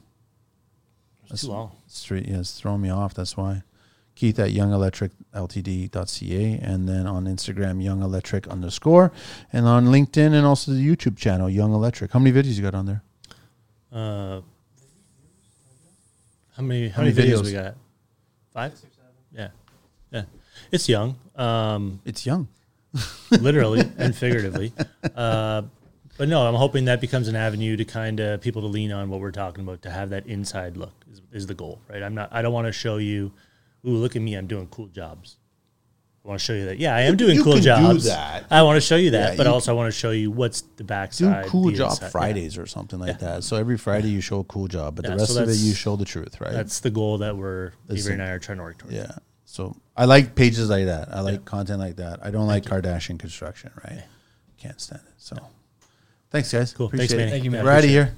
It's too long. Street, yeah, it's throwing me off. That's why. Keith at youngelectricltd.ca and then on Instagram, Young Electric underscore, and on LinkedIn and also the YouTube channel, Young Electric. How many videos you got on there? Uh, how many how, How many, many videos, videos? we got? Five. Yeah, yeah. It's young, um, It's young. literally and figuratively. Uh, but no, I'm hoping that becomes an avenue to kind of people to lean on what we're talking about to have that inside look is, is the goal, right? I'm not. I don't want to show you, ooh, look at me, I'm doing cool jobs. I want to show you that, yeah, I am doing you cool can do jobs. that. I want to show you that, Yeah, but you also I want to show you what's the backside. Do cool job inside. Yeah. Fridays or something like that. So every Friday you show a cool job, but Yeah, the so rest of it you show the truth, right? That's the goal that we're Avery and. I are trying to work towards. yeah. So I like pages like that. I like Yeah. content like that. I don't like Kardashian construction, right? Can't stand it. So thanks, guys. Cool. Thanks, Appreciate it. Manny. Thank you, man. We're out of appreciate it. here.